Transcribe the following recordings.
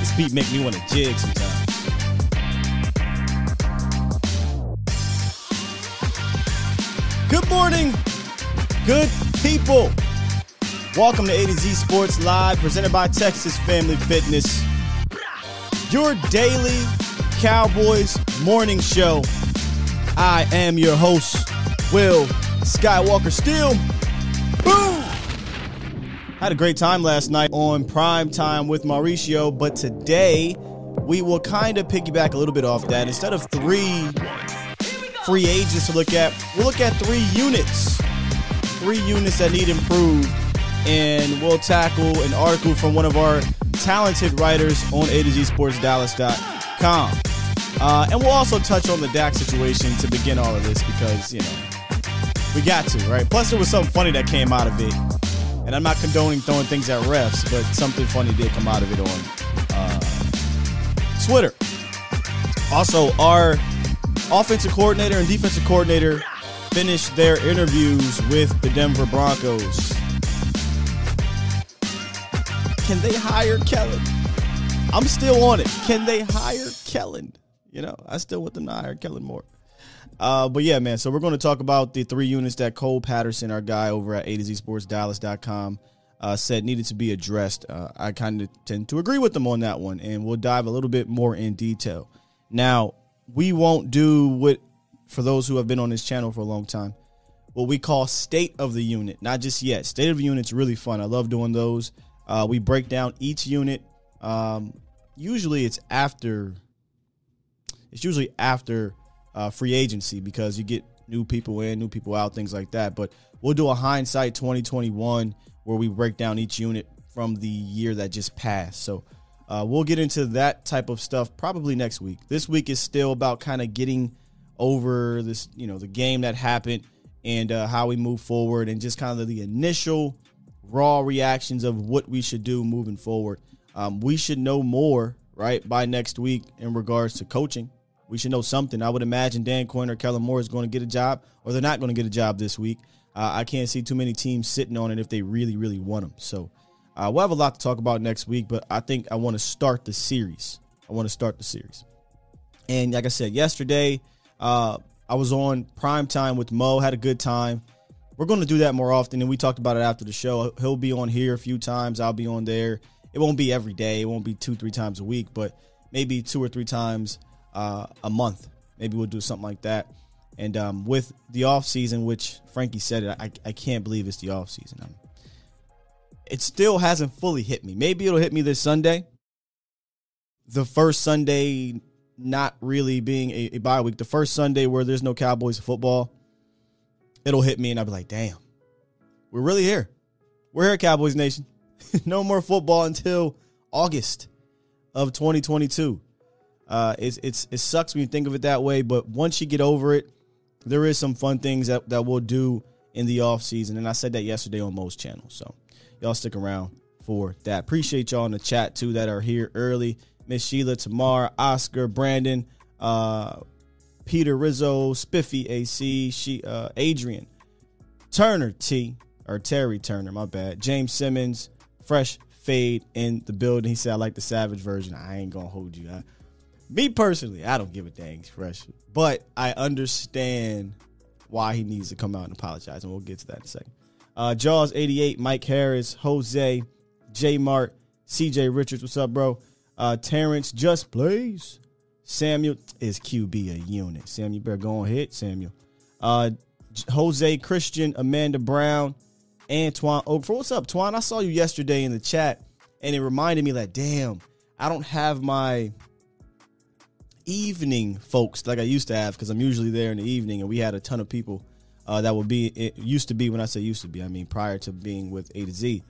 This beat make me want to jig sometimes. Good morning, good people. Welcome to A to Z Sports Live, presented by Texas Family Fitness. Your daily Cowboys morning show. I am your host, Will Skywalker Steel. Had a great time last night on Prime Time with Mauricio, but today we will kind of piggyback a little bit off that. Instead of three free agents to look at, we'll look at three units. Three units that need improved. And we'll tackle an article from one of our talented writers on A to Z Sports Dallas.com. Uh, and we'll also touch on the Dak situation to begin all of this because, you know, we got to, right? Plus, there was something funny that came out of it. And I'm not condoning throwing things at refs, but something funny did come out of it on uh, Twitter. Also, our offensive coordinator and defensive coordinator finished their interviews with the Denver Broncos. Can they hire Kellen? I'm still on it. Can they hire Kellen? You know, I still want them to hire Kellen Moore. Uh, but yeah, man. So we're going to talk about the three units that Cole Patterson, our guy over at A to Z Sports Dallas.com, uh, said needed to be addressed. Uh, I kind of tend to agree with them on that one, and we'll dive a little bit more in detail. Now, we won't do what, for those who have been on this channel for a long time, what we call state of the unit. Not just yet. State of the unit's really fun. I love doing those. Uh, we break down each unit. Um, usually, it's after. It's usually after uh, free agency because you get new people in, new people out, things like that. But we'll do a hindsight 2021 where we break down each unit from the year that just passed. So uh, we'll get into that type of stuff probably next week. This week is still about kind of getting over this, you know, the game that happened and uh, how we move forward and just kind of the initial raw reactions of what we should do moving forward. Um, we should know more, right, by next week in regards to coaching we should know something. I would imagine Dan Quinn or Kellen Moore is going to get a job, or they're not going to get a job this week. Uh, I can't see too many teams sitting on it if they really, really want them. So uh, we'll have a lot to talk about next week, but I think I want to start the series. I want to start the series. And like I said yesterday, uh, I was on prime time with Mo, had a good time. We're going to do that more often, and we talked about it after the show. He'll be on here a few times. I'll be on there. It won't be every day. It won't be two, three times a week, but maybe two or three times uh, a month. Maybe we'll do something like that. And um, with the off season, which Frankie said it, I, I can't believe it's the off season. I'm, it still hasn't fully hit me. Maybe it'll hit me this Sunday. The first Sunday, not really being a, a bye week. The first Sunday where there's no Cowboys football, it'll hit me, and I'll be like, "Damn, we're really here. We're here, Cowboys Nation. no more football until August of 2022." Uh, it's it's it sucks when you think of it that way, but once you get over it, there is some fun things that, that we'll do in the off season, and I said that yesterday on most channels. So y'all stick around for that. Appreciate y'all in the chat too that are here early. Miss Sheila, Tamar, Oscar, Brandon, uh, Peter Rizzo, Spiffy, AC, she, uh, Adrian, Turner T or Terry Turner, my bad. James Simmons, Fresh Fade in the building. He said I like the Savage version. I ain't gonna hold you. I, me personally, I don't give a dang fresh, but I understand why he needs to come out and apologize, and we'll get to that in a second. Uh, Jaws eighty eight, Mike Harris, Jose, J Mart, CJ Richards, what's up, bro? Uh, Terrence just plays. Samuel is QB a unit. Samuel, better go on hit, Samuel. Uh, Jose Christian, Amanda Brown, Antoine. Oh, what's up, Twan? I saw you yesterday in the chat, and it reminded me that damn, I don't have my evening folks like I used to have because I'm usually there in the evening, and we had a ton of people uh, that would be. It used to be when I say used to be, I mean prior to being with A to Z.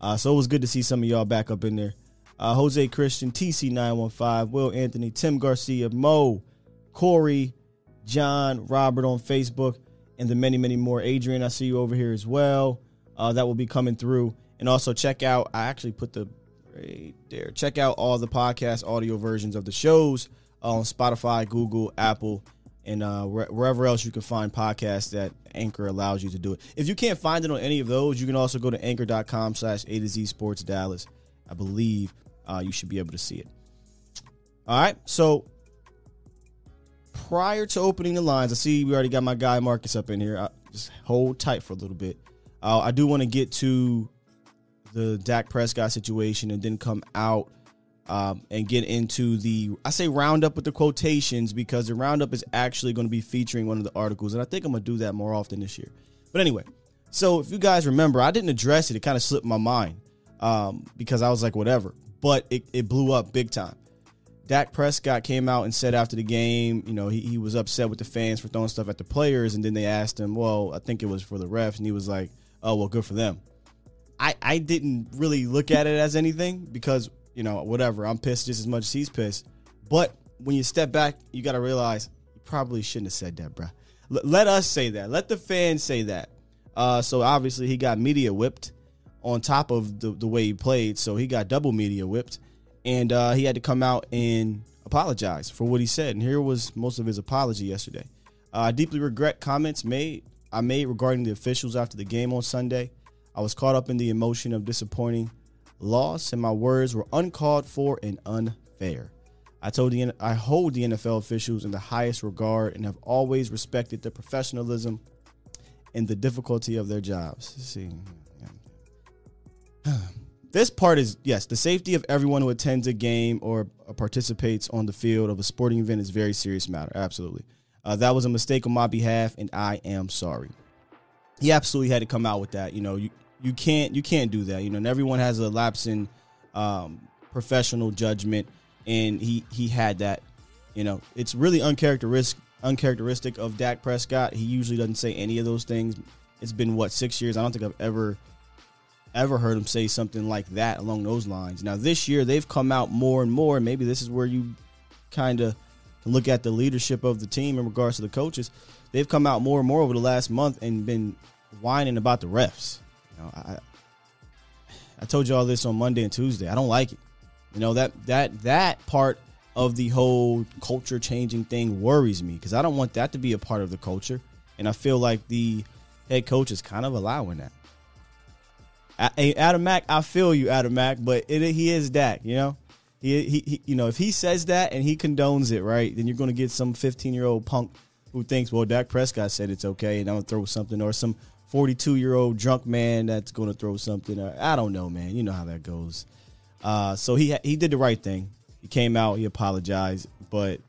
Uh, so it was good to see some of y'all back up in there. Uh, Jose Christian, TC915, Will Anthony, Tim Garcia, Mo, Corey, John, Robert on Facebook, and the many, many more. Adrian, I see you over here as well. Uh, that will be coming through. And also check out, I actually put the right there. Check out all the podcast audio versions of the shows on Spotify, Google, Apple, and uh, wherever else you can find podcasts that Anchor allows you to do it. If you can't find it on any of those, you can also go to anchor.com slash A to Z Sports Dallas. I believe uh, you should be able to see it. All right, so prior to opening the lines, I see we already got my guy Marcus up in here. I, just hold tight for a little bit. Uh, I do want to get to the Dak Prescott situation and then come out um, and get into the I say roundup with the quotations because the roundup is actually going to be featuring one of the articles, and I think I'm gonna do that more often this year. But anyway, so if you guys remember, I didn't address it; it kind of slipped my mind um, because I was like, whatever. But it, it blew up big time. Dak Prescott came out and said after the game, you know, he, he was upset with the fans for throwing stuff at the players, and then they asked him, well, I think it was for the refs, and he was like, oh, well, good for them. I, I didn't really look at it as anything because you know, whatever. I'm pissed just as much as he's pissed. But when you step back, you got to realize you probably shouldn't have said that, bro. L- let us say that. Let the fans say that. Uh, so obviously he got media whipped on top of the, the way he played. So he got double media whipped. And uh, he had to come out and apologize for what he said. And here was most of his apology yesterday. Uh, I deeply regret comments made I made regarding the officials after the game on Sunday. I was caught up in the emotion of disappointing loss, and my words were uncalled for and unfair. I told the I hold the NFL officials in the highest regard and have always respected the professionalism and the difficulty of their jobs. See. This part is yes, the safety of everyone who attends a game or participates on the field of a sporting event is a very serious matter. Absolutely. Uh, that was a mistake on my behalf, and I am sorry. He absolutely had to come out with that. You know, you, you can't you can't do that. You know, and everyone has a lapse in um, professional judgment, and he he had that. You know, it's really uncharacteristic uncharacteristic of Dak Prescott. He usually doesn't say any of those things. It's been what six years. I don't think I've ever ever heard him say something like that along those lines. Now this year they've come out more and more. And Maybe this is where you kind of look at the leadership of the team in regards to the coaches. They've come out more and more over the last month and been whining about the refs. Know, I I told you all this on Monday and Tuesday. I don't like it. You know that that that part of the whole culture changing thing worries me because I don't want that to be a part of the culture, and I feel like the head coach is kind of allowing that. Adam Mack, I feel you, Adam Mack, but it, he is Dak. You know, he, he, he, you know, if he says that and he condones it, right, then you're going to get some 15 year old punk who thinks, well, Dak Prescott said it's okay, and I'm gonna throw something, or some 42 year old drunk man that's going to throw something. I don't know, man. You know how that goes. Uh, so he he did the right thing. He came out, he apologized, but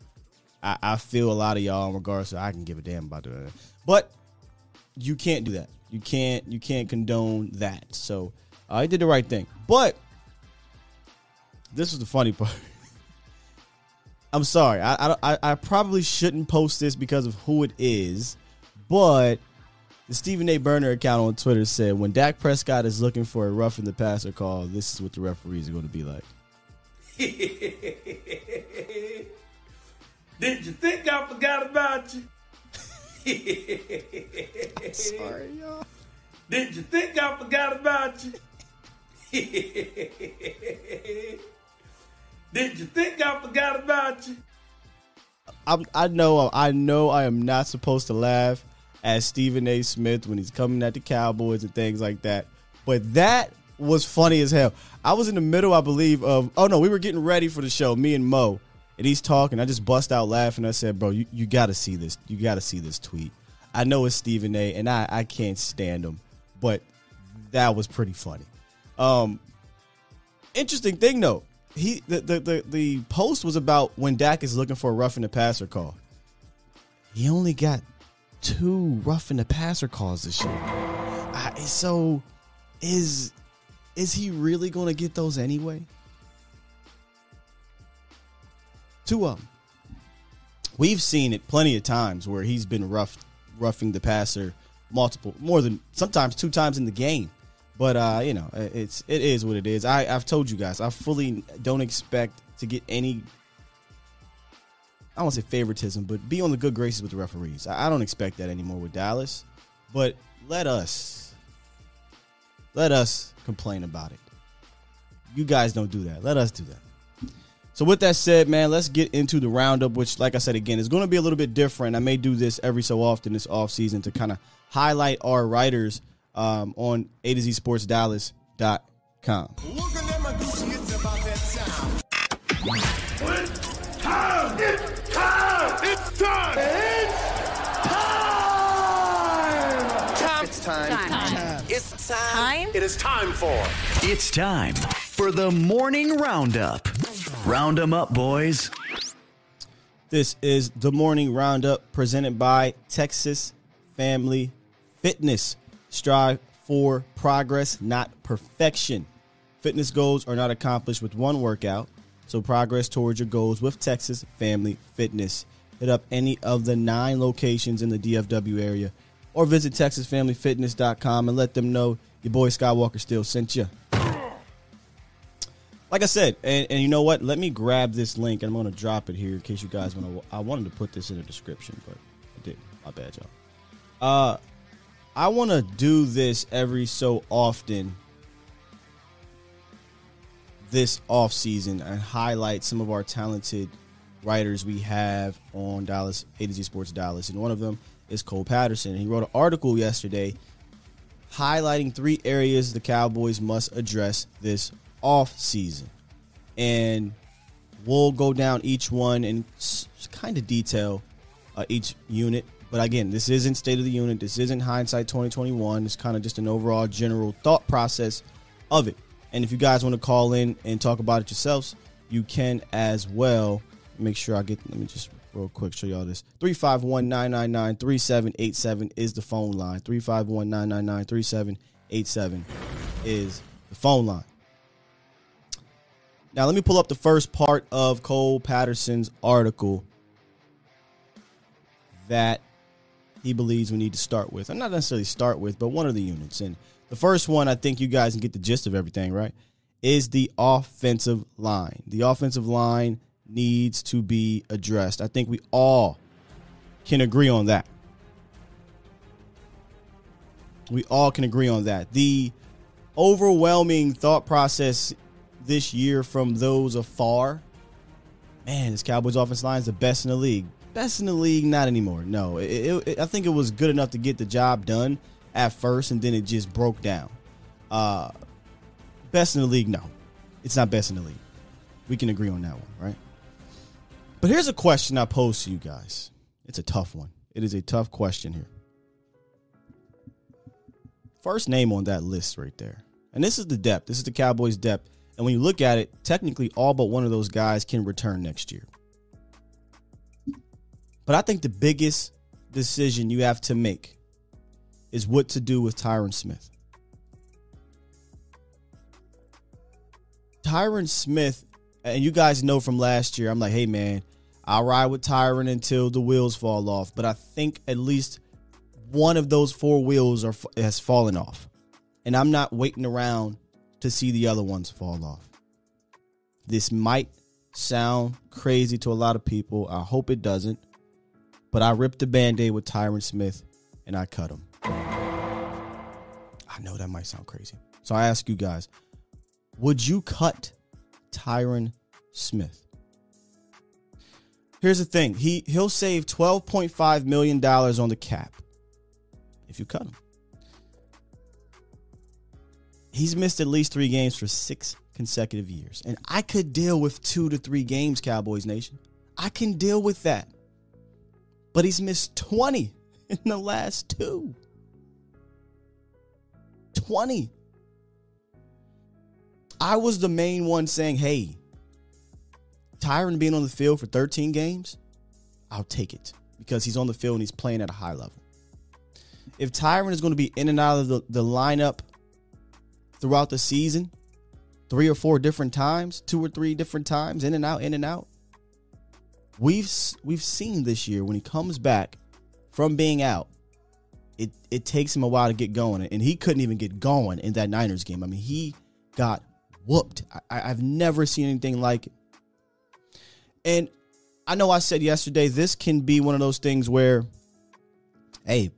I, I feel a lot of y'all in regards to I can give a damn about that. But you can't do that. You can't you can't condone that. So uh, did the right thing. But this is the funny part. I'm sorry. I, I I probably shouldn't post this because of who it is, but the Stephen A. Burner account on Twitter said, when Dak Prescott is looking for a rough in the passer call, this is what the referees are going to be like. Did you think I forgot about you? Sorry, y'all. Did you think I forgot about you? Did you think I forgot about you? I, I know I know I am not supposed to laugh as Stephen A. Smith when he's coming at the Cowboys and things like that. But that was funny as hell. I was in the middle, I believe, of oh no, we were getting ready for the show, me and Mo, and he's talking. I just bust out laughing. I said, "Bro, you, you got to see this. You got to see this tweet." I know it's Stephen A. and I I can't stand him, but that was pretty funny. Um, interesting thing though, he the the the, the post was about when Dak is looking for a roughing the passer call. He only got two roughing the passer calls this year. Uh, so is is he really going to get those anyway? Two of them. We've seen it plenty of times where he's been rough roughing the passer multiple more than sometimes two times in the game. But uh, you know, it's it is what it is. I, I've told you guys, I fully don't expect to get any I don't say favoritism, but be on the good graces with the referees. I, I don't expect that anymore with Dallas. But let us let us complain about it. You guys don't do that. Let us do that. So with that said, man, let's get into the roundup, which, like I said again, is going to be a little bit different. I may do this every so often this off season to kind of highlight our writers um, on A to Z Sports Dallas.com. Look at them, about that! It's time! It's time! It's time! Time. It's time. Time? It is time for It's time for the morning roundup. Round 'em up, boys. This is the morning roundup presented by Texas Family Fitness. Strive for progress, not perfection. Fitness goals are not accomplished with one workout, so progress towards your goals with Texas Family Fitness. Hit up any of the nine locations in the DFW area or visit TexasFamilyFitness.com and let them know your boy Skywalker still sent you. Like I said, and, and you know what? Let me grab this link and I'm going to drop it here in case you guys want to. I wanted to put this in the description, but I didn't. My bad, y'all. Uh, I want to do this every so often this off season and highlight some of our talented writers we have on Dallas A to Z Sports Dallas, and one of them is Cole Patterson. He wrote an article yesterday highlighting three areas the Cowboys must address this off season, and we'll go down each one and kind of detail uh, each unit. But again, this isn't state of the unit. This isn't hindsight 2021. It's kind of just an overall general thought process of it. And if you guys want to call in and talk about it yourselves, you can as well. Make sure I get, let me just real quick show y'all this. 351 999 3787 is the phone line. 351 999 3787 is the phone line. Now, let me pull up the first part of Cole Patterson's article that he believes we need to start with. And not necessarily start with, but one of the units. And the first one, I think you guys can get the gist of everything, right? Is the offensive line. The offensive line needs to be addressed. I think we all can agree on that. We all can agree on that. The overwhelming thought process this year from those afar, man, this Cowboys offense line is the best in the league. Best in the league, not anymore. No, it, it, I think it was good enough to get the job done at first, and then it just broke down. Uh, best in the league, no, it's not best in the league. We can agree on that one, right? But here's a question I pose to you guys. It's a tough one. It is a tough question here. First name on that list right there. And this is the depth. This is the Cowboys' depth. And when you look at it, technically all but one of those guys can return next year. But I think the biggest decision you have to make is what to do with Tyron Smith. Tyron Smith, and you guys know from last year, I'm like, hey man, I'll ride with Tyron until the wheels fall off. But I think at least one of those four wheels are has fallen off, and I'm not waiting around to see the other ones fall off. This might sound crazy to a lot of people. I hope it doesn't. But I ripped the band aid with Tyron Smith and I cut him. I know that might sound crazy. So I ask you guys would you cut Tyron Smith? Here's the thing. He he'll save $12.5 million on the cap if you cut him. He's missed at least three games for six consecutive years. And I could deal with two to three games, Cowboys Nation. I can deal with that. But he's missed 20 in the last two. 20. I was the main one saying, hey, Tyron being on the field for 13 games, I'll take it because he's on the field and he's playing at a high level. If Tyron is going to be in and out of the, the lineup throughout the season, three or four different times, two or three different times, in and out, in and out. We've we've seen this year when he comes back from being out, it it takes him a while to get going, and he couldn't even get going in that Niners game. I mean, he got whooped. I, I've never seen anything like. And I know I said yesterday this can be one of those things where, hey,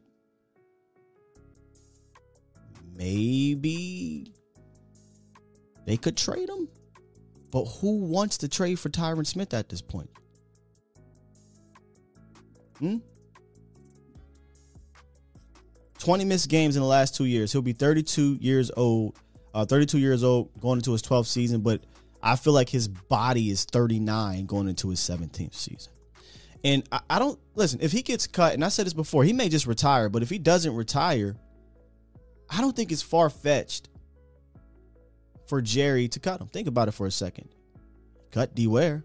maybe they could trade him. But who wants to trade for Tyron Smith at this point? Hmm? 20 missed games in the last two years. He'll be 32 years old, uh, 32 years old going into his 12th season. But I feel like his body is 39 going into his 17th season. And I, I don't listen, if he gets cut, and I said this before, he may just retire, but if he doesn't retire, I don't think it's far fetched for Jerry to cut him. Think about it for a second. Cut D Ware,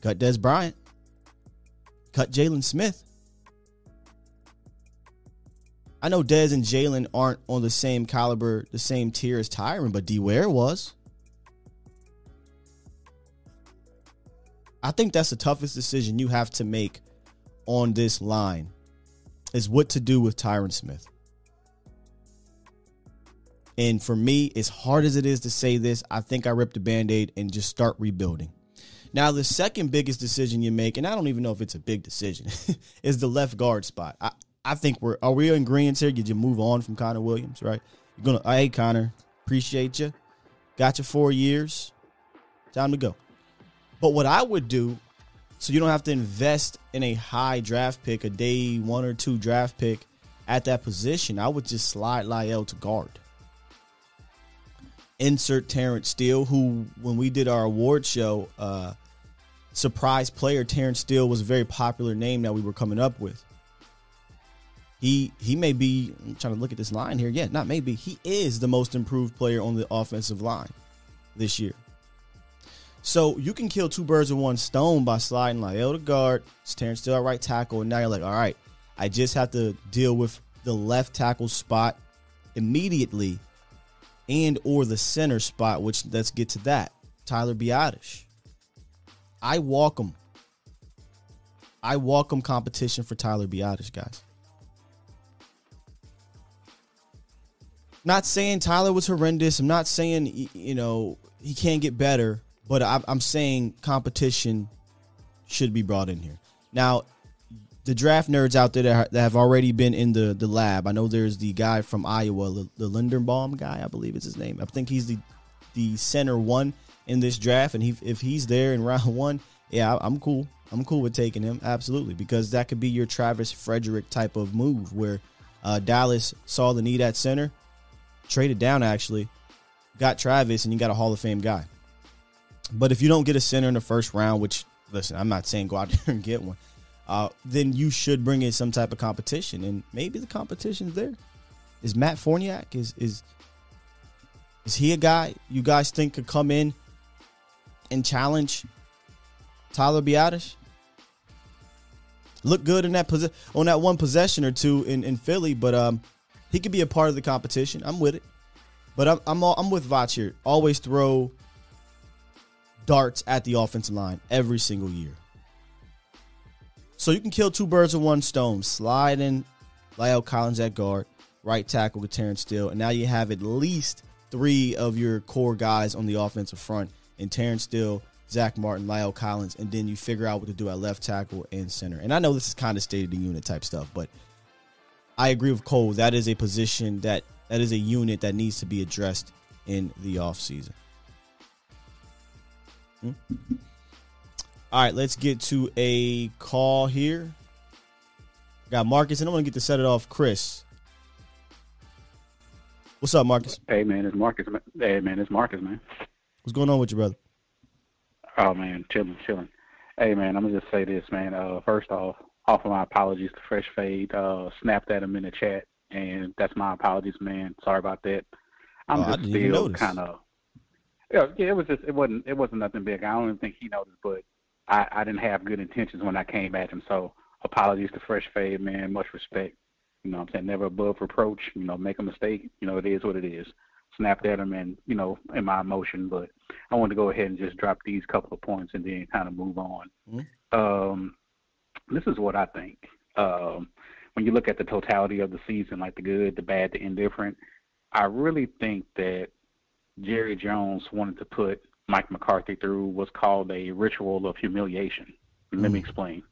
cut Dez Bryant, cut Jaylon Smith. I know Dez and Jaylon aren't on the same caliber, the same tier as Tyron, but D Ware was. I think that's the toughest decision you have to make on this line is what to do with Tyron Smith. And for me, as hard as it is to say this, I think I ripped the band aid and just start rebuilding. Now, the second biggest decision you make, and I don't even know if it's a big decision, is the left guard spot. I, I think we're are we in agreement here? Did you move on from Connor Williams, right? You're gonna hey Connor, appreciate you. Got you four years. Time to go. But what I would do, so you don't have to invest in a high draft pick, a day one or two draft pick at that position, I would just slide La'el to guard. Insert Terence Steele, who when we did our award show, uh, surprise player Terence Steele was a very popular name that we were coming up with. He he may be I'm trying to look at this line here. Yeah, not maybe. He is the most improved player on the offensive line this year. So you can kill two birds with one stone by sliding like to guard, Terence Steele at right tackle, and now you're like, all right, I just have to deal with the left tackle spot immediately, and or the center spot. Which let's get to that. Tyler Biadasz. I welcome. I welcome competition for Tyler Biadasz, guys. Not saying Tyler was horrendous. I'm not saying you know he can't get better, but I'm saying competition should be brought in here. Now, the draft nerds out there that have already been in the, the lab. I know there's the guy from Iowa, the Linderbaum guy, I believe is his name. I think he's the the center one in this draft, and he if he's there in round one, yeah, I'm cool. I'm cool with taking him absolutely because that could be your Travis Frederick type of move where uh, Dallas saw the need at center traded down actually, got Travis, and you got a Hall of Fame guy. But if you don't get a center in the first round, which listen, I'm not saying go out there and get one, uh, then you should bring in some type of competition, and maybe the competition's there. Is Matt Farniok is is is he a guy you guys think could come in and challenge Tyler Biadasz? Look good in that posi- on that one possession or two in, in Philly, but um, he could be a part of the competition. I'm with it, but I'm I'm, all, I'm with Vach here. Always throw darts at the offensive line every single year. So you can kill two birds with one stone. Slide in La'el Collins at guard, right tackle with Terence Steele, and now you have at least three of your core guys on the offensive front in Terence Steele, Zack Martin, La'el Collins, and then you figure out what to do at left tackle and center. And I know this is kind of state of the unit type stuff, but I agree with Cole. That is a position that that is a unit that needs to be addressed in the offseason. Hmm? All right, let's get to a call here. Got Marcus, and I'm gonna get to set it off. Chris, what's up, Marcus? Hey man, it's Marcus. Hey man, it's Marcus, man. What's going on with you, brother? Oh man, chilling, chilling. Hey man, I'm gonna just say this, man. Uh, first off, offer my apologies to Fresh Fade. Uh, snapped at him in the chat, and that's my apologies, man. Sorry about that. I'm oh, just still kind of. Yeah, yeah, it was just it wasn't it wasn't nothing big. I don't even think he noticed, but I I didn't have good intentions when I came at him. So apologies to Fresh Fade, man. Much respect. You know, what I'm saying never above reproach. You know, make a mistake. You know, it is what it is. Snapped at him, and you know, in my emotion, but I wanted to go ahead and just drop these couple of points and then kind of move on. Mm-hmm. Um, this is what I think. Um, when you look at the totality of the season, like the good, the bad, the indifferent, I really think that Jerry Jones wanted to put Mike McCarthy through what's called a ritual of humiliation. Let mm. me explain.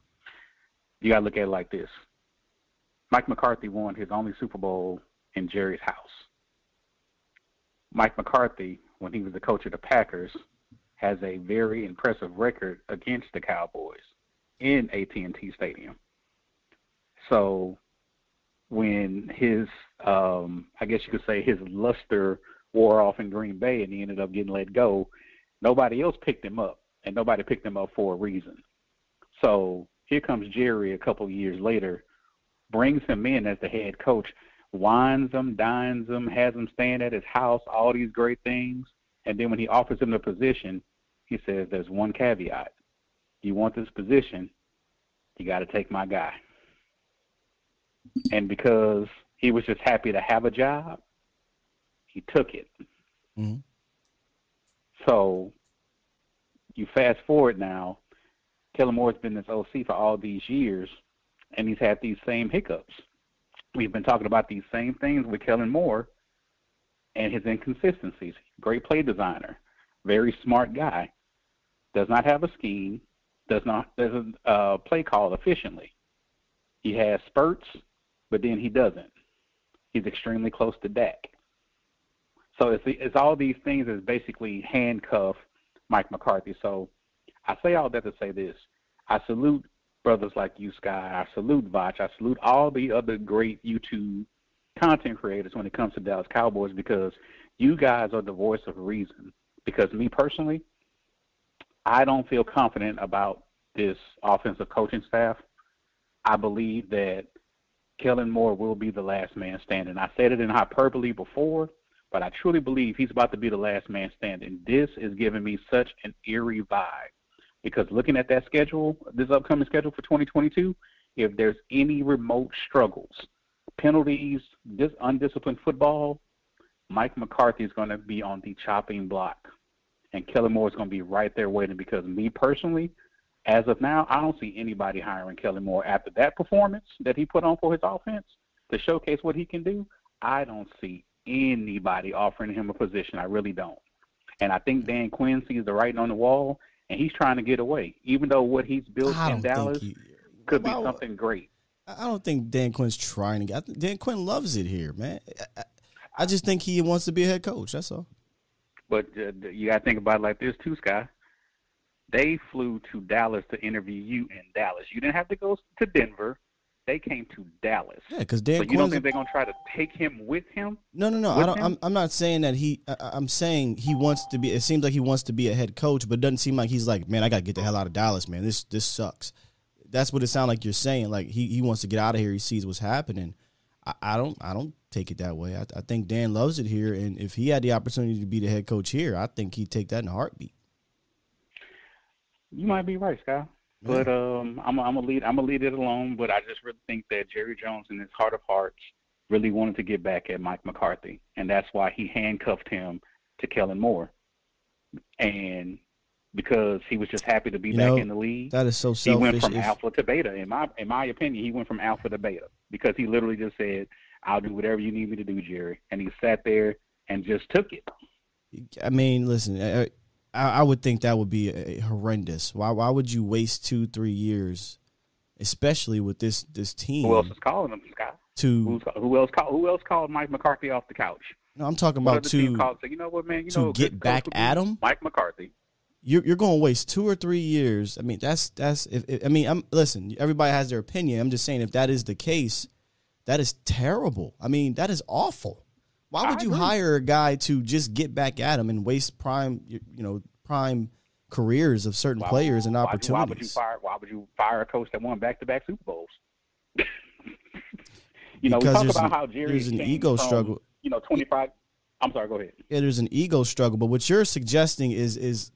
You got to look at it like this Mike McCarthy won his only Super Bowl in Jerry's house. Mike McCarthy, when he was the coach of the Packers, has a very impressive record against the Cowboys in AT&T Stadium. So when his, um, I guess you could say his luster wore off in Green Bay and he ended up getting let go, Nobody else picked him up, and nobody picked him up for a reason. So here comes Jerry a couple of years later, brings him in as the head coach, wines him, dines him, has him staying at his house, all these great things. And then when he offers him the position, he says, There's one caveat. You want this position, you got to take my guy. And because he was just happy to have a job, he took it. Mhm. So you fast forward now, Kellen Moore's been this OC for all these years, and he's had these same hiccups. We've been talking about these same things with Kellen Moore and his inconsistencies. Great play designer, very smart guy, does not have a scheme, does not doesn't uh, play call efficiently. He has spurts, but then he doesn't. He's extremely close to Dak. So it's it's all these things that basically handcuff Mike McCarthy. So I say all that to say this: I salute brothers like you, Sky. I salute Vach. I salute all the other great YouTube content creators when it comes to Dallas Cowboys because you guys are the voice of reason. Because me personally, I don't feel confident about this offensive coaching staff. I believe that Kellen Moore will be the last man standing. I said it in hyperbole before, but I truly believe he's about to be the last man standing. This is giving me such an eerie vibe because looking at that schedule, this upcoming schedule for 2022, if there's any remote struggles, penalties, this undisciplined football, Mike McCarthy is going to be on the chopping block, and Kellen Moore is going to be right there waiting. Because me personally, as of now, I don't see anybody hiring Kellen Moore after that performance that he put on for his offense to showcase what he can do. I don't see anybody offering him a position. I really don't. And I think Dan Quinn sees the writing on the wall, and he's trying to get away, even though what he's built in don't Dallas think he, could be something great. I don't think Dan Quinn's trying to get. Dan Quinn loves it here, man. I, I- I just think he wants to be a head coach. That's all. But uh, you got to think about it like this too, Sky. They flew to Dallas to interview you in Dallas. You didn't have to go to Denver. They came to Dallas. Yeah, because Dan so you don't think they're gonna try to take him with him? No, no, no. I don't. I'm, I'm not saying that he. I, I'm saying he wants to be. It seems like he wants to be a head coach, but it doesn't seem like he's like, man, I gotta get the hell out of Dallas, man. This this sucks. That's what it sounds like you're saying. Like he, he wants to get out of here. He sees what's happening. I, I don't. I don't take it that way. I, I think Dan loves it here, and if he had the opportunity to be the head coach here, I think he'd take that in a heartbeat. You might be right, Sky. But um, I'm I'm gonna lead I'm gonna lead it alone. But I just really think that Jerry Jones, in his heart of hearts, really wanted to get back at Mike McCarthy, and that's why he handcuffed him to Kellen Moore, and because he was just happy to be You back know, in the league. That is so selfish. he went from If- alpha to beta. In my in my opinion, he went from alpha to beta because he literally just said, "I'll do whatever you need me to do, Jerry," and he sat there and just took it. I mean, listen, I, I would think that would be uh, horrendous. Why why would you waste two three years, especially with this this team? Who else is calling him, Scott? to Who's, who else called? Who else called Mike McCarthy off the couch? no, I'm talking about to called? you know what, man? You to know, get back at him? Mike McCarthy. you're you're going to waste two or three years. I mean, that's that's. If, if- I mean, I'm listen. Everybody has their opinion. I'm just saying, if that is the case, that is terrible. I mean, that is awful. Why I would you agree. hire a guy to just get back at him and waste prime, you, know, prime careers of certain Why- players and why- opportunities? Why would you fire? Why would you fire a coach that won back-to-back Super Bowls? you know, we talk about an- how Jerry there's an ego from, struggle. You know, twenty-five. I'm sorry. Go ahead. yeah, there's an ego struggle. But what you're suggesting is is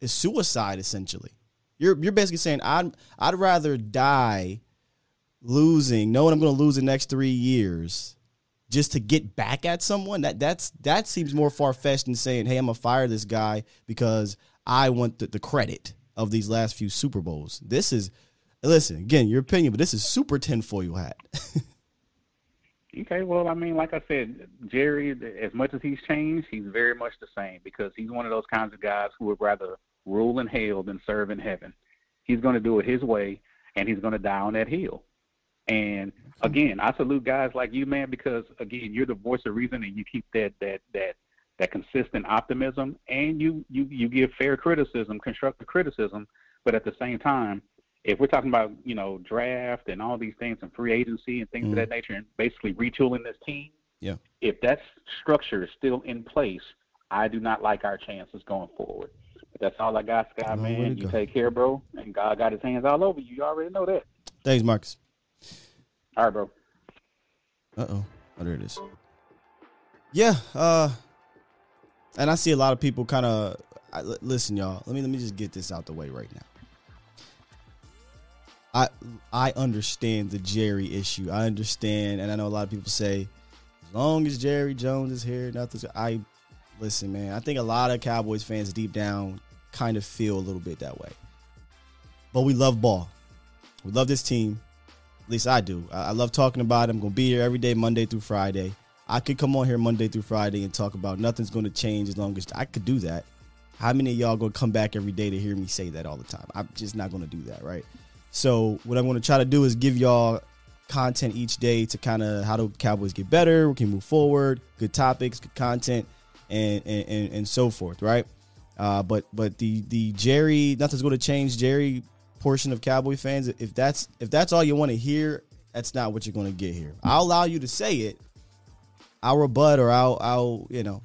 is suicide essentially. You're you're basically saying I'd I'd rather die losing, knowing I'm going to lose the next three years, just to get back at someone. That that's that seems more far fetched than saying, "Hey, I'm gonna fire this guy because I want the, the credit of these last few Super Bowls." This is listen again, your opinion, but this is super tinfoil hat. Okay, well, I mean, like I said, Jerry, as much as he's changed, he's very much the same because he's one of those kinds of guys who would rather rule in hell than serve in heaven. He's going to do it his way, and he's going to die on that hill. And again, I salute guys like you, man, because again, you're the voice of reason, and you keep that that that that consistent optimism, and you you you give fair criticism, constructive criticism, but at the same time, if we're talking about you know draft and all these things and free agency and things Mhm. of that nature, and basically retooling this team, Yeah. if that structure is still in place, I do not like our chances going forward. But that's all I got, to man. You go. take care, bro. And God got His hands all over you. You already know that. Thanks, Marcus. All right, bro. Uh oh. Oh, there it is. Yeah. Uh, and I see a lot of people kind of listen, y'all. Let me let me just get this out the way right now. I I understand the Jerry issue. I understand, and I know a lot of people say, as long as Jerry Jones is here, nothing's. I listen, man. I think a lot of Cowboys fans deep down kind of feel a little bit that way. But we love ball. We love this team. At least I do. I, I love talking about it. I'm gonna be here every day, Monday through Friday. I could come on here Monday through Friday and talk about nothing's gonna change as long as I could do that. How many of y'all gonna come back every day to hear me say that all the time? I'm just not gonna do that, right? So what I'm gonna try to do is give y'all content each day to kind of how do Cowboys get better, we can move forward, good topics, good content, and and, and, and so forth, right? Uh, but but the the Jerry nothing's going to change Jerry portion of Cowboy fans. If that's if that's all you want to hear, that's not what you're going to get here. I'll allow you to say it. I'll rebut or I'll I'll you know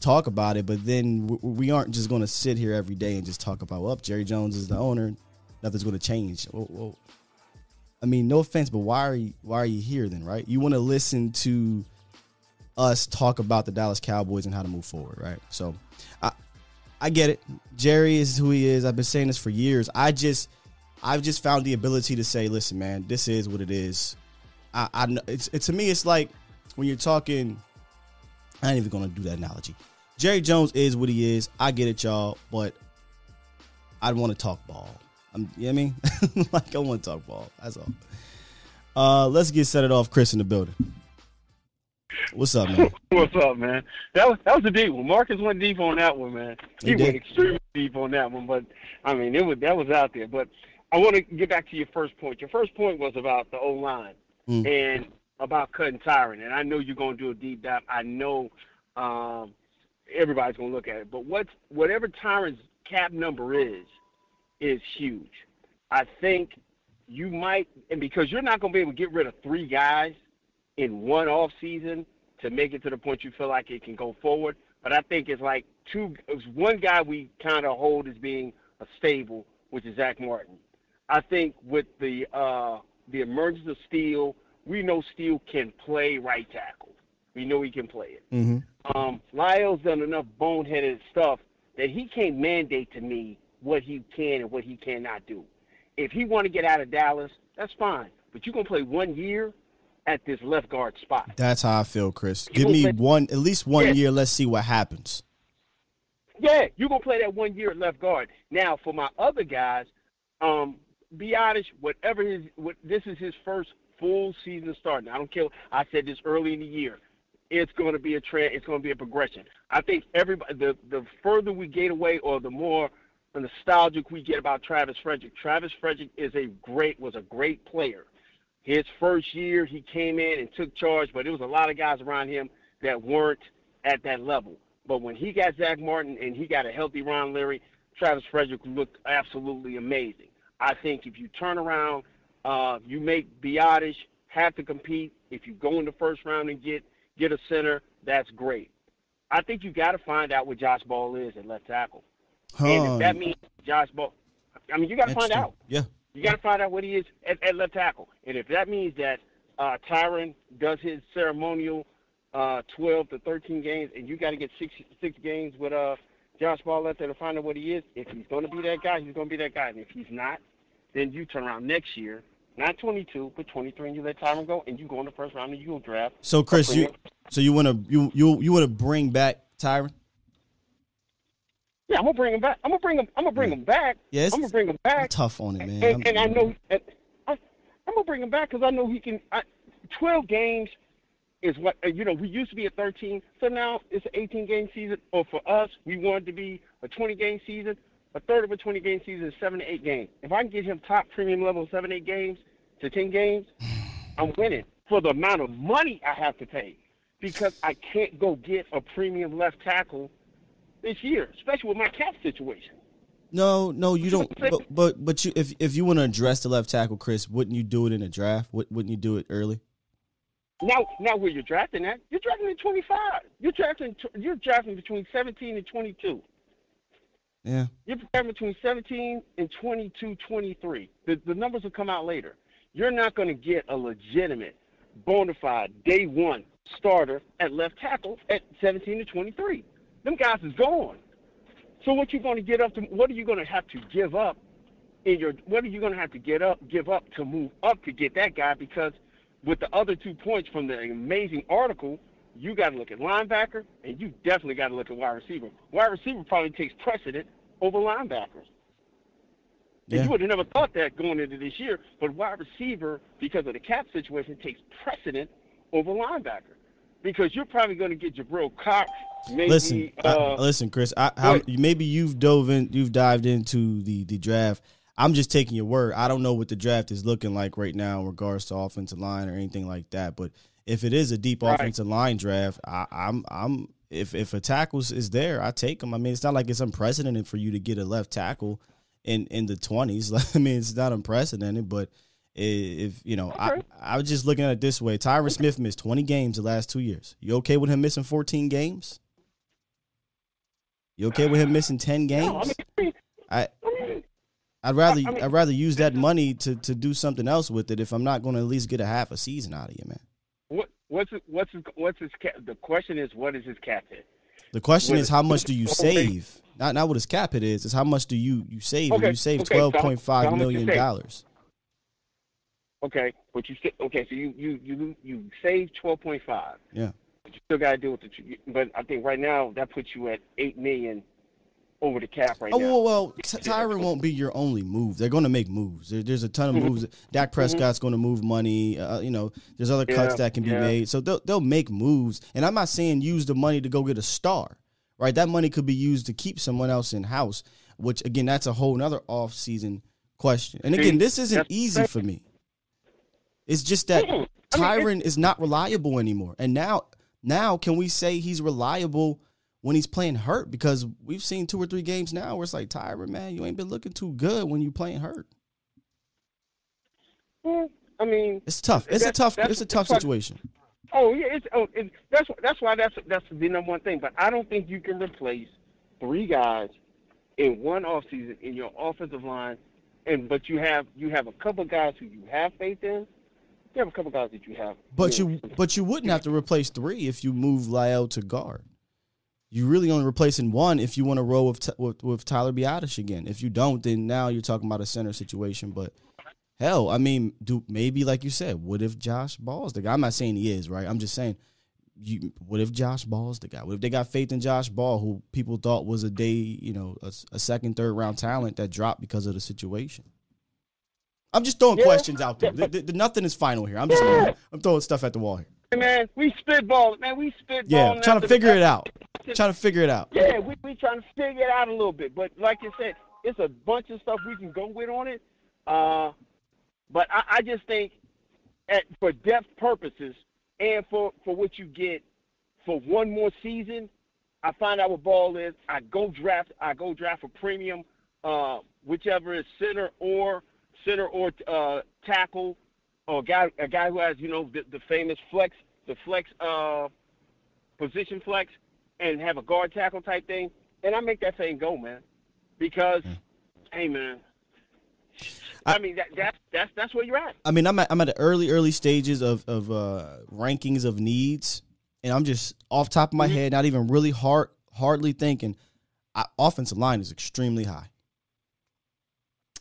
talk about it, but then we, aren't just going to sit here every day and just talk about well, Jerry Jones is the owner. Nothing's going to change. Well, well, I mean, no offense, but why are you why are you here then? Right? You want to listen to us talk about the Dallas Cowboys and how to move forward, right? So, I I get it. Jerry is who he is. I've been saying this for years. I just I've just found the ability to say, listen, man, this is what it is. I, I kn- it's it, to me, it's like when you're talking. I ain't even gonna do that analogy. Jerry Jones is what he is. I get it, y'all, but I want to talk ball. I'm, you know I mean? like I want to talk ball. That's all. Uh, let's get set it off. Chris in the building. What's up, man? What's up, man? That was that was a deep one. Marcus went deep on that one, man. He, He went extremely deep on that one, but I mean, it was that was out there. But I want to get back to your first point. Your first point was about the O line Mm. and about cutting Tyron. And I know you're going to do a deep dive. I know um, everybody's going to look at it. But what's whatever Tyron's cap number is, is huge. I think you might, and because you're not going to be able to get rid of three guys in one off season to make it to the point you feel like it can go forward. But I think it's like two. It's one guy we kind of hold as being a stable, which is Zack Martin. I think with the uh, the emergence of Steele, we know Steele can play right tackle. We know he can play it. Mm-hmm. Um, La'el's done enough boneheaded stuff that he can't mandate to me what he can and what he cannot do. If he want to get out of Dallas, that's fine. But you're gonna play one year at this left guard spot. That's how I feel, Chris. You Give me play- one, at least one Yeah. year. Let's see what happens. Yeah, you're gonna play that one year at left guard. Now, for my other guys, um, be honest, whatever his, what this is his first full season starting. I don't care. I said this early in the year. It's going to be a trend. It's going to be a progression. I think everybody, the the further we get away, or the more nostalgic we get about Travis Frederick. Travis Frederick is a great, was a great player. His first year, he came in and took charge, but there was a lot of guys around him that weren't at that level. But when he got Zack Martin and he got a healthy Ron Leary, Travis Frederick looked absolutely amazing. I think if you turn around, uh, you make Biadasz have to compete. If you go in the first round and get get a center, that's great. I think you got to find out what Josh Ball is at left tackle, and if that means Josh Ball, I mean you got to find out. Yeah. You got to find out what he is at, at left tackle, and if that means that uh, Tyron does his ceremonial uh, 12 to 13 games, and you got to get six six games with uh, Josh Ball out there to find out what he is. If he's going to be that guy, he's going to be that guy, and if he's not, then you turn around next year, not 22 but 23, and you let Tyron go, and you go in the first round and you go draft. So, Chris, you so you want to you you you want to bring back Tyron? Yeah, I'm gonna bring him back. I'm gonna bring him. I'm gonna bring him back. Yeah, I'm gonna bring him back. I'm tough on it, man. And, and I know, and I, I'm gonna bring him back because I know he can. I, Twelve games is what uh, you know. We used to be at 13, so now it's an 18 game season. Or for us, we wanted to be a 20 game season. A third of a 20 game season is seven to eight games. If I can get him top premium level seven eight games to 10 games, I'm winning for the amount of money I have to pay because I can't go get a premium left tackle this year, especially with my cap situation. No, no, you don't. But- But but you if if you want to address the left tackle, Chris, wouldn't you do it in a draft? Would- Wouldn't you do it early? Now, now where you're drafting at? You're drafting at 25. You're drafting. You're drafting between 17 and 22. Yeah. You're drafting between 17 and 22, 23. The, the numbers will come out later. You're not going to get a legitimate, bona fide, day one starter at left tackle at 17 to 23. Them guys is gone. So what you going to get up to? What are you going to have to give up in your? What are you going to have to get up, give up to move up to get that guy? Because with the other two points from the amazing article, you got to look at linebacker, and you definitely got to look at wide receiver. Wide receiver probably takes precedent over linebackers. Yeah. You would have never thought that going into this year, but wide receiver, because of the cap situation, takes precedent over linebacker. Because you're probably going to get Jabril Cox, maybe. Listen, uh, I, listen, Chris. I, how, maybe you've dove in, you've dived into the the draft. I'm just taking your word. I don't know what the draft is looking like right now in regards to offensive line or anything like that. But if it is a deep Right. offensive line draft, I, I'm I'm if if a tackle is there, I take him. I mean, it's not like it's unprecedented for you to get a left tackle in in the 20s. I mean, it's not unprecedented, but if you know, I Okay. I was just looking at it this way. Tyron Smith missed 20 games the last two years. You okay with him missing 14 games? You okay with him missing 10 games? no, I mean, I I mean, I'd rather I mean- I'd rather use that money to to do something else with it if I'm not going to at least get a half a season out of you, man. what, what's what's his, what's his cap? The question is, what is his cap hit? The question What- is how much do you okay. save? Not not what his cap it is. It's how much do you you save? And Okay, you save okay, so twelve point so five you million dollars. Okay, but you okay. So you you you you save twelve point five. Yeah. But you still got to deal with the. But I think right now that puts you at eight million over the cap right Oh now. well, well, Ty- Tyron won't be your only move. They're going to make moves. There, there's a ton of Mhm. moves. Dak Prescott's going to move money. Uh, you know, there's other cuts Yeah, that can be yeah. made. So they'll they'll make moves. And I'm not saying use the money to go get a star. Right? That money could be used to keep someone else in house. Which again, that's a whole nother off season question. And again, See, this isn't easy for me. It's just that. I mean, Tyron is not reliable anymore. And now now can we say he's reliable when he's playing hurt? Because we've seen two or three games now where it's like Tyron, man, you ain't been looking too good when you playing hurt. Mm, I mean, It's tough. It's a tough. It's a tough situation. oh yeah, it's oh it, that's that's why that's that's the number one thing. But I don't think you can replace three guys in one offseason in your offensive line, and but you have you have a couple guys who you have faith in. You have a couple guys that you have. But know, you but you wouldn't have to replace three if you move La'el to guard. You really only replacing one if you want to roll with, with with Tyler Biadasz again. If you don't, then now you're talking about a center situation. But hell, I mean, do maybe like you said, what if Josh Ball's the guy? I'm not saying he is, right? I'm just saying, you. What if Josh Ball's the guy? What if they got faith in Josh Ball, who people thought was a day, you know, a, a second, third round talent that dropped because of the situation? I'm just throwing Yeah. questions out there. The- the- nothing is final here. I'm just Yeah. I'm throwing stuff at the wall here. Hey, man, we spitball, man. We spitball. Yeah, trying to figure it out. Trying to figure it out. Yeah, we we trying to figure it out a little bit. But like you said, it's a bunch of stuff we can go with on it. Uh, but I, I just think, at, for depth purposes and for for what you get for one more season, I find out what ball is. I go draft. I go draft a premium, uh, whichever is center or center or uh, tackle, or a guy a guy who has you know the, the famous flex, the flex uh, position flex, and have a guard tackle type thing, and I make that thing go, man. Because, hey, man. I, I- mean that, that's that's that's where you're at. I mean, I'm at, I'm at the early early stages of of uh, rankings of needs, and I'm just off top of my Mhm. head, not even really hard hardly thinking. I, offensive line is extremely high.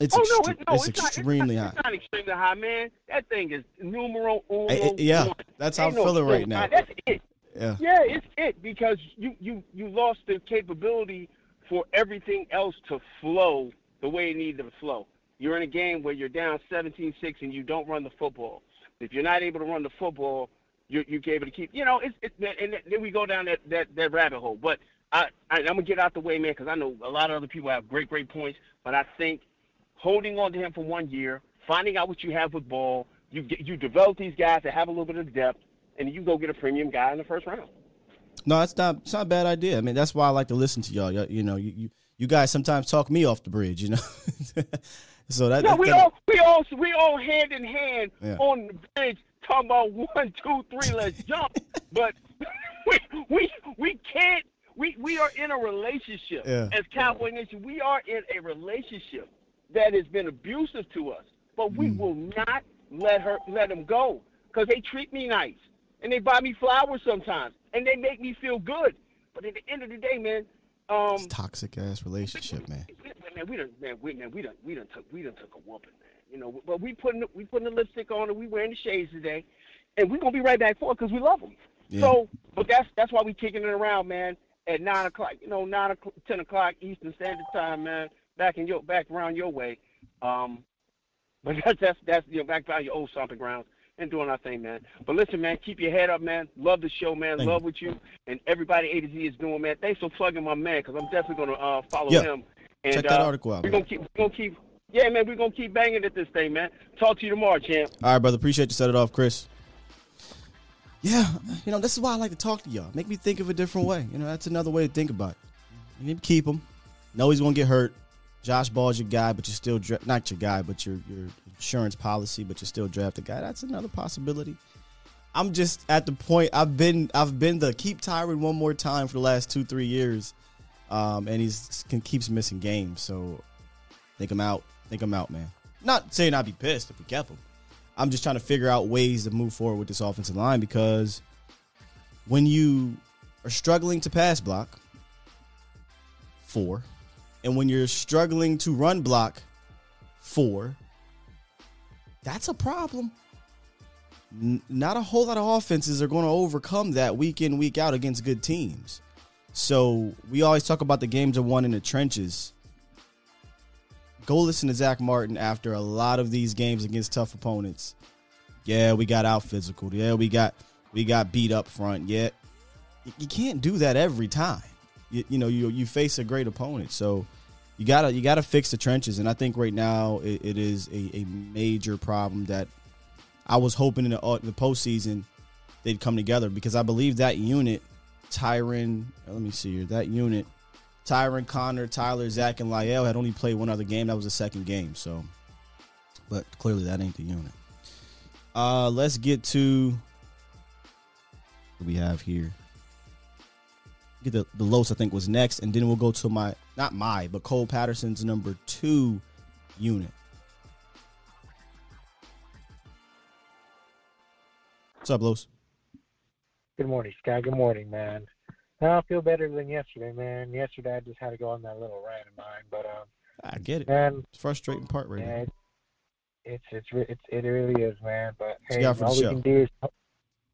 It's oh no, it, no, it's, it's, not, extremely it's high. It's not extremely high, man. That thing is numero uno. Eh, yeah, one. that's how I'm no feeling right now. That's it. Yeah, Yeah, it's it because you you you lost the capability for everything else to flow the way it needed to flow. You're in a game where you're down 17-6 and you don't run the football. If you're not able to run the football, you're you're able to keep. You know, it's, it's and then we go down that that, that rabbit hole. But I, I I'm gonna get out the way, man, because I know a lot of other people have great great points. But I think holding on to him for one year, finding out what you have with ball, you get, you develop these guys that have a little bit of depth, and you go get a premium guy in the first round. no, it's not. It's not a bad idea. I mean, that's why I like to listen to y'all. You, you know, you, you you guys sometimes talk me off the bridge. You know, so that. No, that- we that- all we all we all hand in hand Yeah. on the bridge talking about one, two, three, let's jump. but we we we can't We we are in a relationship Yeah. as Cowboy Nation. We are in a relationship that has been abusive to us, but we Mm. will not let her let them go because they treat me nice and they buy me flowers sometimes and they make me feel good. But at the end of the day, man, um, It's toxic ass relationship, man. man, we done, man, we, man, we done, we done took, we done took a whooping, man. You know, but we putting, we putting the lipstick on and we wearing the shades today, and we gonna be right back for it because we love them. Yeah. So, but that's that's why we kicking it around, man. At nine o'clock, you know, nine o'clock, ten o'clock Eastern Standard Time, man. Back in your, back around your way. Um, but that's that's that's you know, back by your old stomping grounds and doing our thing, man. But listen, man, keep your head up, man. Love the show, man. Thank Love you. what you and everybody A to Z is doing, man. Thanks for plugging my man, because I'm definitely gonna uh, follow Yeah. him. And, Check that uh, article out, We're man. gonna keep, we're gonna keep, yeah, man. We're gonna keep banging at this thing, man. Talk to you tomorrow, champ. All right, brother. Appreciate you set it off, Chris. Yeah, you know this is why I like to talk to y'all. Make me think of a different way. You know, that's another way to think about it. You need to keep him. Know he's gonna get hurt. Josh Ball's your guy, but you're still dra- not your guy, but your your insurance policy, but you're still draft a guy. That's another possibility. I'm just at the point. I've been I've been the keep Tyron one more time for the last two three years, um, and he's can, keeps missing games. So think him out. Think him out, man. Not saying I'd be pissed if we kept him. I'm just trying to figure out ways to move forward with this offensive line because when you are struggling to pass block, four, and when you're struggling to run block, four, that's a problem. N- not a whole lot of offenses are going to overcome that week in, week out against good teams. So we always talk about the games are won in the trenches go listen to Zack Martin after a lot of these games against tough opponents. Yeah, we got out physical. Yeah, we got we got beat up front. Yeah, you, you can't do that every time. You, you know, you you face a great opponent, so you gotta you gotta fix the trenches. And I think right now it, it is a, a major problem that I was hoping in the, uh, the postseason they'd come together because I believe that unit, Tyron. Let me see here. That unit Tyron, Connor, Tyler, Zack, and La'el had only played one other game. That was the second game. So, but clearly that ain't the unit. Uh, let's get to what we have here. Get the the Los I think was next, and then we'll go to my not my but Cole Patterson's number two unit. What's up, Los? Good morning, Sky. Good morning, man. No, I feel better than yesterday, man. Yesterday I just had to go on that little rant of mine, but um, I get it. man, It's frustrating part right yeah, now. it's it's it's it really is, man. But hey, got for the all we show? can do is,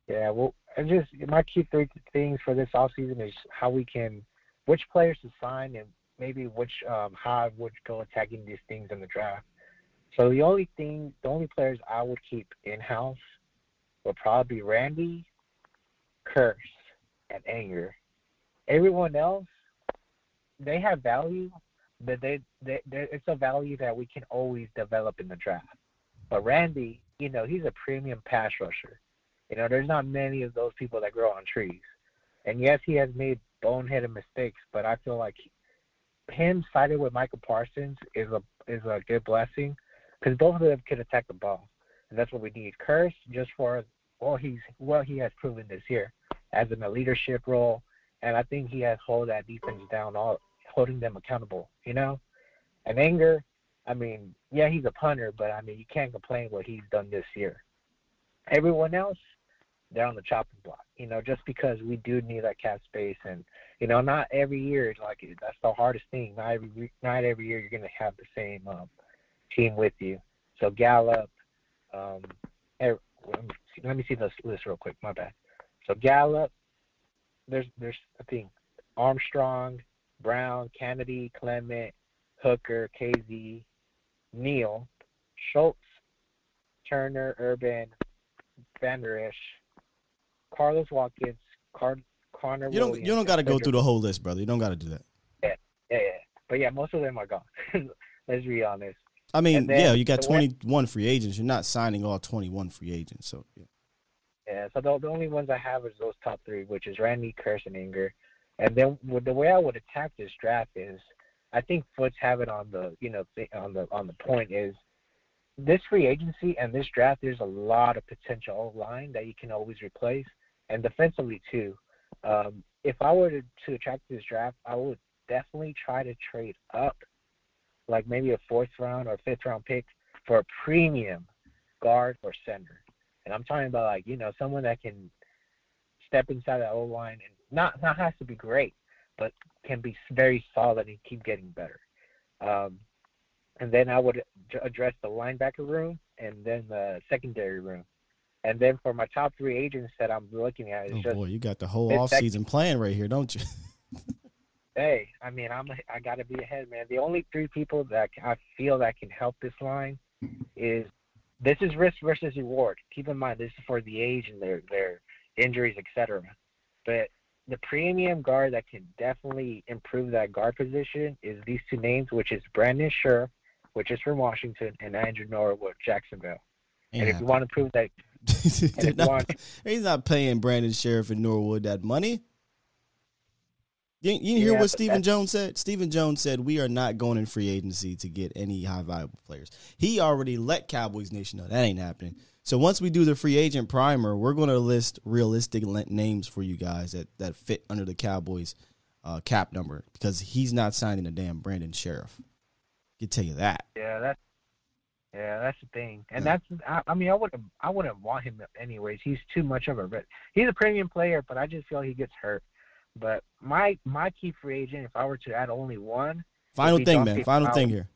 yeah. Well, I just my key three things for this off season is how we can, which players to sign, and maybe which um how I would go attacking these things in the draft. So the only thing, the only players I would keep in house would probably be Randy, Kearse, and Anger. Everyone else, they have value, but they, they it's a value that we can always develop in the draft. But Randy, you know, he's a premium pass rusher. You know, there's not many of those people that grow on trees. And yes, he has made boneheaded mistakes, but I feel like him sided with Micah Parsons is a is a good blessing because both of them can attack the ball, and that's what we need. Kearse just for well he's well he has proven this year as in a leadership role, and I think he has hold that defense down, all holding them accountable. You know, and anger. I mean, yeah, he's a punter, but I mean you can't complain what he's done this year. Everyone else, they're on the chopping block. You know, just because we do need that cap space, and you know, not every year. Like that's the hardest thing. Not every not every year you're gonna have the same um, team with you. So Gallup, um, er, let me see- this list real quick. My bad. So Gallup, there's there's I think Armstrong, Brown, Kennedy, Clement, Hooker, Kazee, Neal, Schultz, Turner, Urban, Van Der Esch, Carlos Watkins, Car- Connor. You don't Williams, you don't got to go through the whole list, brother. You don't got to do that. yeah, yeah. Yeah. But yeah, most of them are gone. Let's be honest. I mean, then yeah, you got the way- 21 free agents. You're not signing all 21 free agents. So, yeah. Yeah, so the, the only ones I have is those top three, which is Randy, Kearse, and Anger. And then with the way I would attack this draft is, I think Foots have it on the you know th- on the on the point is this free agency and this draft. There's a lot of potential line that you can always replace, and defensively too. Um, if I were to, to attract this draft, I would definitely try to trade up, like maybe a fourth round or fifth round pick for a premium guard or center. And I'm talking about like you know someone that can step inside that O line and not not has to be great, but can be very solid and keep getting better. Um, and then I would address the linebacker room and then the secondary room. And then for my top three agents that I'm looking at, oh just boy, you got the whole off-season plan right here, don't you? hey, I mean, I'm I got to be ahead, man. The only three people that I feel that can help this line is this is risk versus reward. Keep in mind, this is for the age and their their injuries, etc. But the premium guard that can definitely improve that guard position is these two names, which is Brandon Scherff, which is from Washington, and Andrew Norwell, Jacksonville. And if you want to prove that, not- want- he's not paying Brandon Scherff and Norwell that money. You, you didn't hear Yeah, what Stephen Jones said? Stephen Jones said we are not going in free agency to get any high valuable players. He already let Cowboys Nation know that ain't happening. So once we do the free agent primer, we're going to list realistic names for you guys that, that fit under the Cowboys uh, cap number because he's not signing a damn Brandon Scherff. Can tell you that. yeah, that's yeah, that's the thing. And Yeah. that's I, I mean, I wouldn't I wouldn't want him anyways. He's too much of a but he's a premium player, but I just feel he gets hurt. But my my key free agent, if I were to add only one, Final thing, man. Final thing here.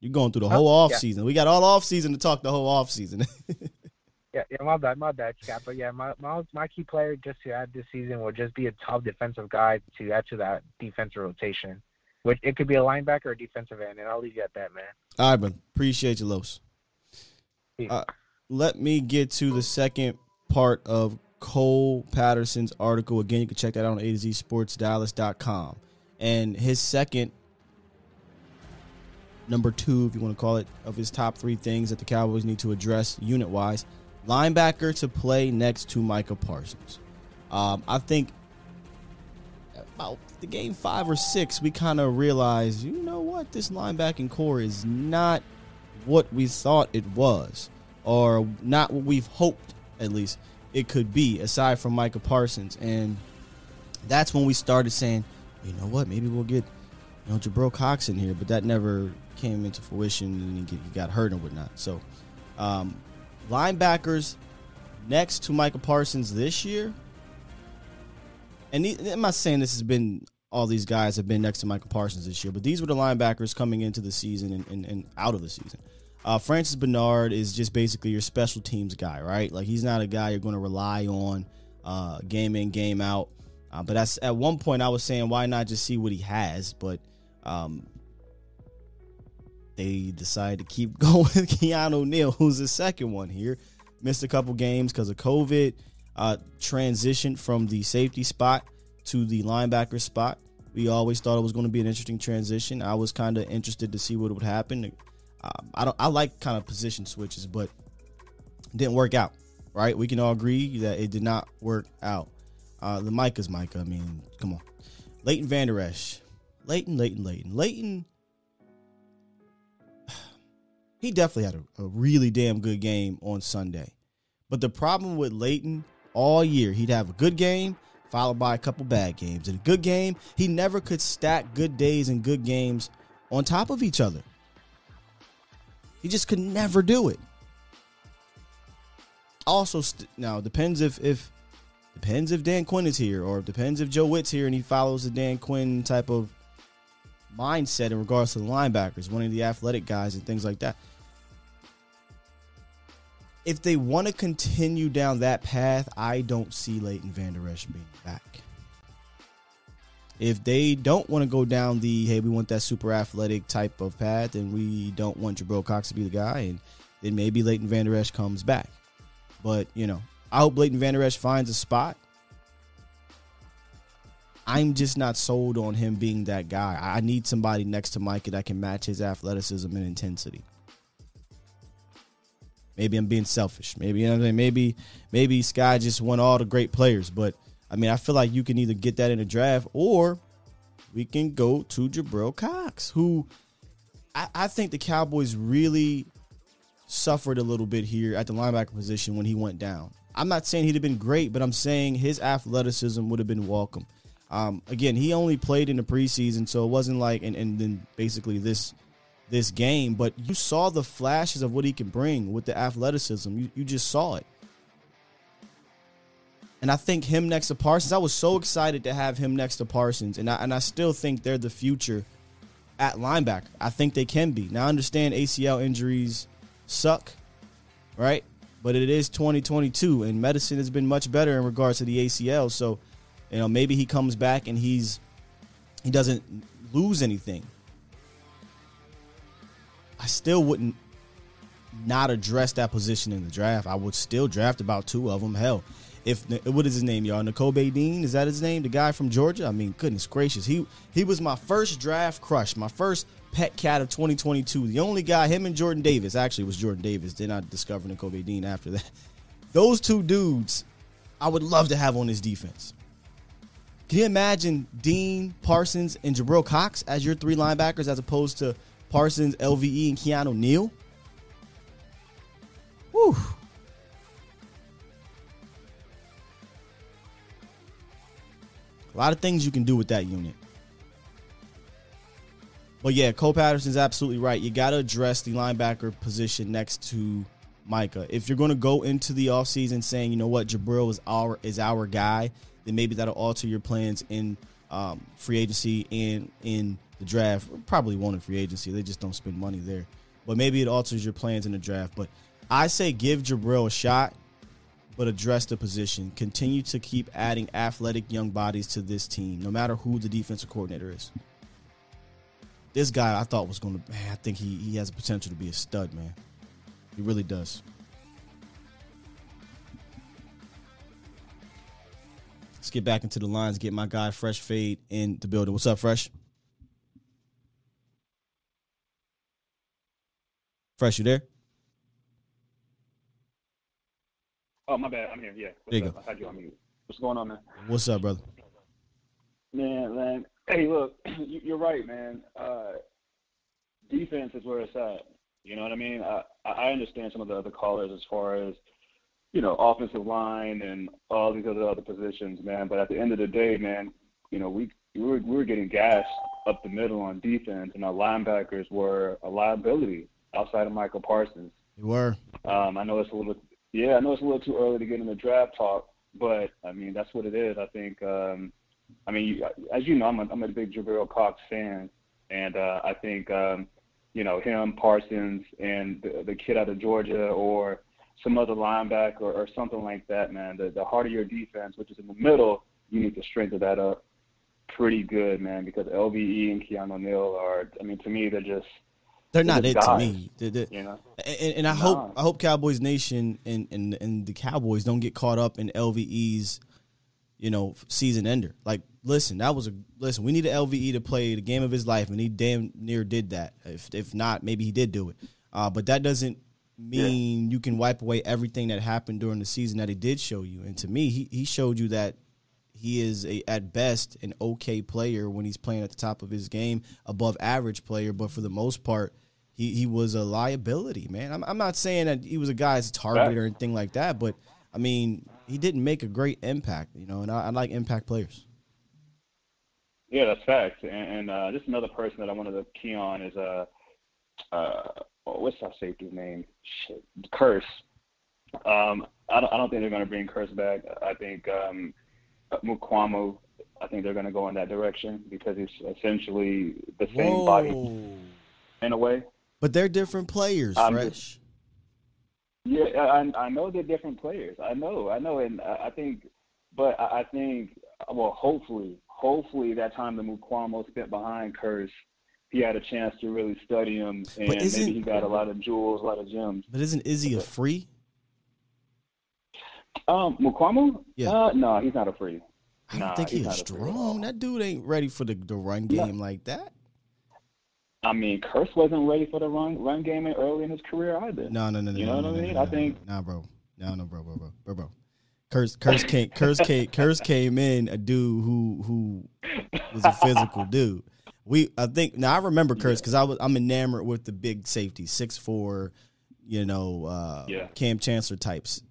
You're going through the Huh? whole off Yeah. season. We got all off season to talk the whole off season. Yeah, yeah, my bad, my bad, Scott. But yeah, my, my my key player just to add this season would just be a top defensive guy to add to that defensive rotation. Which it could be a linebacker or a defensive end, and I'll leave you at that, man. all right, man. Appreciate you, Los. Uh, let me get to the second part of Cole Patterson's article. Again, you can check that out on A to Z Sports Dallas.com. And his second, number two, if you want to call it, of his top three things that the Cowboys need to address unit wise linebacker to play next to Micah Parsons. Um, I think about the game five or six, we kind of realized, you know what, this linebacking core is not what we thought it was, or not what we've hoped, at least, it could be, aside from Micah Parsons. And that's when we started saying, you know what, maybe we'll get you know Jabril Cox in here, but that never came into fruition, and he got hurt and whatnot. So, um, linebackers next to Micah Parsons this year, and I'm not saying this has been all these guys have been next to Micah Parsons this year, but these were the linebackers coming into the season and, and, and out of the season. Uh, Francis Bernard is just basically your special teams guy, right? Like he's not a guy you're going to rely on uh, game in, game out. Uh, but that's at one point I was saying, why not just see what he has? But um, they decided to keep going with Keanu Neal, who's the second one here. Missed a couple games because of COVID. Uh, transitioned from the safety spot to the linebacker spot. We always thought it was going to be an interesting transition. I was kind of interested to see what would happen. Um, I don't. I like kind of position switches, but didn't work out. Right? We can all agree that it did not work out. Uh, the Micah's Micah. I mean, come on. Leighton Vander Esch. Leighton, Leighton, Leighton. Leighton. He definitely had a, a really damn good game on Sunday. But the problem with Leighton all year, he'd have a good game followed by a couple bad games. In a good game, he never could stack good days and good games on top of each other. He just could never do it. Also, st- now depends if if depends if Dan Quinn is here, or depends if Joe Whitt's here and he follows the Dan Quinn type of mindset in regards to the linebackers, one of the athletic guys and things like that. If they want to continue down that path, I don't see Leighton Vander Esch being back. If they don't want to go down the hey, we want that super athletic type of path, and we don't want Jabril Cox to be the guy, and then maybe Leighton Vander Esch comes back. But you know, I hope Leighton Vander Esch finds a spot. I'm just not sold on him being that guy. I need somebody next to Micah that can match his athleticism and intensity. Maybe I'm being selfish. Maybe you know what I'm saying? maybe maybe Sky just won all the great players, but I mean I feel like you can either get that in a draft or we can go to Jabril Cox, who I, I think the Cowboys really suffered a little bit here at the linebacker position when he went down. I'm not saying he'd have been great, but I'm saying his athleticism would have been welcome. Um, again, he only played in the preseason, so it wasn't like and, and then basically this this game, but you saw the flashes of what he can bring with the athleticism. You you just saw it. And I think him next to Parsons, I was so excited to have him next to Parsons, and I and I still think they're the future at linebacker. I think they can be. Now I understand ACL injuries suck, right? But it is 2022, and medicine has been much better in regards to the ACL. So, you know, maybe he comes back and he's he doesn't lose anything. I still wouldn't not address that position in the draft. I would still draft about two of them. Hell, if what is his name, y'all? Nakobe Dean is that his name? The guy from Georgia. I mean, goodness gracious, he he was my first draft crush, my first pet cat of 2022. The only guy, him and Jordan Davis, actually was Jordan Davis. Then I discovered Nakobe Dean after that. Those two dudes, I would love to have on this defense. Can you imagine Dean Parsons and Jabril Cox as your three linebackers, as opposed to Parsons, LVE, and Keanu Neal? Whew. A lot of things you can do with that unit. But yeah, Cole Patterson's absolutely right. You got to address the linebacker position next to Micah. If you're going to go into the offseason saying, you know what, Jabril is our is our guy, then maybe that'll alter your plans in um, free agency and in the draft. Probably won't in free agency. They just don't spend money there. But maybe it alters your plans in the draft. But I say give Jabril a shot, but address the position. Continue to keep adding athletic young bodies to this team, no matter who the defensive coordinator is this guy I thought was going to. I think he he has the potential to be a stud, man. He really does. Let's get back into the lines. Get my guy Fresh Fade in the building. What's up, Fresh? Fresh, you there? Oh, my bad. I'm here. Yeah. What's There you up? go. I had you on mute. What's going on, man? What's up, brother? Man, man. Hey, look, you- you're right, man. Uh, defense is where it's at. You know what I mean? I, I understand some of the other callers as far as, you know, offensive line and all these other other positions, man. But at the end of the day, man, you know, we we were, we were getting gassed up the middle on defense, and our linebackers were a liability outside of Micah Parsons. You were. Um, I know it's a little, yeah, I know it's a little too early to get in the draft talk, but I mean that's what it is. I think, um, I mean, you, as you know, I'm a, I'm a big Jabril Cox fan, and uh, I think, um, you know, him, Parsons, and the, the kid out of Georgia, or some other linebacker, or, or something like that, man. The the heart of your defense, which is in the middle, you need to strengthen that up pretty good, man, because LVE and Keanu Neal are, I mean, to me, they're just, They're not it to me. They're- they're- you know. and, and I Nah. hope I hope Cowboys Nation and, and and the Cowboys don't get caught up in LVE's, you know, season ender. Like, listen, that was a listen. We need an LVE to play the game of his life, and he damn near did that. If if not, maybe he did do it. Uh, but that doesn't mean you can wipe away everything that happened during the season that he did show you. And to me, he he showed you that he is a at best an okay player when he's playing at the top of his game, above average player, but for the most part, he he was a liability, man. I'm I'm not saying that he was a guy's target or anything like that, but I mean, he didn't make a great impact, you know, and I, I like impact players. Yeah, that's fact. And, and uh, just another person that I wanted to key on is uh, uh, what's our safety's name? Shit, Kearse. Um, I don't, I don't think they're going to bring Kearse back. I think um, Mukuamu. I think they're going to go in that direction because he's essentially the same body in a way. But they're different players, I'm fresh. Yeah, I, I know they're different players. I know, I know, and I think, but I I think, well, hopefully, hopefully that time that Mukuamu spent behind Kearse, he had a chance to really study him, and maybe he got a lot of jewels, a lot of gems. But isn't Izzy a free? Um, Mukuamu? Yeah. Uh, no, he's not a free. I don't Nah, think he's he's not a free at all. strong. That dude ain't ready for the, the run game like that. I mean, Kearse wasn't ready for the run run game early in his career either. No, no, no, no. You know no, what I mean? no, I think- Nah, bro. No, no, bro, bro, bro, bro, bro. Kearse, Kearse came, Kearse came, Kearse came in a dude who who was a physical dude. We, I think, now I remember Kearse because I was I'm enamored with the big safety, six four, you know, uh, Yeah. Kam Chancellor types.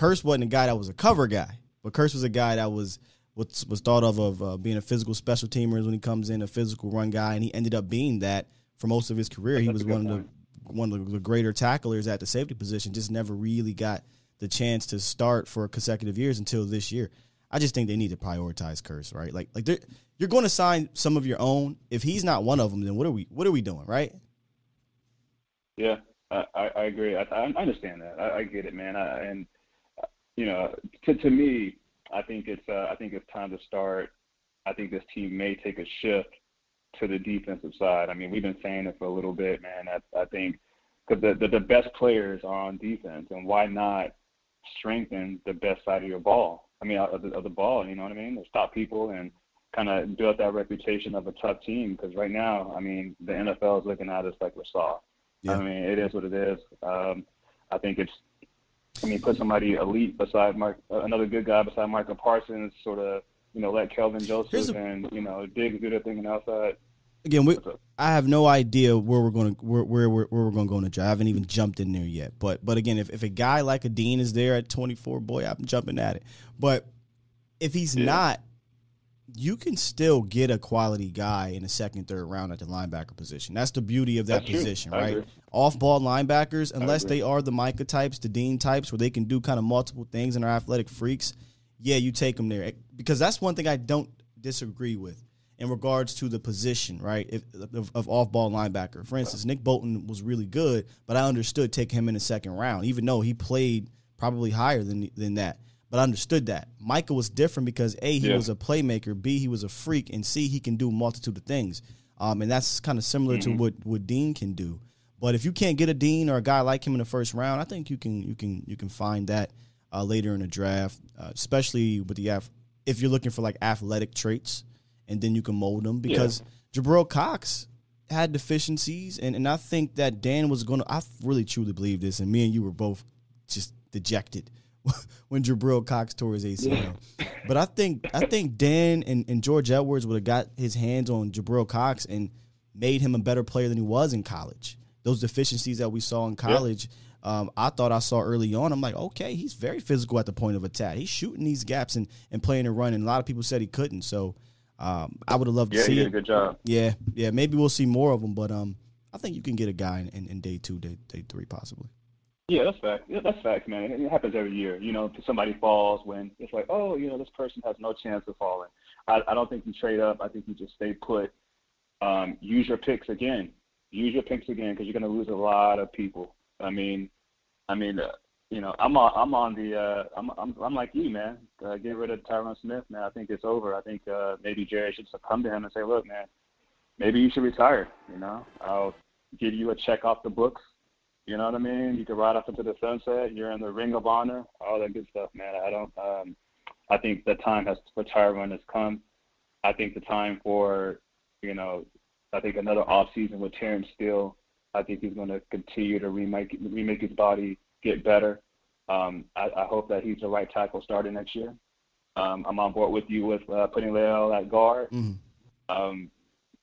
Kearse wasn't a guy that was a cover guy, but Kearse was a guy that was was, was thought of of uh, being a physical special teamer when he comes in, a physical run guy, and he ended up being that for most of his career. He was one of the one of the greater tacklers at the safety position. Just never really got the chance to start for consecutive years until this year. I just think they need to prioritize Kearse, right? Like like you're going to sign some of your own. If he's not one of them, then what are we what are we doing, right? Yeah, I, I agree. I, I understand that. I, I get it, man. I, and you know, to to me, I think it's uh, I think it's time to start. I think this team may take a shift to the defensive side. I mean, we've been saying it for a little bit, man. I, I think because the, the the best players are on defense, and why not strengthen the best side of your ball? I mean, of the, of the ball. You know what I mean? Stop people and kind of build that reputation of a tough team. Because right now, I mean, the NFL is looking at us like we're soft. Yeah. I mean, it is what it is. Um, I think it's. I mean, put somebody elite beside Mark, uh, another good guy beside Micah Parsons, sort of, you know, let Kelvin Joseph a, and you know Diggs do their thing and outside. Again, we, I have no idea where we're going to where where, where we're going to go in the draft. I haven't even jumped in there yet. But but again, if, if a guy like a Dean is there at 24, boy, I'm jumping at it. But if he's yeah. not, you can still get a quality guy in the second, third round at the linebacker position. That's the beauty of that That's position, right? Off ball linebackers, unless they are the Micah types, the Dean types, where they can do kind of multiple things and are athletic freaks, yeah, you take them there. Because that's one thing I don't disagree with in regards to the position, right? If, of, of off ball linebacker. For instance, Nick Bolton was really good, but I understood taking him in the second round, even though he played probably higher than than that but I understood that. Micah was different because A, he yeah. was a playmaker, B, he was a freak, and C, he can do a multitude of things. Um, and that's kind of similar mm-hmm. to what, what Dean can do. But if you can't get a Dean or a guy like him in the first round, I think you can you can you can find that uh, later in the draft, uh, especially with the if you're looking for like athletic traits, and then you can mold them because yeah. Jabril Cox had deficiencies, and, and I think that Dan was going to. I really truly believe this, and me and you were both just dejected when Jabril Cox tore his ACL. Yeah. But I think I think Dan and, and George Edwards would have got his hands on Jabril Cox and made him a better player than he was in college. Those deficiencies that we saw in college, yeah. um, I thought I saw early on. I'm like, okay, he's very physical at the point of attack. He's shooting these gaps and, and playing and running. A lot of people said he couldn't. So um, I would have loved to yeah, see. Yeah, good job. Yeah, yeah. Maybe we'll see more of him, but um, I think you can get a guy in, in, in day two, day, day three, possibly. Yeah, that's fact. Yeah, that's fact, man. It happens every year. You know, somebody falls when it's like, oh, you know, this person has no chance of falling. I, I don't think you trade up. I think you just stay put. Um, use your picks again. Use your picks again because you're going to lose a lot of people. I mean, I mean, uh, you know, I'm on, I'm on the, uh, I'm, I'm, I'm like you, man. Uh, get rid of Tyron Smith, man. I think it's over. I think uh, maybe Jerry should come to him and say, look, man, maybe you should retire. You know, I'll give you a check off the books you know what I mean? You can ride off into the sunset. You're in the Ring of Honor, all that good stuff, man. I don't. Um, I think the time has for Tyron has come. I think the time for, you know, I think another off season with Terence Steele. I think he's going to continue to remake remake his body, get better. Um, I, I hope that he's the right tackle starting next year. Um, I'm on board with you with uh, putting Leo at guard. Mm-hmm. Um,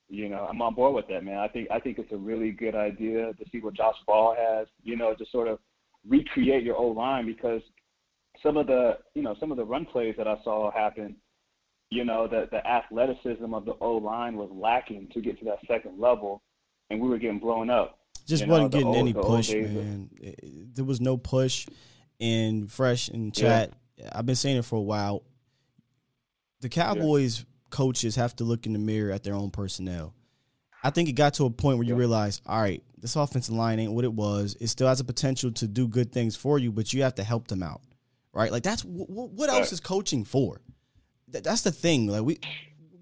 you know, I'm on board with that, man. I think I think it's a really good idea to see what Josh Ball has. You know, to sort of recreate your old line because some of the you know some of the run plays that I saw happen, you know, that the athleticism of the O line was lacking to get to that second level, and we were getting blown up. Just you wasn't know, getting old, any push, man. Of... There was no push. And fresh in chat, yeah. I've been saying it for a while. The Cowboys. Yeah coaches have to look in the mirror at their own personnel. I think it got to a point where you realize, all right, this offensive line ain't what it was. It still has a potential to do good things for you, but you have to help them out, right? Like that's what, what else is coaching for? That's the thing. Like we,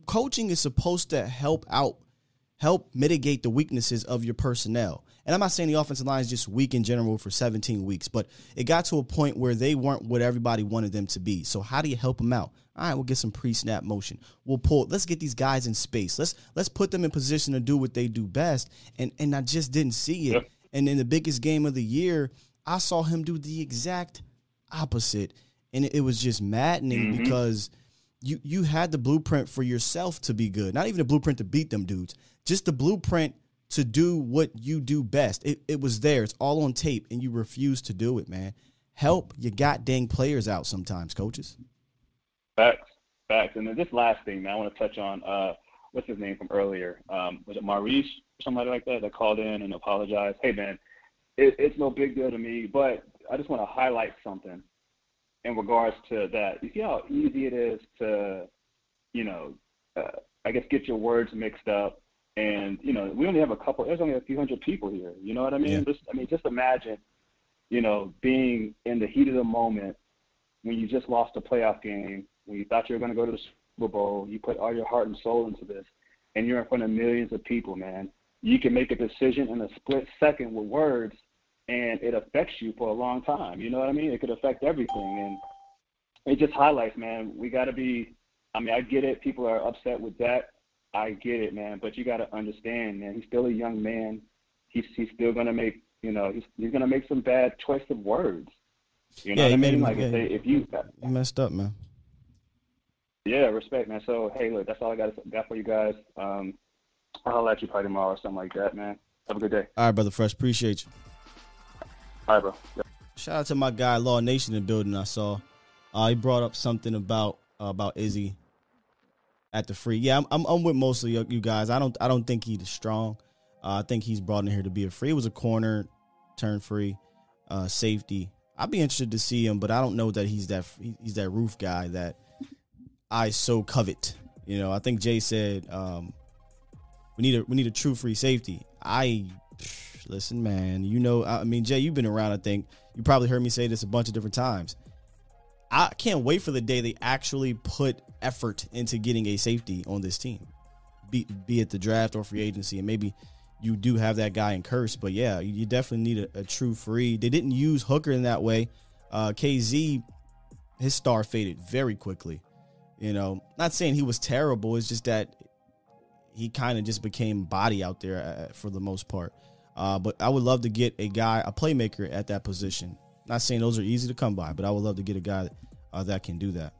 coaching is supposed to help out, help mitigate the weaknesses of your personnel. And I'm not saying the offensive line is just weak in general for 17 weeks, but it got to a point where they weren't what everybody wanted them to be. So how do you help them out? All right, we'll get some pre-snap motion. We'll pull. Let's get these guys in space. Let's let's put them in position to do what they do best. And and I just didn't see it. Yep. And in the biggest game of the year, I saw him do the exact opposite, and it, it was just maddening mm-hmm. because you you had the blueprint for yourself to be good. Not even a blueprint to beat them dudes. Just the blueprint to do what you do best. It, it was there. It's all on tape, and you refuse to do it, man. help your goddamn players out sometimes, coaches. Facts, facts. And then this last thing, man, I want to touch on. Uh, what's his name from earlier? Um, was it Maurice, or somebody like that, that called in and apologized? Hey, man, it, it's no big deal to me, but I just want to highlight something in regards to that. You see how easy it is to, you know, uh, I guess get your words mixed up. And you know, we only have a couple. There's only a few hundred people here. You know what I mean? Yeah. Just, I mean, just imagine, you know, being in the heat of the moment when you just lost a playoff game, when you thought you were going to go to the Super Bowl, you put all your heart and soul into this, and you're in front of millions of people, man. You can make a decision in a split second with words, and it affects you for a long time. You know what I mean? It could affect everything, and it just highlights, man. We got to be. I mean, I get it. People are upset with that. I get it, man. But you got to understand, man. He's still a young man. He's he's still gonna make. You know, he's he's gonna make some bad choice of words. You know Yeah, what I made mean? him- Like yeah. if, they, if you, You messed up, man. Yeah, respect, man. So hey, look, that's all I got got for you guys. Um, I'll let you probably tomorrow or something like that, man. Have a good day. All right, brother Fresh, appreciate you. All right, bro. Yeah. Shout out to my guy Law Nation in the building. I saw. Uh, he brought up something about uh, about Izzy at the free. Yeah, I'm I'm, I'm with most of you, you guys. I don't I don't think he's strong. Uh, I think he's brought in here to be a free. It was a corner, turn free, uh, safety. I'd be interested to see him, but I don't know that he's that he's that roof guy that I so covet. You know, I think Jay said um, we need a we need a true free safety. I listen, man. You know, I mean, Jay, you've been around. I think you probably heard me say this a bunch of different times. I can't wait for the day they actually put effort into getting a safety on this team, be be it the draft or free agency, and maybe you do have that guy in Kearse. But yeah, you, definitely need a, a true free. They didn't use Hooker in that way. Uh, Kazee, his star faded very quickly. You know, not saying he was terrible. It's just that he kind of just became body out there uh, for the most part. Uh, but I would love to get a guy, a playmaker at that position. Not saying those are easy to come by, but I would love to get a guy uh, that can do that.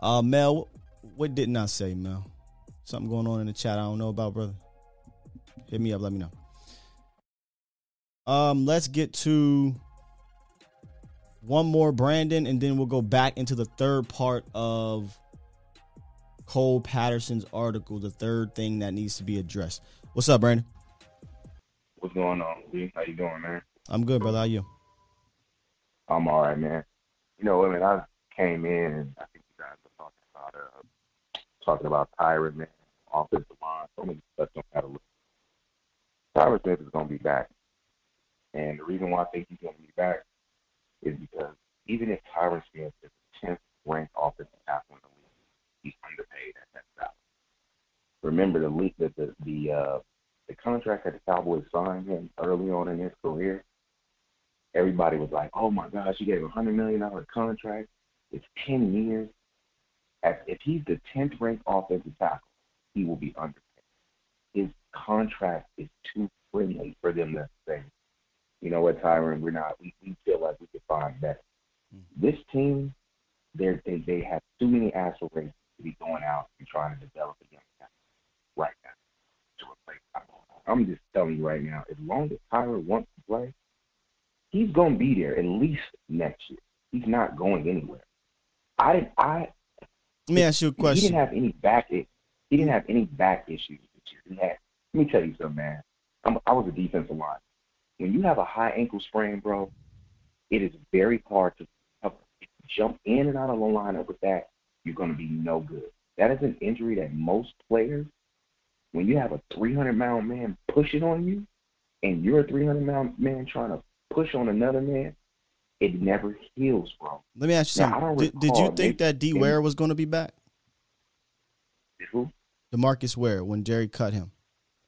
Uh, Mel, what didn't I say, Mel? Something going on in the chat I don't know about, brother. Hit me up, let me know. Um, let's get to one more Brandon, and then we'll go back into the third part of Cole Patterson's article, the third thing that needs to be addressed. What's up, Brandon? What's going on, B? How you doing, man? I'm good, brother. How you? I'm all right, man. You know, I mean, I came in and I think you guys were talking about uh, talking about Tyron, man, offensive line. So many stuff a little. Tyron Smith is going to be back, and the reason why I think he's going to be back is because even if Tyron Smith is the 10th ranked offensive tackle in the league, he's underpaid at that salary. Remember the league that the the uh, the contract that the Cowboys signed him early on in his career everybody was like, "Oh my gosh, you gave a hundred million dollar contract. It's ten years. As if he's the tenth ranked offensive tackle, he will be underpaid. His contract is too friendly for them to say, you know what, Tyron, we're not. We, we feel like we could find better. Mm-hmm. This team, they they they have too many aspirations to be going out and trying to develop a young talent right now to replace Tyron. I'm just telling you right now, as long as Tyron wants to play, he's going to be there at least next year. He's not going anywhere. I didn't. I Let me ask you a question. he didn't have any back. He didn't have any back issues this year. He had. Let me tell you something, man. I'm, I was a defensive line. When you have a high ankle sprain, bro, it is very hard to jump in and out of the lineup with that. You're going to be no good. That is an injury that most players, when you have a 300 pound man pushing on you, and you're a 300 pound man trying to push on another man, it never heals, bro. Let me ask you Now, something. Did, did you think that D. Ware was going to be back? Who? Demarcus Ware when Jerry cut him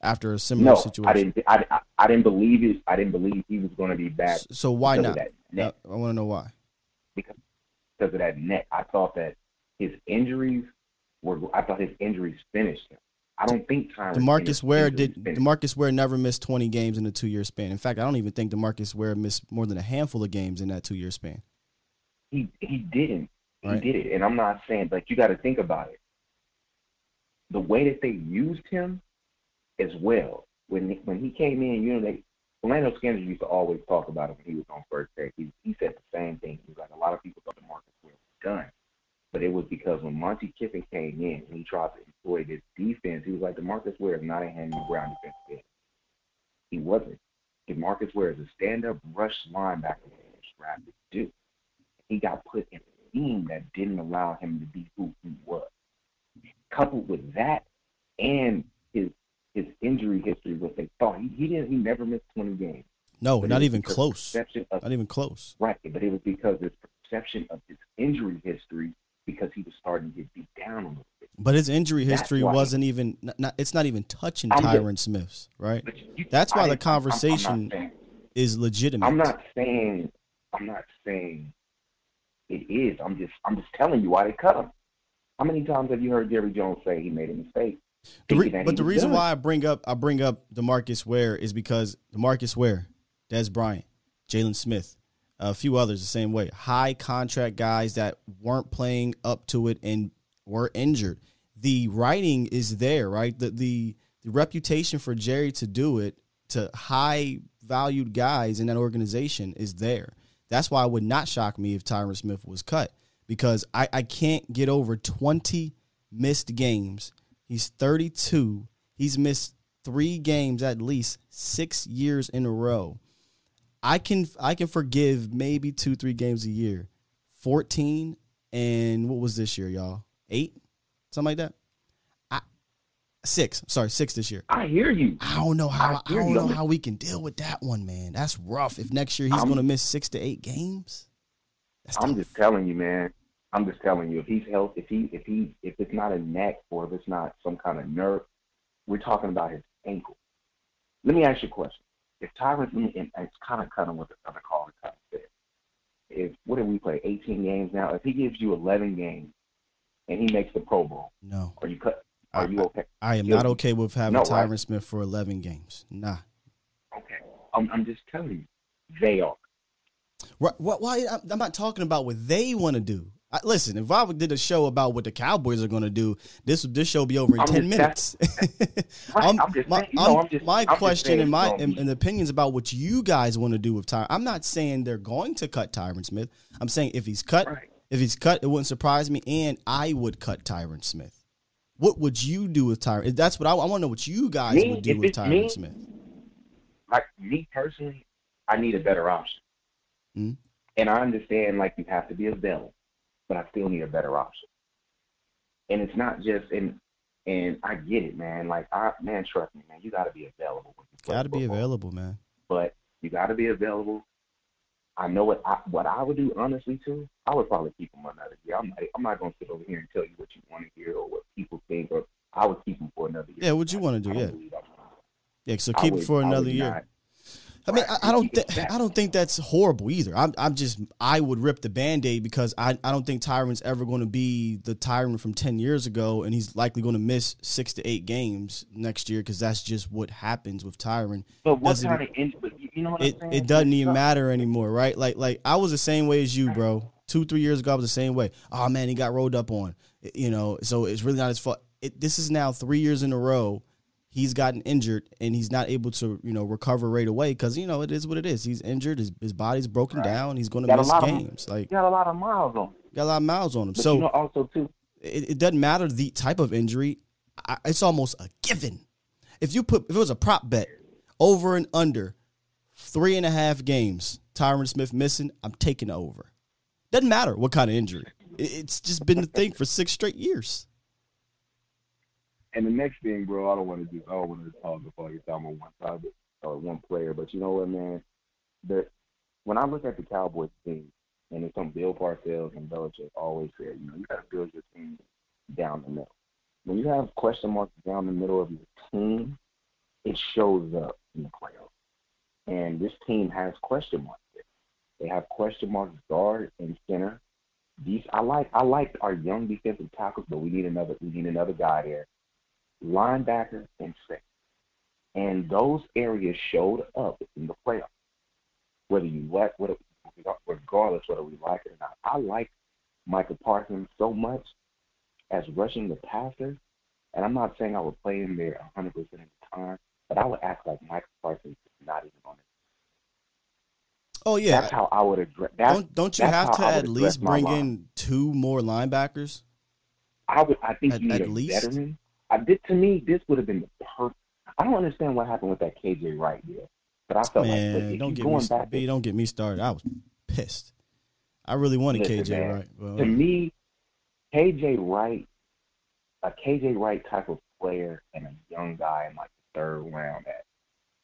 after a similar No, situation. I didn't. I, I, I didn't believe it. I didn't believe he was going to be back. So why not? Of that neck, I, want to know why. because because of that neck. I thought that his injuries were. I thought his injuries finished him. I don't think Tyron. Demarcus Ware did. finished. Demarcus Ware never missed 20 games in a two-year span. In fact, I don't even think Demarcus Ware missed more than a handful of games in that two-year span. He he didn't. He Right. did it, and I'm not saying, but you got to think about it. The way that they used him, as well. When when he came in, you know they Orlando Skinner used to always talk about him when he was on first take. He, he said the same thing. He was like, a lot of people thought DeMarcus Ware was done. But it was because when Monty Kiffin came in and he tried to employ this defense, he was like, DeMarcus Ware is not a hand ground defensive end. He wasn't. DeMarcus Ware is a stand-up rush linebacker that he was drafted to do. He got put in a team that didn't allow him to be who he was. Coupled with that and his injury history, what they thought he, he didn't he never missed twenty games. No, But not even close. perception of- Not even close. Right, but it was because his perception of his injury history because he was starting to get beat down a little bit. But his injury history why- wasn't even. Not, not, it's not even touching I'm just- Smith's, right? You, That's why I the didn't- I'm- I'm- conversation saying- is legitimate. I'm not saying I'm not saying it is. I'm just I'm just telling you why they cut him. How many times have you heard Jerry Jones say he made a mistake? The re- but the reason done? why I bring up I bring up Demarcus Ware is because Demarcus Ware, Dez Bryant, Jaylon Smith, a few others the same way. High contract guys that weren't playing up to it and were injured. The writing is there, right? The the the reputation for Jerry to do it to high valued guys in that organization is there. That's why it would not shock me if Tyron Smith was cut because I, I can't get over 20 missed games. He's 32. He's missed three games at least six years in a row. I can I can forgive maybe two three games a year. 14 and what was this year, y'all? Eight, something like that. I six. Sorry, six this year. I hear you. I don't know how I, I don't you. know how we can deal with that one, man. That's rough. If next year he's going to miss six to eight games, that's I'm tough. just telling you, man. I'm just telling you, if he's health, if he, if he, if it's not a neck or if it's not some kind of nerve, we're talking about his ankle. Let me ask you a question. If Tyron, Smith and it's kind of cutting with the other caller kind of said, if what did we play? 18 games now. If he gives you 11 games and he makes the Pro Bowl, no. are you cut? Are you okay? I am He'll- not okay with having No, Tyron right? Smith for 11 games. Nah. Okay. I'm, I'm just telling you, they are. Right, why? I'm not talking about what they want to do. I, listen, if I did a show about what the Cowboys are going to do, this this show be over in I'm ten minutes. Right, I'm- I'm just my saying- you know, I'm- I'm just- my I'm just question and my and, and opinions about what you guys want to do with Tyron. I'm not saying they're going to cut Tyron Smith. I'm saying if he's cut, Right. if he's cut, it wouldn't surprise me, and I would cut Tyron Smith. What would you do with Tyron? That's what I, I want to know. What you guys Me, would do with Tyron me, Smith? like me personally, I need a better option. Mhm. And I understand like you have to be available, but I still need a better option. And it's not just and and I get it, man. Like I man, trust me, man, you gotta be available when you Got to be available, man. But you gotta be available. I know what I what I would do honestly too. I would probably keep him another year. I'm not, I'm not gonna sit over here and tell you what you want to hear or what people think, or I would keep him for another year. Yeah, what you wanna do, I yeah. Yeah, so keep it would- for another year. not- I mean, I, I don't think. I don't think that's horrible either. I'm I'm just I would rip the band-aid because I, I don't think Tyron's ever going to be the Tyron from ten years ago, and he's likely going to miss six to eight games next year because that's just what happens with Tyron. But what Doesn't- kind of in, you know what It I'm saying? it doesn't even matter anymore, right? Like like I was the same way as you, bro. Two three years ago, I was the same way. Oh man, he got rolled up on, you know. So it's really not his fault. It, this is now three years in a row. He's gotten injured and he's not able to, you know, recover right away because you know it is what it is. He's injured. His his body's broken down. He's going to miss lot of- games. like got a lot of miles on. him. got a lot of miles on him. But so you know also too, it, it doesn't matter the type of injury. I, it's almost a given. If you put if it was a prop bet over and under three and a half games, Tyron Smith missing, I'm taking over. Doesn't matter what kind of injury. It- it's just been the thing for six straight years. And the next thing, bro, I don't want to do. I don't want to talk before you time on one side or one player. But you know what, man? The when I look at the Cowboys team, and it's something Bill Parcells and Belichick always said, you know, you got to build your team down the middle. When you have question marks down the middle of your team, it shows up in the playoffs. And this team has question marks. They have question marks guard and center. These I like I like our young defensive tackles, but we need another we need another guy there. Linebacker and safety. And those areas showed up in the playoffs. Whether you like whether regardless whether we like it or not. I like Micah Parsons so much as rushing the passer, and I'm not saying I would play him there 100% of the time, but I would act like Micah Parsons is not even on it. Oh yeah. That's how I would address. Don't don't you have to at least bring line. in two more linebackers? I would. I think At- you need a least? veteran. I did to me. This would have been the perfect. I don't understand what happened with that KJ Wright deal, but I felt like Man, look, if don't get going me back B, don't get me started. I was pissed. I really wanted Listen, KJ man, right. Well, to me, KJ Wright, a KJ Wright type of player, and a young guy in like the third round that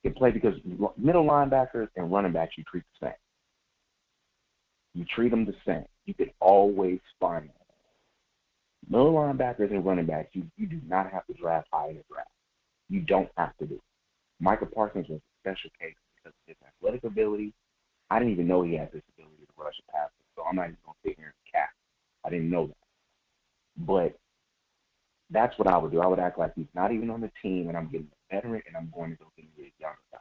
can play because middle linebackers and running backs you treat the same. You treat them the same. You can always find them. Middle linebackers and running backs, you, you do not have to draft high in the draft. You don't have to do. Micah Parsons was a special case because of his athletic ability. I didn't even know he had this ability to rush a pass, so I'm not even going to sit here and cap. I didn't know that. But that's what I would do. I would act like he's not even on the team, and I'm getting a veteran, and I'm going to go get a younger guy.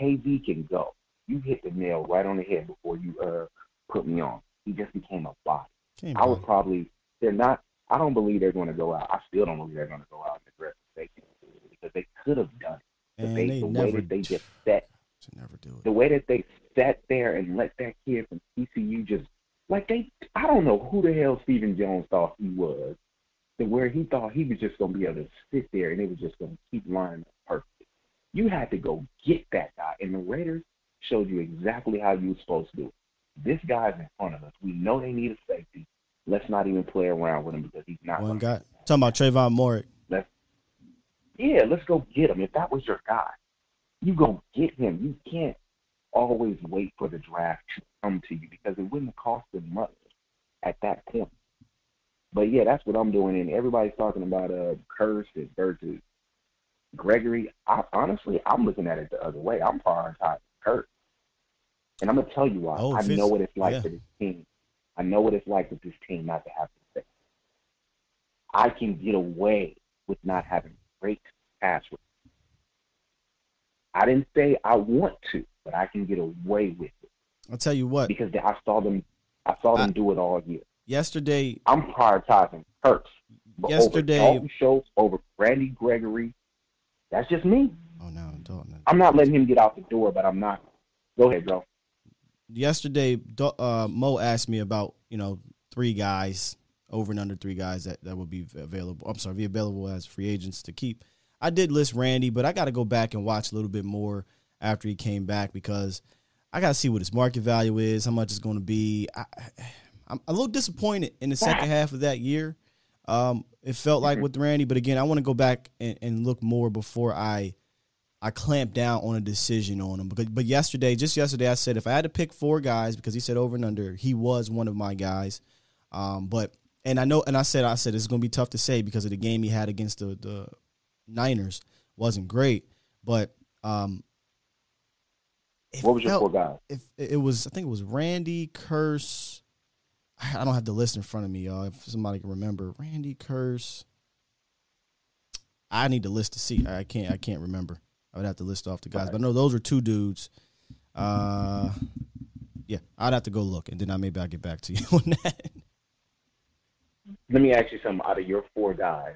KV can go. You hit the nail right on the head before you uh put me on. He just became a body. came I would probably they're not. I don't believe they're going to go out. I still don't believe they're going to go out and aggressive safety because they could have done it. They, they the way that they just set never do it. the way that they sat there and let that kid from TCU just like they I don't know who the hell Stephen Jones thought he was, to where he thought he was just gonna be able to sit there and it was just gonna keep lining up perfect. You had to go get that guy, and the Raiders showed you exactly how you were supposed to do it. This guy's in front of us. We know they need a safety. Let's not even play around with him because he's not. One guy. Talking about Trevon Moehrig. yeah, let's go get him. If that was your guy, you go get him. You can't always wait for the draft to come to you because it wouldn't cost them much at that point. But yeah, that's what I'm doing. And everybody's talking about uh Kearse versus Gregory. I, honestly, I'm looking at it the other way. I'm prioritizing Kearse, and I'm gonna tell you why. Oh, I know what it's like yeah. for this team. I know what it's like with this team not to have to say. I can get away with not having great pass rush. I didn't say I want to, but I can get away with it I'll tell you what. because I saw them. I saw them I- do it all year. Yesterday, I'm prioritizing Hurts Yesterday- over Dalton Schultz, over Randy Gregory. That's just me. oh no, Dalton. I'm not letting him get out the door, but I'm not. Go ahead, bro. Yesterday uh, Mo asked me about you know three guys over and under three guys that, that would be available. I'm sorry, be available as free agents to keep. I did list Randy, but I got to go back and watch a little bit more after he came back because I got to see what his market value is, how much it's going to be. I, I'm a little disappointed in the second half of that year. Um, it felt like with Randy, but again, I want to go back and, and look more before I I clamped down on a decision on him. Because, but yesterday, just yesterday, I said if I had to pick four guys because he said over and under, he was one of my guys. Um, but and I know, and I said I said it's going to be tough to say because of the game he had against the the Niners wasn't great. But um, What was your felt- four guys? if it was I think it was Randy Kearse. I don't have the list in front of me, y'all. If somebody can remember, Randy Kearse. I need the list to see. I can't. I can't remember. I would have to list off the guys, but I know those are two dudes. Uh, yeah, I'd have to go look, and then I maybe I'll get back to you on that. Let me ask you something. Out of your four guys,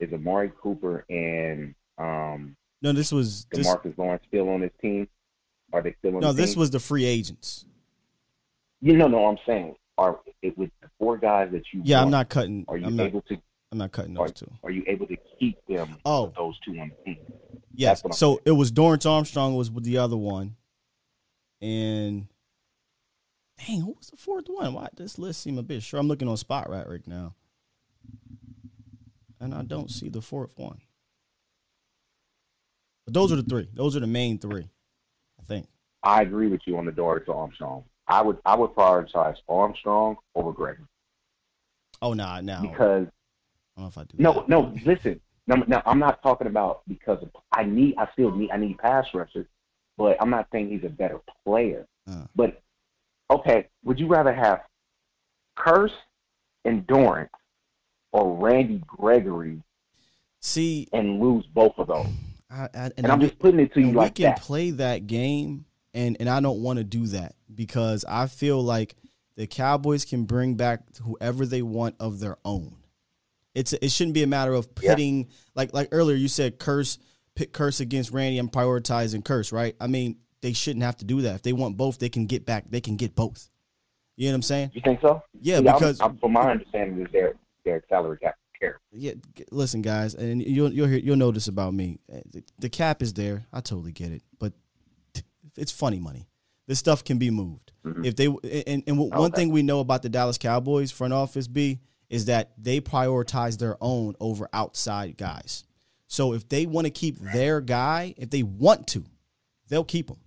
is Amari Cooper and um, No, this was this. Demarcus Lawrence still on his team? Are they still on No, the this team? was the free agents. You know, no, I'm saying, are it with the four guys that you? Yeah, I'm not cutting. Are you I'm not. able to? I'm not cutting Are, those two. are you able to keep them? Oh. with those two on the team. Yes. That's what I'm So it was Dorance Armstrong was with the other one, and dang, who was the fourth one? Why this list seem a bit short? I'm looking on Spot right right now, and I don't see the fourth one. But those are the three. Those are the main three, I think. I agree with you on the Dorance Armstrong. I would I would prioritize Armstrong over Gregory Oh nah, now because I don't know if I do. no that. no listen no no I'm not talking about because of, I need I still need I need pass rushers, but I'm not saying he's a better player. Uh. But okay, would you rather have Kearse and Dorance or Randy Gregory See, and lose both of those? I, I, and, And I'm just putting it to you like we can that. play that game, and and I don't want to do that because I feel like the Cowboys can bring back whoever they want of their own. It's it shouldn't be a matter of Yeah. pitting like like earlier you said Kearse pit Kearse against Randy. I'm prioritizing Kearse, right? I mean they shouldn't have to do that. If they want both, they can get back. They can get both. You know what I'm saying? You think so? Yeah, I'm- because I'm, from my understanding, is their their salary cap care. yeah, listen, guys, and you'll you'll hear, you'll know this about me. The, the cap is there. I totally get it, but it's funny money. This stuff can be moved. Mm-hmm. If they and, and one Okay. thing we know about the Dallas Cowboys front office B is that they prioritize their own over outside guys. So if they want to keep their guy, if they want to, they'll keep him.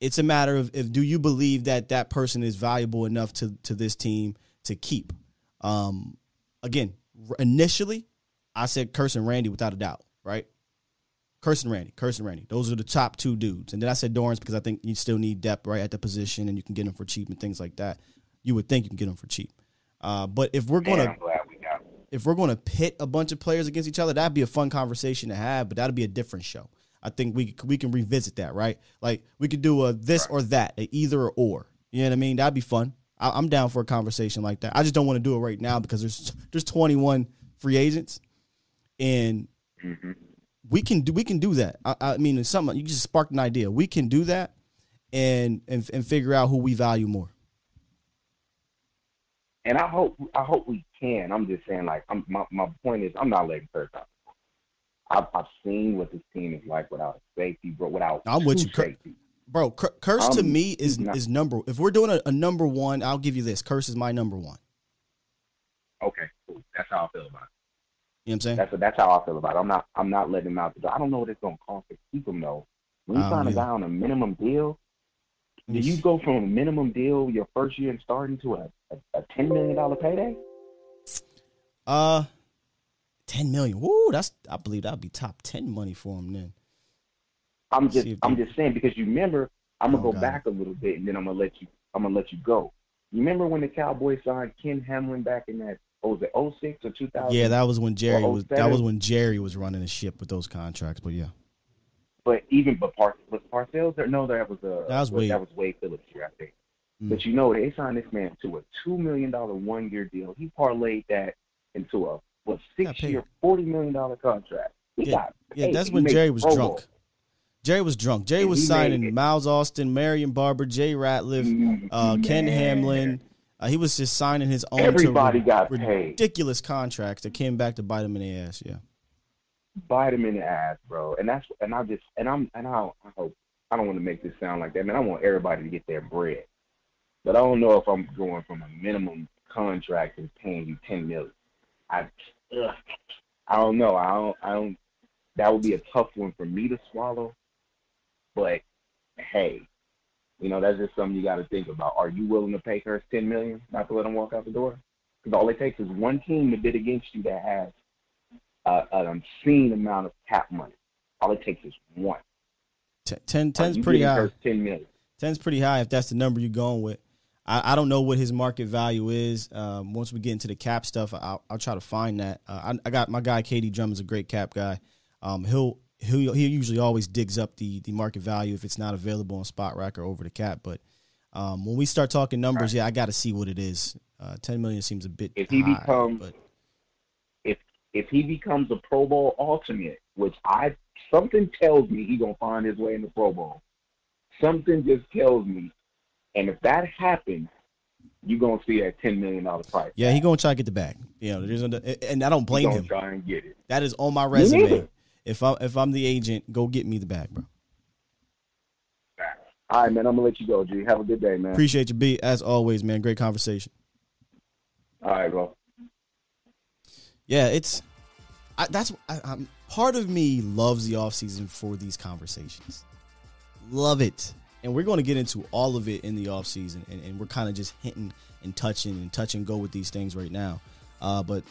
It's a matter of if do you believe that that person is valuable enough to to this team to keep. Um, again, initially, I said Kearse and Randy without a doubt, right? Kearse and Randy, Kearse and Randy. Those are the top two dudes. And then I said Dorance because I think you still need depth right at the position and you can get them for cheap and things like that. You would think you can get them for cheap. Uh, but if we're gonna we if we're gonna pit a bunch of players against each other, that'd be a fun conversation to have, but that'd be a different show. I think we we can revisit that, right? Like we could do a this or that, a either or. You know what I mean? That'd be fun. I, I'm down for a conversation like that. I just don't want to do it right now because there's there's 21 free agents, and Mhm. we can do we can do that. I, I mean, it's something you just sparked an idea. We can do that, and and and figure out who we value more. And I hope I hope we can. I'm just saying, like, I'm, my my point is, I'm not letting Kirk out. I've I've seen what this team is like without safety, bro. Without I'm with you, Kirk. Bro, Cur- Kearse to Um, me is not- is number. If we're doing a, a number one, I'll give you this. Kearse is my number one. Okay, cool. That's how I feel about it. You know what I'm saying? That's that's how I feel about it. I'm not I'm not letting him out the door. I don't know what it's gonna cost to keep him though. When you sign a guy on a minimum deal, do you go from a minimum deal your first year and starting to a, a, a ten million dollar payday? Uh, ten million. Woo, that's I believe that'd be top ten money for him. Then I'm Let's just I'm they- just saying because you remember I'm gonna Oh, go God. back a little bit and then I'm gonna let you I'm gonna let you go. You remember when the Cowboys signed Ken Hamlin back in that oh was it 06 or 2000? yeah, that was when Jerry was. That was when Jerry was running the ship with those contracts. But yeah, But even but Par was Parcells there? No, that was a That was Wade. that was Wade Phillips here, I think. Mm. But you know they signed this man to a two million dollar one year deal. He parlayed that into a what six year forty million dollar contract. He Yeah, got yeah, that's He when made Jerry was Pro drunk. Bowl. Jerry was drunk. Jerry was signing. Miles Austin, Marion Barber, Jay Ratliff, Mm, uh, Ken. Hamlin. Uh, he was just signing his own. Everybody ri- got paid. ridiculous contracts that came back to bite him in the ass. Yeah. bite him in the ass, bro. And that's and I just and I'm and I, I hope I don't want to make this sound like that, man. I want everybody to get their bread, but I don't know if I'm going from a minimum contract and paying you ten million. I ugh, I don't know. I don't I don't. That would be a tough one for me to swallow. But hey, you know that's just something you got to think about. Are you willing to pay Hurst ten million not to let him walk out the door? Because all it takes is one team to bid against you that has uh, an obscene amount of cap money. All it takes is one. Ten, Are ten's pretty high. Ten million. Ten's pretty high if that's the number you're going with. I, I don't know what his market value is. Um, once we get into the cap stuff, I'll, I'll try to find that. Uh, I, I got my guy Katie Drum is a great cap guy. Um, he'll he'll he usually always digs up the the market value if it's not available on Spotrac or over the cap. But um, when we start talking numbers, yeah, I got to see what it is. Uh, Ten million seems a bit If he high, becomes- but If if he becomes a Pro Bowl alternate, which I something tells me he gonna find his way in the Pro Bowl. Something just tells me, and if that happens, you're gonna see that ten million dollar price. yeah, he gonna try to get the bag. You know, there's no, and I don't blame him. try and get it. That is on my resume. If I if I'm the agent, go get me the bag, bro. All right, man. I'm gonna let you go, G. Have a good day, man. Appreciate you, B. As always, man. Great conversation. All right, bro. Yeah, it's I, that's I, I'm part of me loves the off season for these conversations. Love it, and we're going to get into all of it in the off season, and, and we're kind of just hinting and touching and touch and go with these things right now. Uh, but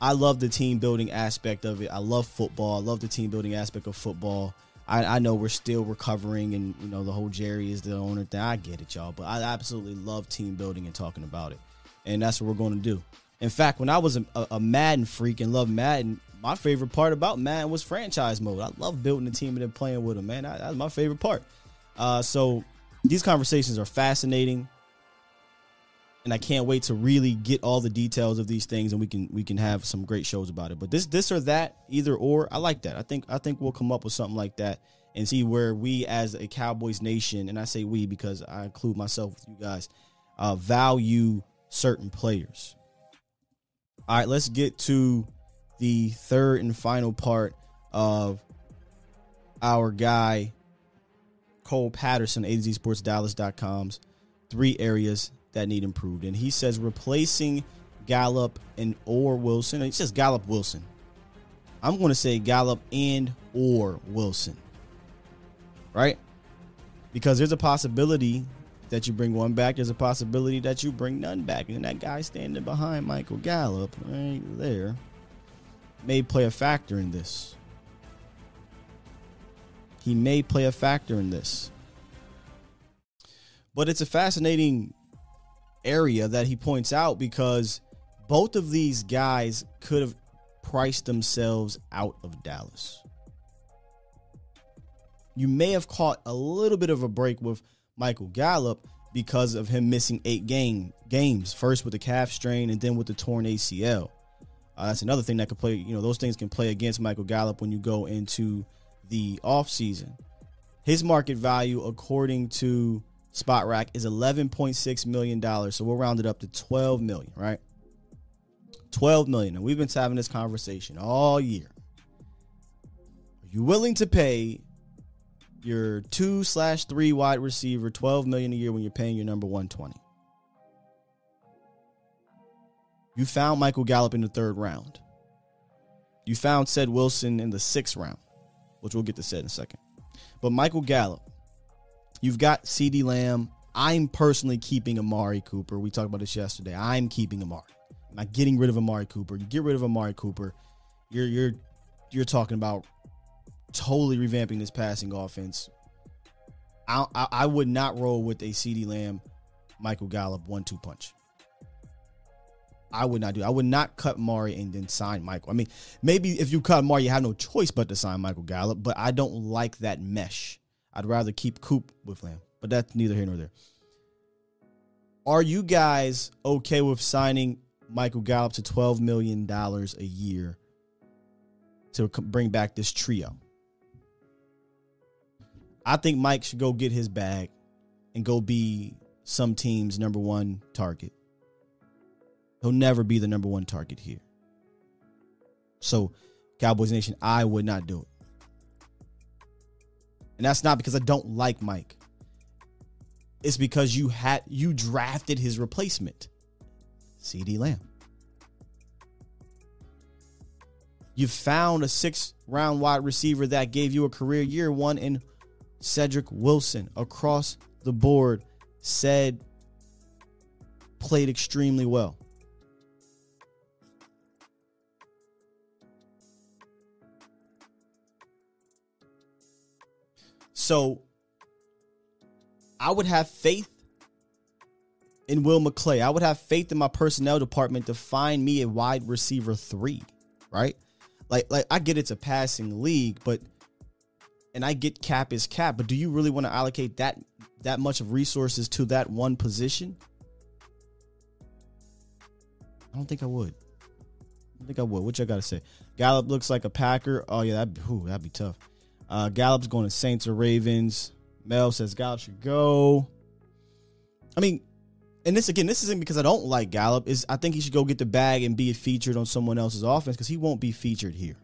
I love the team building aspect of it. I love football. I love the team building aspect of football. I, I know we're still recovering, and you know the whole Jerry is the owner thing. I get it, y'all, but I absolutely love team building and talking about it, and that's what we're going to do. In fact, when I was a, a Madden freak and loved Madden, my favorite part about Madden was franchise mode. I love building a team and then playing with them, man. That- That's my favorite part. Uh, so these conversations are fascinating, and I can't wait to really get all the details of these things, and we can we can have some great shows about it. But this this or that, either or, I like that. I think I think we'll come up with something like that, and see where we as a Cowboys nation, and I say we because I include myself with you guys, uh, value certain players. All right, let's get to the third and final part of our guy Cole Patterson, AZSportsDallas.com's three areas that need improved. And he says replacing Gallup and or Wilson. He says Gallup Wilson. I'm going to say Gallup and or Wilson. Right? Because there's a possibility that you bring one back. There's a possibility that you bring none back. And that guy standing behind Michael Gallup right there may play a factor in this. He may play a factor in this. But it's a fascinating area that he points out because both of these guys could have priced themselves out of Dallas. You may have caught a little bit of a break with Michael Gallup because of him missing eight game games, first with the calf strain and then with the torn ACL. Uh, that's another thing that could play. You know, those things can play against Michael Gallup when you go into the offseason. His market value, according to Spotrac, is $11.6 million. So we'll round it up to 12 million, right? 12 million. And we've been having this conversation all year. Are you willing to pay your two slash three wide receiver 12 million a year when you're paying your number 120? You found Michael Gallup in the third round. You found Ced Wilson in the sixth round which we'll get to Ced in a second. But Michael Gallup, you've got CeeDee Lamb. I'm personally keeping Amari Cooper. We talked about this yesterday. I'm keeping Amari. I'm not getting rid of Amari Cooper. You get rid of Amari Cooper, you're you're you're talking about totally revamping this passing offense. I, I, I would not roll with a CeeDee Lamb, Michael Gallup one two punch. I would not do. I would not cut Mari and then sign Michael. I mean, maybe if you cut Mari, you have no choice but to sign Michael Gallup. But I don't like that mesh. I'd rather keep Coop with Lamb. But that's neither here nor there. Are you guys okay with signing Michael Gallup to twelve million dollars a year to bring back this trio? I think Mike should go get his bag and go be some team's number one target. He'll never be the number one target here. So, Cowboys Nation, I would not do it. And that's not because I don't like Mike. It's because you had you drafted his replacement, CeeDee Lamb. You found a six round wide receiver that gave you a career year one in Cedric Wilson across the board, Ced played extremely well. So I would have faith in Will McClay. I would have faith in my personnel department to find me a wide receiver three, right? Like, like I get it's a passing league, but and I get cap is cap, but do you really want to allocate that that much of resources to that one position? I don't think I would. I think I would. What y'all gotta say? Gallup looks like a Packer. Oh yeah, that ooh, that'd be tough. Uh, Gallup's going to Saints or Ravens. Mel says Gallup should go. I mean, and this again, this isn't because I don't like Gallup. Is I think he should go get the bag and be featured on someone else's offense because he won't be featured here.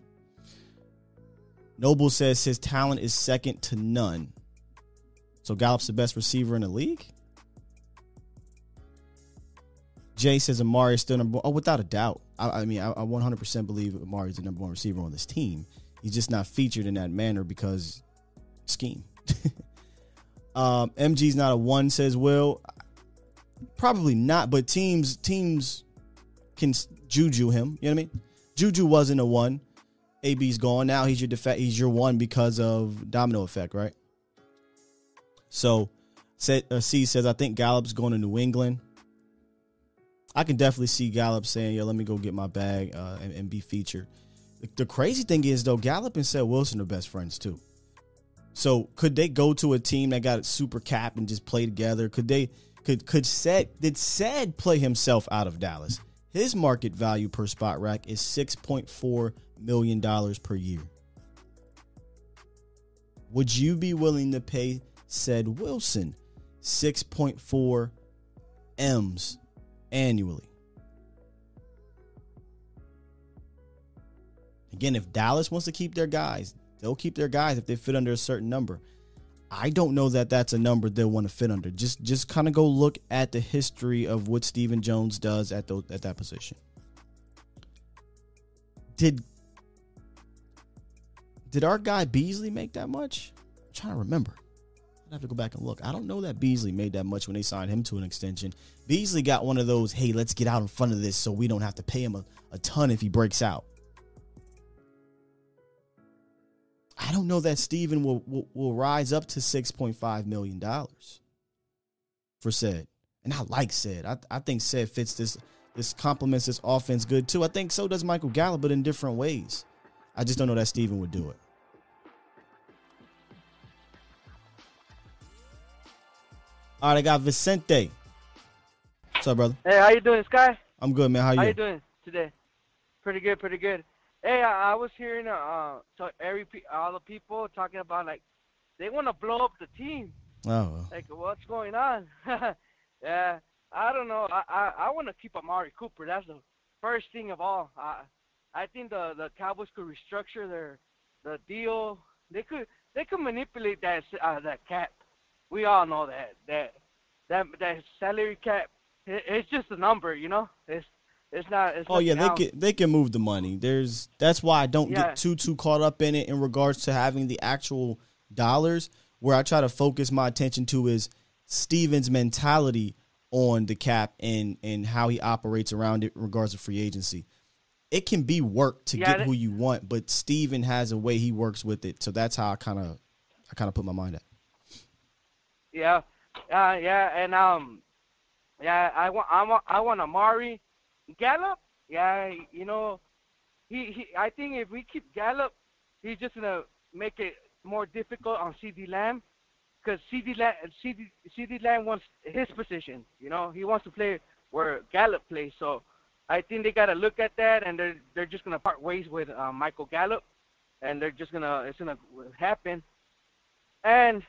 Noble says his talent is second to none. So Gallup's the best receiver in the league. Jay says Amari is still number one. Oh, without a doubt. I, I mean, I, I 100% believe Amari is the number one receiver on this team. He's just not featured in that manner because scheme. um, MG's not a one, says Will. Probably not, but teams teams can juju him. You know what I mean? Juju wasn't a one. AB's gone now. He's your def- He's your one because of domino effect, right? So, said uh, C says I think Gallup's going to New England. I can definitely see Gallup saying, "Yo, let me go get my bag uh, and, and be featured." The crazy thing is though, Gallup and Ced Wilson are best friends too. So could they go to a team that got a super cap and just play together? Could they could could said did Ced play himself out of Dallas? His market value per Spotrac is six point four million dollars per year. would you be willing to pay Ced Wilson 6.4 M's annually? Again, if Dallas wants to keep their guys, they'll keep their guys if they fit under a certain number. I don't know that that's a number they'll want to fit under. Just just kind of go look at the history of what Stephen Jones does at the, at that position. Did did our guy Beasley make that much? I'm trying to remember. I'd have to go back and look. I don't know that Beasley made that much when they signed him to an extension. Beasley got one of those, hey, let's get out in front of this so we don't have to pay him a, a ton if he breaks out. I don't know that Stephen will, will, will rise up to $6.5 million for Ced. And I like Ced. I, I think Ced fits this this complements this offense good too. I think so does Michael Gallup, but in different ways. I just don't know that Stephen would do it. All right, I got Vicente. What's up, brother? Hey, how you doing, Sky? I'm good, man. How you? How you doing today? Pretty good, pretty good. Hey, I, I was hearing uh, so every pe- all the people talking about like they want to blow up the team. Oh, Like, what's going on? yeah, I don't know. I I, I want to keep Amari Cooper. That's the first thing of all. I I think the the Cowboys could restructure their the deal. They could they could manipulate that uh, that cap. We all know that that that that salary cap. It, it's just a number, you know. It's it's not. It's Oh yeah, they else. can they can move the money. There's that's why I don't Yeah. get too too caught up in it in regards to having the actual dollars. Where I try to focus my attention to is Stephen's mentality on the cap and and how he operates around it in regards to free agency. It can be work to Yeah, get who you want, but Stephen has a way he works with it. So that's how I kind of I kind of put my mind at. Yeah, uh, yeah, and um, yeah, I want, I want, I want Amari Gallup. Yeah, you know, he, he, I think if we keep Gallup, he's just gonna make it more difficult on CeeDee Lamb, because CeeDee Lamb, CeeDee, CeeDee Lamb wants his position. You know, he wants to play where Gallup plays. So, I think they gotta look at that, and they're they're just gonna part ways with uh, Michael Gallup, and they're just gonna it's gonna happen, and.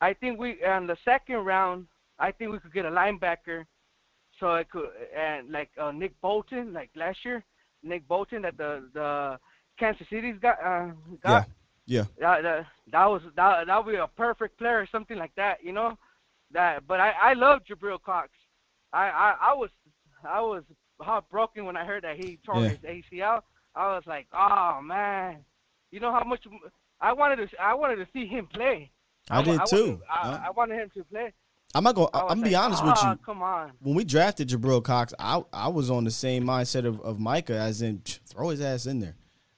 I think we on the second round. I think we could get a linebacker, so I could and like uh, Nick Bolton, like last year, Nick Bolton that the the Kansas City's got uh, got. Yeah. That, that that was that that would be a perfect player, or something like that, you know. That, but I I love Jabril Cox. I I, I was I was heartbroken when I heard that he tore Yeah. his ACL. I was like, oh man, you know how much I wanted to I wanted to see him play. I did wa- too. I, I wanted him to play. I'm not going. I was I'm gonna be honest with "Ah, you. Come on. when we drafted Jabril Cox, I I was on the same mindset of, of Micah, as in throw his ass in there,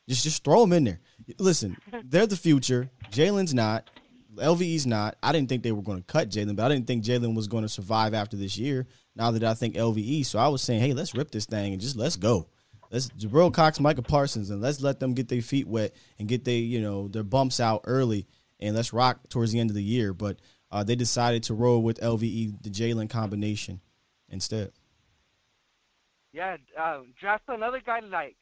just just throw him in there. Listen, they're the future. Jaylon's not. LVE's not. I didn't think they were going to cut Jaylon, but I didn't think Jaylon was going to survive after this year. Now that I think LVE, so I was saying, hey, let's rip this thing and just let's go. Let's Jabril Cox, Micah Parsons, and let's let them get their feet wet and get they you know their bumps out early, and let's rock towards the end of the year. But uh, they decided to roll with LVE, the Jaylon combination, instead. Yeah, uh, draft another guy like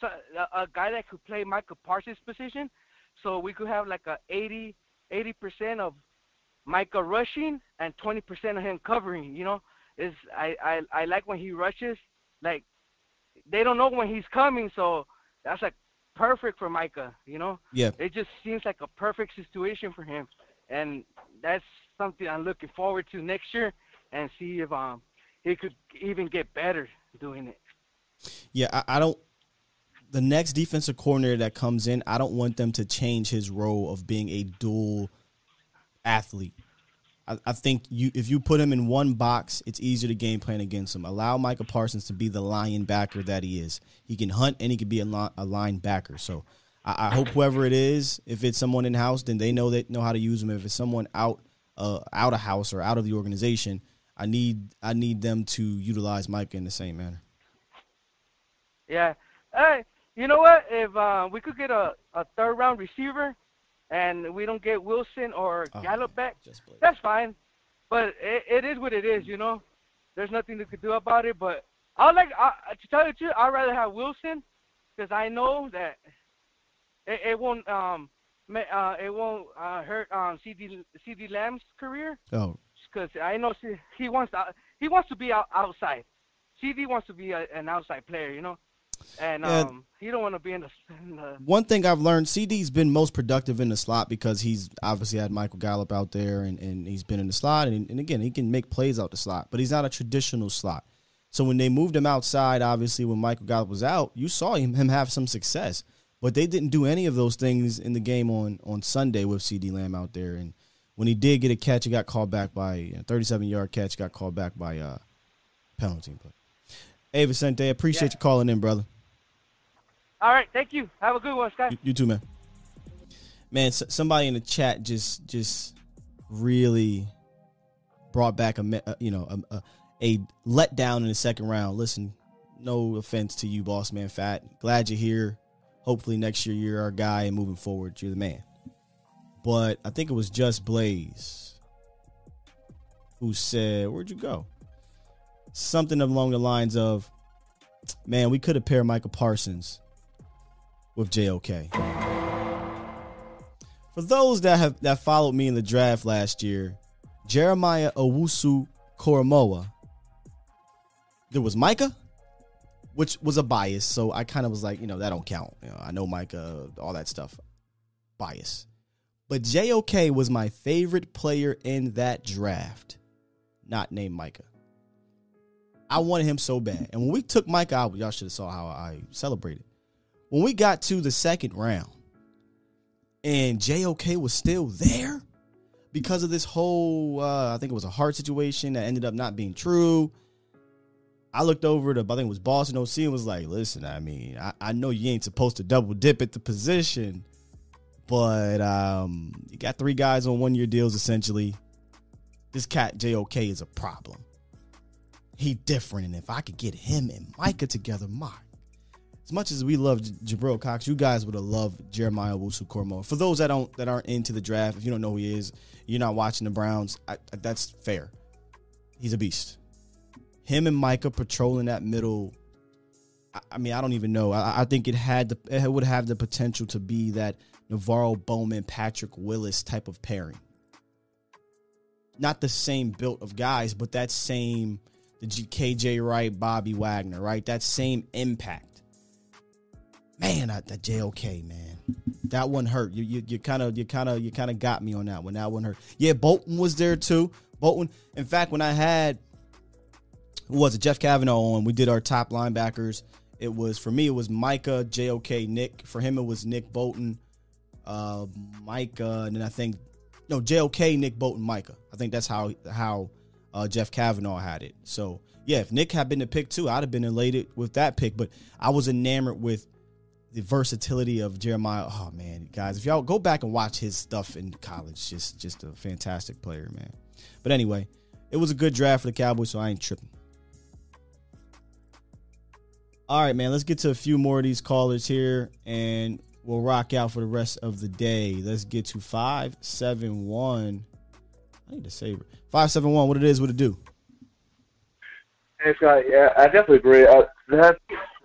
so, a, a guy that could play Micah Parsons' position, so we could have like a 80 percent of Micah rushing and twenty percent of him covering. You know, is I, I I like when he rushes. Like they don't know when he's coming, so that's like perfect for Micah. You know, Yeah. it just seems like a perfect situation for him, and that's something I'm looking forward to next year and see if um he could even get better doing it. Yeah, I, I don't. The next defensive coordinator that comes in, I don't want them to change his role of being a dual athlete. I, I think you if you put him in one box, it's easier to game plan against him. Allow Micah Parsons to be the linebacker that he is. He can hunt and he can be a, li- a linebacker. So I, I hope whoever it is, if it's someone in house, then they know that know how to use them. If it's someone out uh, out of house or out of the organization, I need I need them to utilize Micah in the same manner. Yeah. Hey, you know what? If uh, we could get a, a third round receiver, and we don't get Wilson or Oh, Gallup back, that's fine. But it, it is what it is, you know. There's nothing they could do about it. But I like I, to tell you the truth, I'd rather have Wilson because I know that it, it won't um uh, it won't uh, hurt um, CeeDee CeeDee Lamb's career Oh, because I know he wants to, he wants to be out, outside. CeeDee wants to be a, an outside player, you know, and um, he don't want to be in the, in the one thing I've learned, CeeDee's been most productive in the slot because he's obviously had Michael Gallup out there and, and he's been in the slot. And, and again, he can make plays out the slot, but he's not a traditional slot. So when they moved him outside, obviously when Michael Gallup was out, you saw him, him have some success. But they didn't do any of those things in the game on, on Sunday with CeeDee Lamb out there. And when he did get a catch, he got called back by a 37 yard catch, got called back by uh penalty. But hey, Vicente, appreciate you calling in, brother. All right, thank you. Have a good one, Scott. You, you too, man. Man, s- somebody in the chat just just really brought back a uh, you know a, a, a letdown in the second round. Listen, no offense to you, boss man, fat. Glad you're here. Hopefully next year you're our guy and moving forward you're the man. But I think it was just Blaze who said, "Where'd you go?" Something along the lines of, "Man, we could have paired Micah Parsons." with JOK. For those that have that followed me in the draft last year, Jeremiah Owusu Koramoah. There was Micah, which was a bias, so I kind of was like, you know, that don't count. You know, I know Micah, all that stuff, bias. But JOK was my favorite player in that draft, not named Micah. I wanted him so bad, and when we took Micah out, y'all should have saw how I celebrated when we got to the second round and JOK was still there because of this whole uh, I think it was a heart situation that ended up not being true. I looked over to I think it was Boston OC and was like, listen, I mean, I, I know you ain't supposed to double dip at the position, but um, you got three guys on one year deals essentially. This cat JOK is a problem. He different, and if I could get him and Micah together, my as much as we love Jabril Cox, you guys would have loved Jeremiah Owusu Koramoah. For those that don't that aren't into the draft, if you don't know who he is, you're not watching the Browns. I, I- that's fair. He's a beast. Him and Micah patrolling that middle. I, mean, I don't even know. I, I think it had the it would have the potential to be that NaVorro Bowman, Patrick Willis type of pairing. Not the same built of guys, but that same the G- KJ Wright, Bobby Wagner, right? That same impact man, I, that JOK man, that one hurt. You you kind of you kind of you kind of got me on that one. That one hurt. Yeah, Bolton was there too. Bolton. In fact, when I had was it Jeff Kavanaugh on, we did our top linebackers. It was for me. It was Micah, JOK, Nick. For him, it was Nick Bolton, uh, Micah, and then I think no JOK, Nick Bolton, Micah. I think that's how how uh, Jeff Kavanaugh had it. So yeah, if Nick had been the pick too, I'd have been elated with that pick. But I was enamored with the versatility of Jeremiah. Oh man, guys, if y'all go back and watch his stuff in college, just just a fantastic player, man. But anyway, it was a good draft for the Cowboys, so I ain't tripping. All right, man, let's get to a few more of these callers here, and we'll rock out for the rest of the day. Let's get to five seven one. I need to save it. Five seven one. What it is? What it do? Hey Scott, yeah, I definitely agree. Uh, that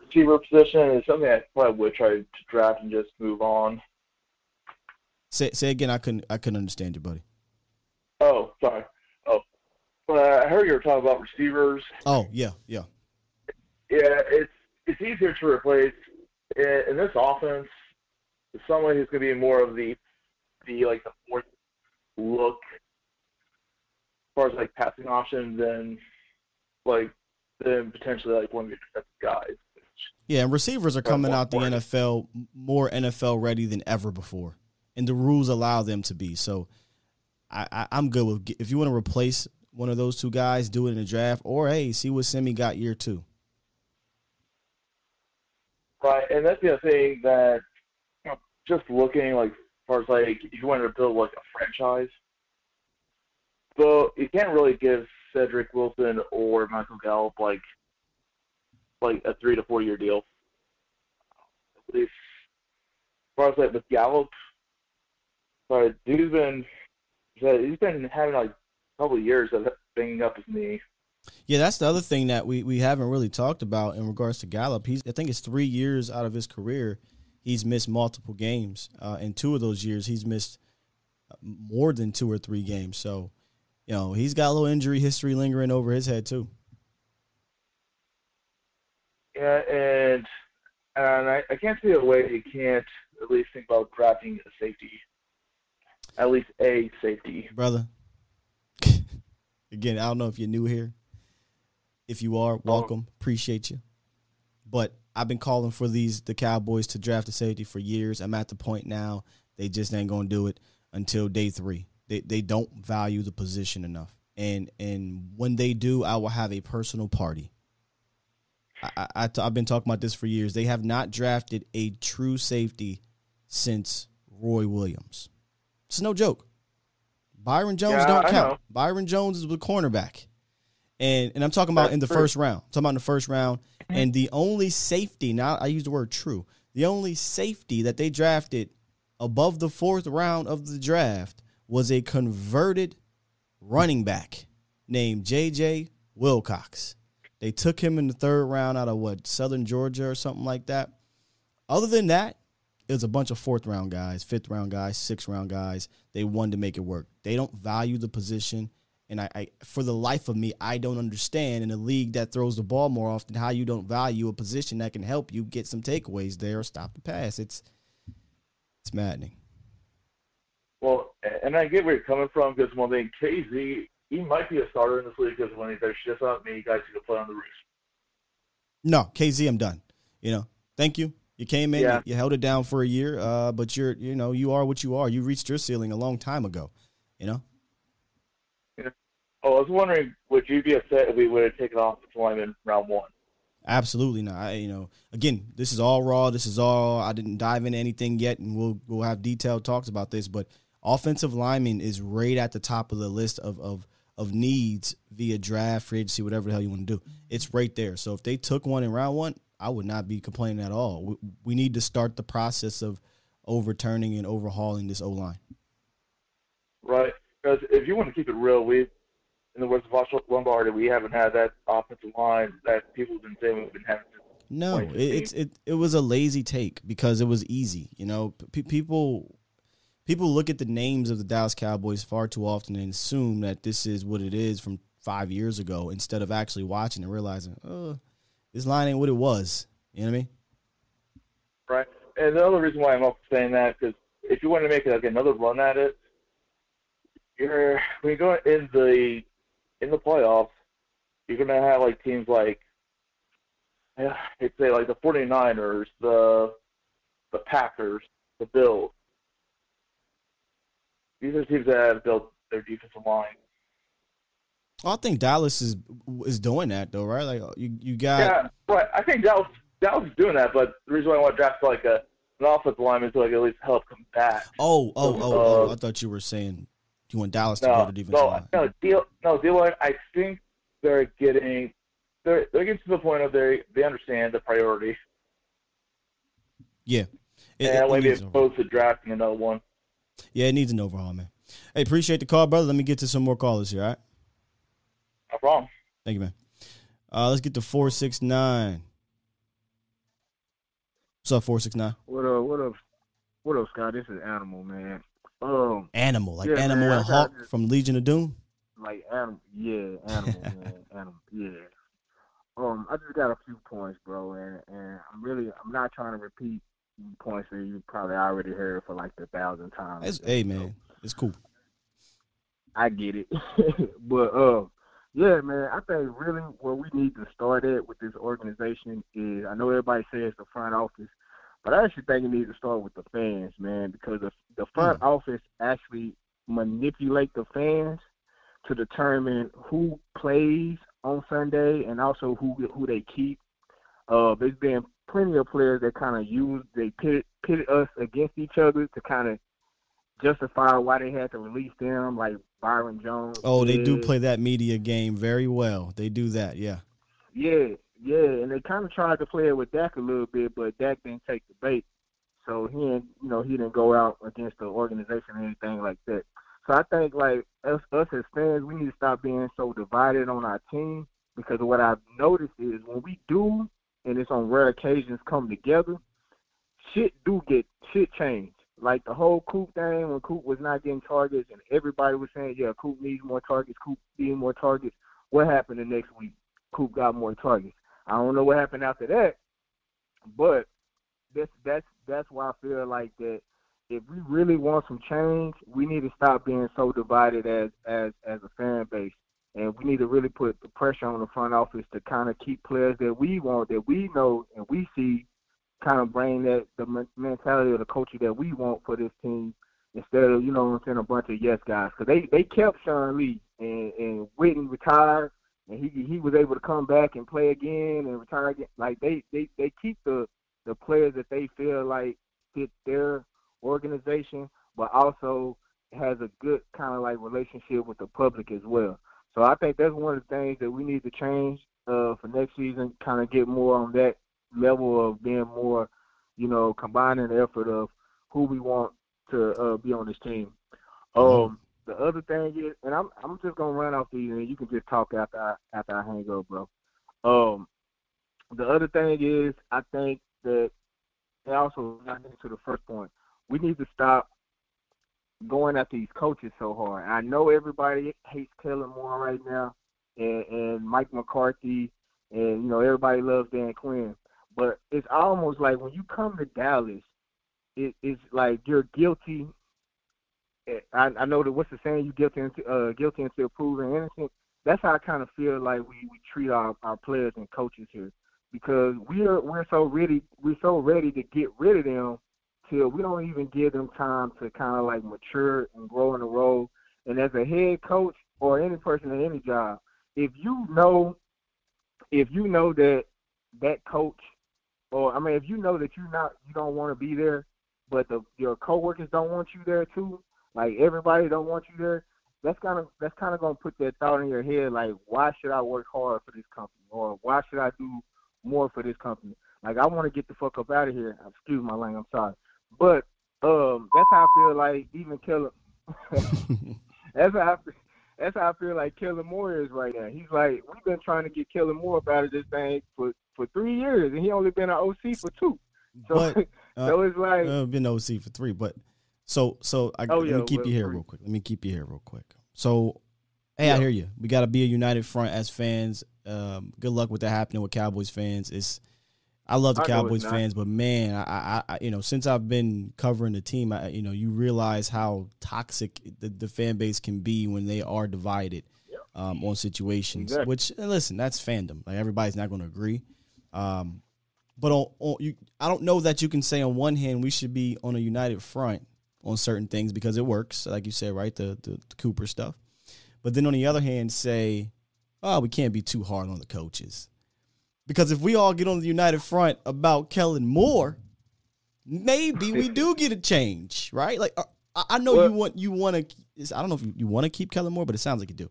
receiver position is something I probably would try to draft and just move on. Say say again. I couldn't I couldn't understand you, buddy. Oh, sorry. Oh, but I heard you were talking about receivers. Oh yeah yeah. Yeah, it's it's easier to replace in, in this offense. Someone who's going to be more of the the like the fourth look as far as like passing option than like than potentially like one of your defensive guys. Yeah, and receivers are coming out the NFL more NFL ready than ever before, and the rules allow them to be. So, I, I I'm good with if you want to replace one of those two guys, do it in the draft, or hey, see what Simi got year two. Right, and that's the other thing that you know, just looking like as far as like if you wanted to build like a franchise, so you can't really give Cedric Wilson or Michael Gallup like like a three to four year deal. At least as far as like with Gallup, sorry, dude's been he's been having like a couple of years of banging up his knee. Yeah, that's the other thing that we, we haven't really talked about in regards to Gallup. He's I think it's three years out of his career. He's missed multiple games. Uh, in two of those years, he's missed uh, more than two or three games. So, you know, he's got a little injury history lingering over his head too. Yeah, and and I, I can't see a way you can't at least think about drafting a safety, at least a safety. brother. Again, I don't know if you're new here. If you are, oh. welcome. Appreciate you. But I've been calling for these the Cowboys to draft a safety for years. I'm at the point now they just ain't gonna do it until day three. They they don't value the position enough. And and when they do, I will have a personal party. I, I, I t- I've been talking about this for years. They have not drafted a true safety since Roy Williams. It's no joke. Byron Jones Yeah, don't I count. know. Byron Jones is the cornerback. And and I'm talking about That's in the true. first round. I'm talking about in the first round. Mm-hmm. And the only safety, now I use the word true, the only safety that they drafted above the fourth round of the draft was a converted running back named JJ Wilcox. They took him in the third round out of what, Southern Georgia or something like that. Other than that, it was a bunch of fourth round guys, fifth round guys, sixth round guys. They wanted to make it work. They don't value the position. And I, I for the life of me, I don't understand in a league that throws the ball more often how you don't value a position that can help you get some takeaways there or stop the pass. It's it's maddening. Well, and I get where you're coming from because one thing, Kazee, he might be a starter in this league because when they there's just not many guys who can play on the roof. No, Kazee, I'm done. You know, thank you. You came in, Yeah. you, you held it down for a year, uh, but you're, you know, you are what you are. You reached your ceiling a long time ago. You know, I was wondering, would you be upset if we would have taken off the lineman round one? absolutely not. I, you know, again, this is all raw. This is all. I didn't dive into anything yet, and we'll we'll have detailed talks about this. But offensive lineman is right at the top of the list of of of needs via draft, free agency, whatever the hell you want to do. It's right there. So if they took one in round one, I would not be complaining at all. We, we need to start the process of overturning and overhauling this O line. Right? Because if you want to keep it real, we, in the words of Josh Lombardi, we haven't had that offensive line that people have been saying we've been having No, it, it's it it was a lazy take because it was easy. You know, P- people people look at the names of the Dallas Cowboys far too often and assume that this is what it is from five years ago instead of actually watching and realizing, oh, this line ain't what it was. You know what I mean? right? And the other reason why I'm also saying that because if you want to make like another run at it, you're when you go in the in the playoffs, you're gonna have like teams like yeah, I'd say like the 49ers, the the Packers, the Bills. These are teams that have built their defensive line. Well, I think Dallas is is doing that though, right? Like you you got Yeah, but I think Dallas Dallas is doing that. But the reason why I want to draft like a an offensive lineman is to like at least help combat. oh oh oh oh. Uh, I thought you were saying you want Dallas to go No, to defensive no, line. no, deal, no, deal line. I think they're getting, they're they're getting to the point of they they understand the priority, Yeah. It- and it- it maybe needs opposed to drafting another one. Yeah, it needs an overhaul, man. Hey, appreciate the call, brother. Let me get to some more callers here, all right? No problem. Thank you, man. Uh, let's get to 469. What's up, 469? What up? What up? What up, Scott? This is Animal, man. Um, Animal, like Yeah, Animal man, and Hawk got- from Legion of Doom. like Animal, yeah, Animal, man, Animal, yeah. Um, I just got a few points, bro, and and I'm really I'm not trying to repeat points that you probably already heard for like the thousand times. It's, hey, man, it's cool. I get it. but uh yeah, man, I think really where we need to start at with this organization is I know everybody says the front office, but I actually think it needs to start with the fans, man, because the the front office actually manipulate the fans to determine who plays on Sunday and also who who they keep. Uh, there's been plenty of players that kind of use they pit pit us against each other to kind of justify why they had to release them, like Byron Jones. Oh, they do play that media game very well. They do that, yeah. Yeah, yeah, and they kind of tried to play it with Dak a little bit, but Dak didn't take the bait, so he didn't, you know, he didn't go out against the organization or anything like that. So I think like us, us as fans, we need to stop being so divided on our team because what I've noticed is when we do, and it's on rare occasions come together, shit do get shit changed. Like the whole Coop thing when Coop was not getting targets and everybody was saying, yeah, Coop needs more targets, Coop needs more targets. What happened the next week? Coop got more targets. I don't know what happened after that, but that's that's that's why I feel like that if we really want some change, we need to stop being so divided as as as a fan base, and we need to really put the pressure on the front office to kind of keep players that we want, that we know and we see, kind of bring that the mentality of the culture that we want for this team instead of you know I'm saying a bunch of yes guys because they they kept Sean Lee and and Witten retired and he he was able to come back and play again and retire again. Like they they they keep the the players that they feel like fit their organization, but also has a good kind of like relationship with the public as well. So I think that's one of the things that we need to change uh, for next season. Kind of get more on that level of being more, you know, combining the effort of who we want to uh, be on this team. Um, the other thing is, and I'm I'm just gonna run off these, and you can just talk after I, after I hang up, bro. Um, the other thing is, I think that, and also into the first point, we need to stop going at these coaches so hard. I know everybody hates Kellen Moore right now, and, and Mike McCarthy, and you know everybody loves Dan Quinn, but it's almost like when you come to Dallas, it, it's like you're guilty I, I know that what's the saying? You guilty uh, guilty until proven innocent. That's how I kind of feel like we, we treat our, our players and coaches here, because we're we're so ready we're so ready to get rid of them till we don't even give them time to kind of like mature and grow in the role. And as a head coach or any person in any job, if you know if you know that that coach or I mean if you know that you're not you don't want to be there, but the your coworkers don't want you there too, like everybody don't want you there. That's kind of that's kind of gonna put that thought in your head, like why should I work hard for this company, or why should I do more for this company? Like I want to get the fuck up out of here. Excuse my language, I'm sorry, but um, that's how I feel like even Kellen. that's how I feel, that's how I feel like Kellen Moore is right now. He's like we've been trying to get Kellen Moore out of this thing for for three years, and he only been an OC for two. So, but, uh, so it's like uh, been OC for three, but so so I, Oh, let yeah, me keep well, you here real quick. Let me keep you here real quick. So hey, I hear you. We got to be a united front as fans. Um, good luck with that happening with Cowboys fans. It's I love the I Cowboys fans, but man, I, I, I you know since I've been covering the team, I, you know you realize how toxic the, the fan base can be when they are divided um, on situations. Exactly. Which listen, that's fandom. Like everybody's not going to agree. Um, but on, on you, I don't know that you can say on one hand we should be on a united front on certain things because it works, like you said, right? The, the the Cooper stuff. But then on the other hand, say, oh, we can't be too hard on the coaches because if we all get on the united front about Kellen Moore, maybe we do get a change, right? Like uh, I, I know you want you want to. I don't know if you, you want to keep Kellen Moore, but it sounds like you do.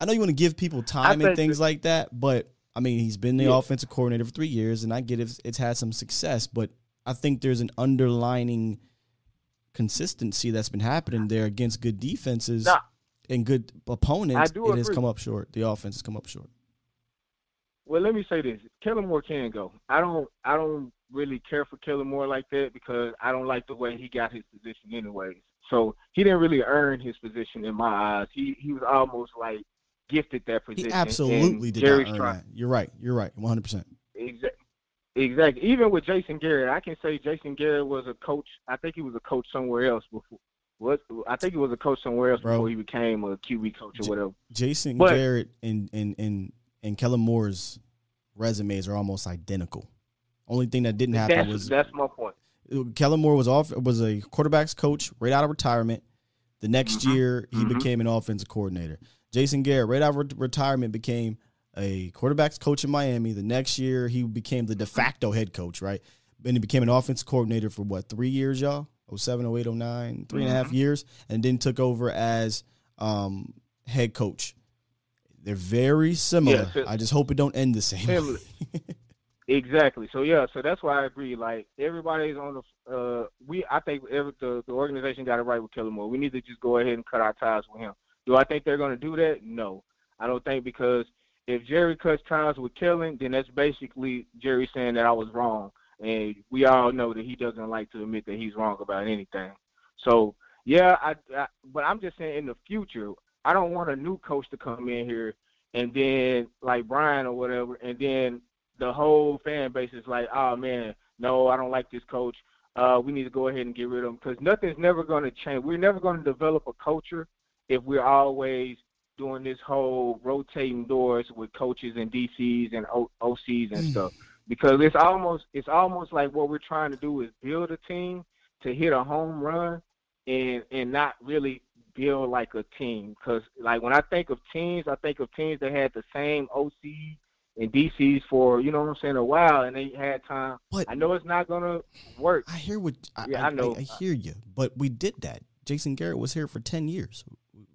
I know you want to give people time and things that- like that, but I mean, he's been the Yeah. offensive coordinator for three years, and I get if it's had some success, but I think there's an underlining consistency that's been happening there against good defenses Nah. And good opponents. It has come up short. The offense has come up short. Well, let me say this: Kellen Moore can go. I don't. I don't really care for Kellen Moore like that because I don't like the way he got his position, anyways. So he didn't really earn his position in my eyes. He he was almost like gifted that position. He absolutely and did Jerry's not earn trying- that. You're right. You're right. 100. percent Exactly. Exactly. Even with Jason Garrett, I can say Jason Garrett was a coach. I think he was a coach somewhere else before. What I think he was a coach somewhere else Bro. before he became a QB coach or J- whatever. Jason But- Garrett and and and and Kellen Moore's resumes are almost identical. Only thing that didn't happen That's was that's my point. Kellen Moore was off was a quarterbacks coach right out of retirement. The next Mm-hmm. year, he became an offensive coordinator. Jason Garrett, right out of re- retirement, became a quarterbacks coach in Miami. The next year, he became the de facto head coach, right? And he became an offensive coordinator for what, three years, y'all? 07, 08, 09, three and a half Mm-hmm. years, and then took over as um, head coach. They're very similar. Yeah, so- I just hope it don't end the same. Exactly. So yeah, so that's why I agree. Like everybody's on the uh we I think every, the the organization got it right with Kellen Moore. We need to just go ahead and cut our ties with him. Do I think they're going to do that? No. I don't think because if Jerry cuts ties with Kellen, then that's basically Jerry saying that I was wrong. And we all know that he doesn't like to admit that he's wrong about anything. So yeah, I, I but I'm just saying in the future, I don't want a new coach to come in here and then like Brian or whatever, and then the whole fan base is like, oh man, no, I don't like this coach. Uh, we need to go ahead and get rid of him because nothing's never going to change. We're never going to develop a culture if we're always doing this whole rotating doors with coaches and DCs and o- OCs and stuff. Because it's almost it's almost like what we're trying to do is build a team to hit a home run and and not really build like a team. Because like when I think of teams, I think of teams that had the same OC and DCs for you know what I'm saying a while, and they had time. But I know it's not gonna work. I hear what I, Yeah, I know. I, hear you, but we did that. Jason Garrett was here for ten years.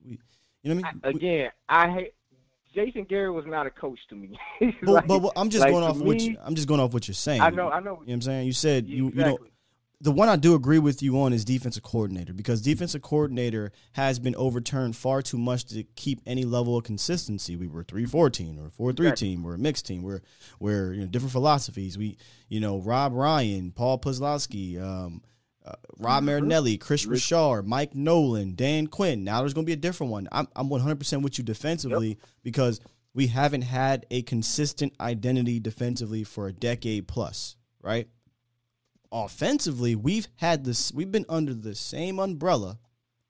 We, you know what I mean? Again, I hate. Jason Garrett was not a coach to me. but, Like- but, but I'm just like, going off what you, I'm just going off what you're saying. I know, I know. You know what I'm saying? You said you you know the one I do agree with you on is defensive coordinator because defensive coordinator has been overturned far too much to keep any level of consistency. We were three four team or four three Exactly. team. We're a mixed team. We're we're you know different philosophies. We you know Rob Ryan, Paul Puzlowski, um, uh, Rob Mm-hmm. Marinelli, Kris Richard, Mike Nolan, Dan Quinn. Now there's going to be a different one. I'm I'm 100 percent with you defensively because we haven't had a consistent identity defensively for a decade plus, right? offensively, we've had this. We've been under the same umbrella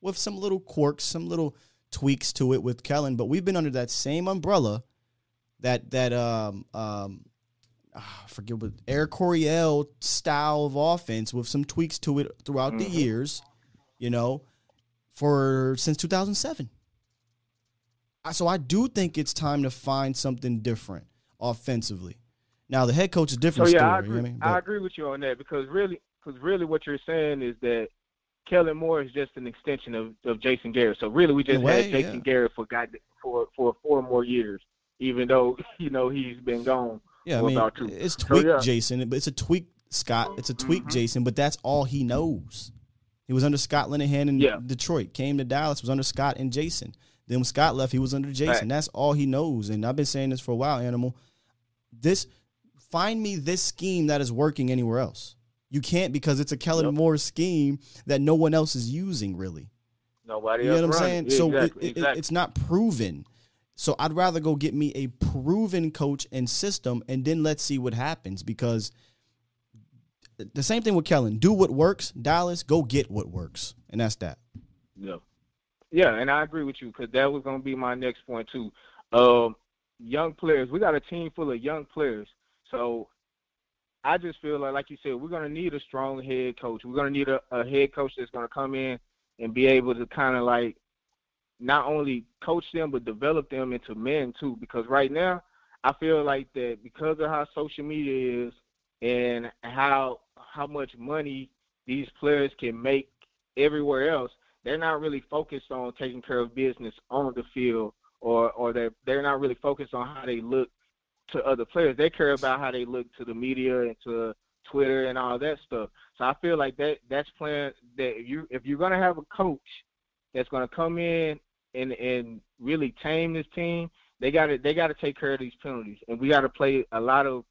with some little quirks, some little tweaks to it with Kellen, but we've been under that same umbrella that that um um ah, I forget what Air Coryell style of offense with some tweaks to it throughout the Mhm. years, you know, for since 2007. So I do think it's time to find something different offensively. Now the head coach is different So story. yeah, I you know agree. I mean? I agree with you on that because really, because really, what you're saying is that Kellen Moore is just an extension of, of Jason Garrett. So really, we just way, had Jason yeah. Garrett for God for for four more years, even though you know he's been gone Yeah, I mean, it's So, tweak yeah. Jason, but it's a tweak Scott. It's a tweak Mm-hmm. Jason, but that's all he knows. He was under Scott Linehan in Yeah. Detroit. Came to Dallas, was under Scott and Jason. Then when Scott left, he was under Jason. Right. That's all he knows. And I've been saying this for a while, Animal. This find me this scheme that is working anywhere else. You can't because it's a Kellen Moore scheme that no one else is using really. Nobody You know what I'm running. saying? Yeah, so exactly, it, it- exactly. it's not proven. So I'd rather go get me a proven coach and system, and then let's see what happens. Because the same thing with Kellen: do what works. Dallas, go get what works, and that's that. Yeah, yeah, and I agree with you because that was going to be my next point too. Um, young players, we got a team full of young players, so I just feel like, like you said, we're going to need a strong head coach. We're going to need a, a head coach that's going to come in and be able to kind of like not only coach them but develop them into men too. Because right now, I feel like that because of how social media is and how how much money these players can make everywhere else, they're not really focused on taking care of business on the field or or they're they're not really focused on how they look to other players. They care about how they look to the media and to Twitter and all that stuff. So I feel like that that's playing that if you if you're gonna have a coach that's gonna come in and and really tame this team, they gotta they gotta take care of these penalties. And we gotta play a lot of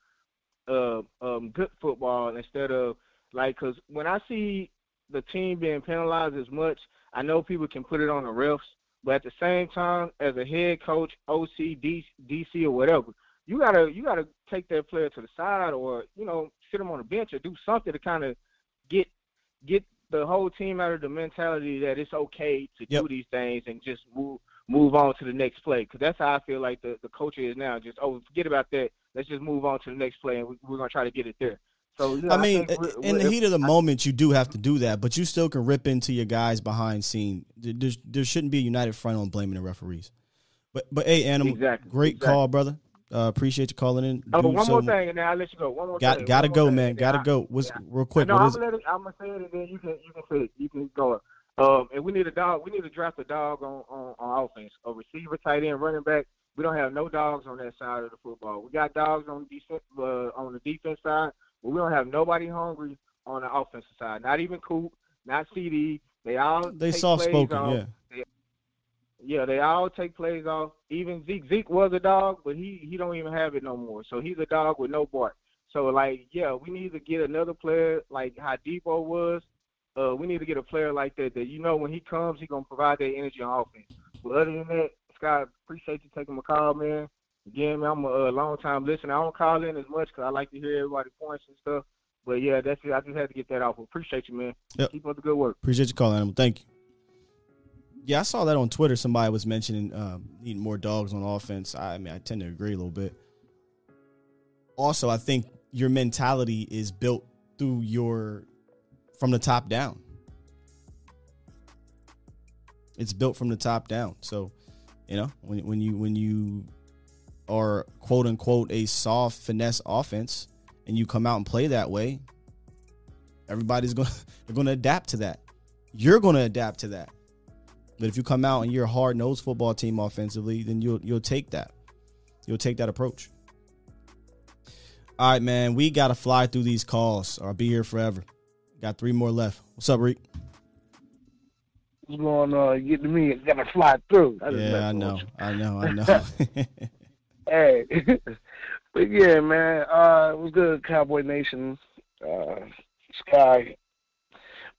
uh um good football instead of like because when I see the team being penalized as much, I know people can put it on the refs, but at the same time, as a head coach, OC, DC, or whatever, you gotta you gotta take that player to the side, or you know, sit him on the bench, or do something to kind of get get the whole team out of the mentality that it's okay to Yep. do these things and just move move on to the next play. Because that's how I feel like the the culture is now. Just oh, forget about that. Let's just move on to the next play, and we, we're gonna try to get it there. So you know, I mean, think we're- in the we're- heat of the moment, you do have to do that, but you still can rip into your guys behind scene. There, there's- there shouldn't be a united front on blaming the referees. But but hey, Animal, Exactly, great exactly. call, brother. Uh, appreciate you calling in. Oh, one so more thing, and then I'll let you go. One more Got thing. gotta go, thing, man. Gotta I- go. What's yeah. real quick? No, I'm gonna, let it, I'm gonna say it, and then you can you can say it. You can go. Um, and we need a dog. We need to draft a dog on, on on offense. A receiver, tight end, running back. We don't have no dogs on that side of the football. We got dogs on the defense uh, on the defense side, but we don't have nobody hungry on the offensive side. Not even Coop, not CeeDee. They all They soft spoken. yeah. Yeah, they all take plays off. Even Zeke, Zeke was a dog, but he he don't even have it no more. So he's a dog with no bark. So like, yeah, we need to get another player like how Debo was. Uh, we need to get a player like that that you know when he comes, he gonna provide that energy on offense. But other than that, Scott, appreciate you taking my call, man. Again, man, I'm a, a long time listener. I don't call in as much because I like to hear everybody's points and stuff. But yeah, that's it. I just had to get that off. Appreciate you, man. Yep. Keep up the good work. Appreciate you calling, Animal. Thank you. Yeah, I saw that on Twitter. Somebody was mentioning um, needing more dogs on offense. I, I mean, I tend to agree a little bit. Also, I think your mentality is built through your from the top down. It's built from the top down. So, you know, when when you when you are quote unquote a soft finesse offense and you come out and play that way, everybody's going they're going to adapt to that. You're going to adapt to that. But if you come out and you're a hard nosed football team offensively, then you'll you'll take that. You'll take that approach. All right, man. We gotta fly through these calls or I'll be here forever. Got three more left. What's up, Reek? What's going on? Get to me. Gotta fly through. I Yeah, I know. I know. I know. Hey, but yeah, man. Uh, it was good, Cowboy Nation. Uh, Sky.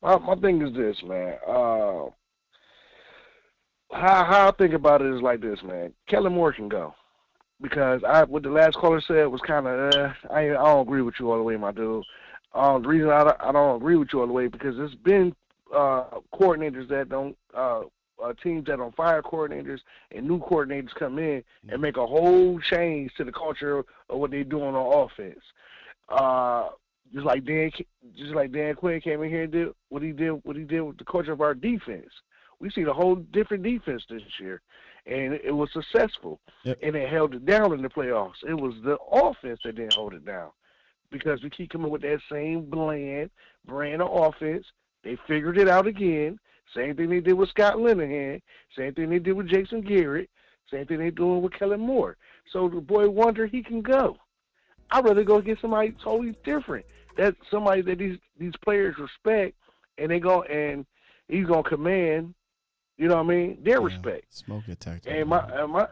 My my thing is this, man. Uh, how how I think about it is like this, man. Kellen Moore can go because I what the last caller said was kind of uh, I I don't agree with you all the way, my dude. Um, the reason I don't, I don't agree with you all the way because there's been uh, coordinators that don't uh, uh, teams that don't fire coordinators and new coordinators come in and make a whole change to the culture of what they're doing on offense. Uh, just like Dan, just like Dan Quinn came in here and did what he did, what he did with the culture of our defense. We see a whole different defense this year, and it was successful, Yep. and it held it down in the playoffs. It was the offense that didn't hold it down because we keep coming with that same bland brand of offense. They figured it out again. Same thing they did with Scott Linehan. Same thing they did with Jason Garrett. Same thing they're doing with Kellen Moore. So the boy wonder he can go. I'd rather go get somebody totally different. That's somebody that these these players respect, and they go and he's gonna command. You know what I mean? Their respect. Smoke detector. And my, and my,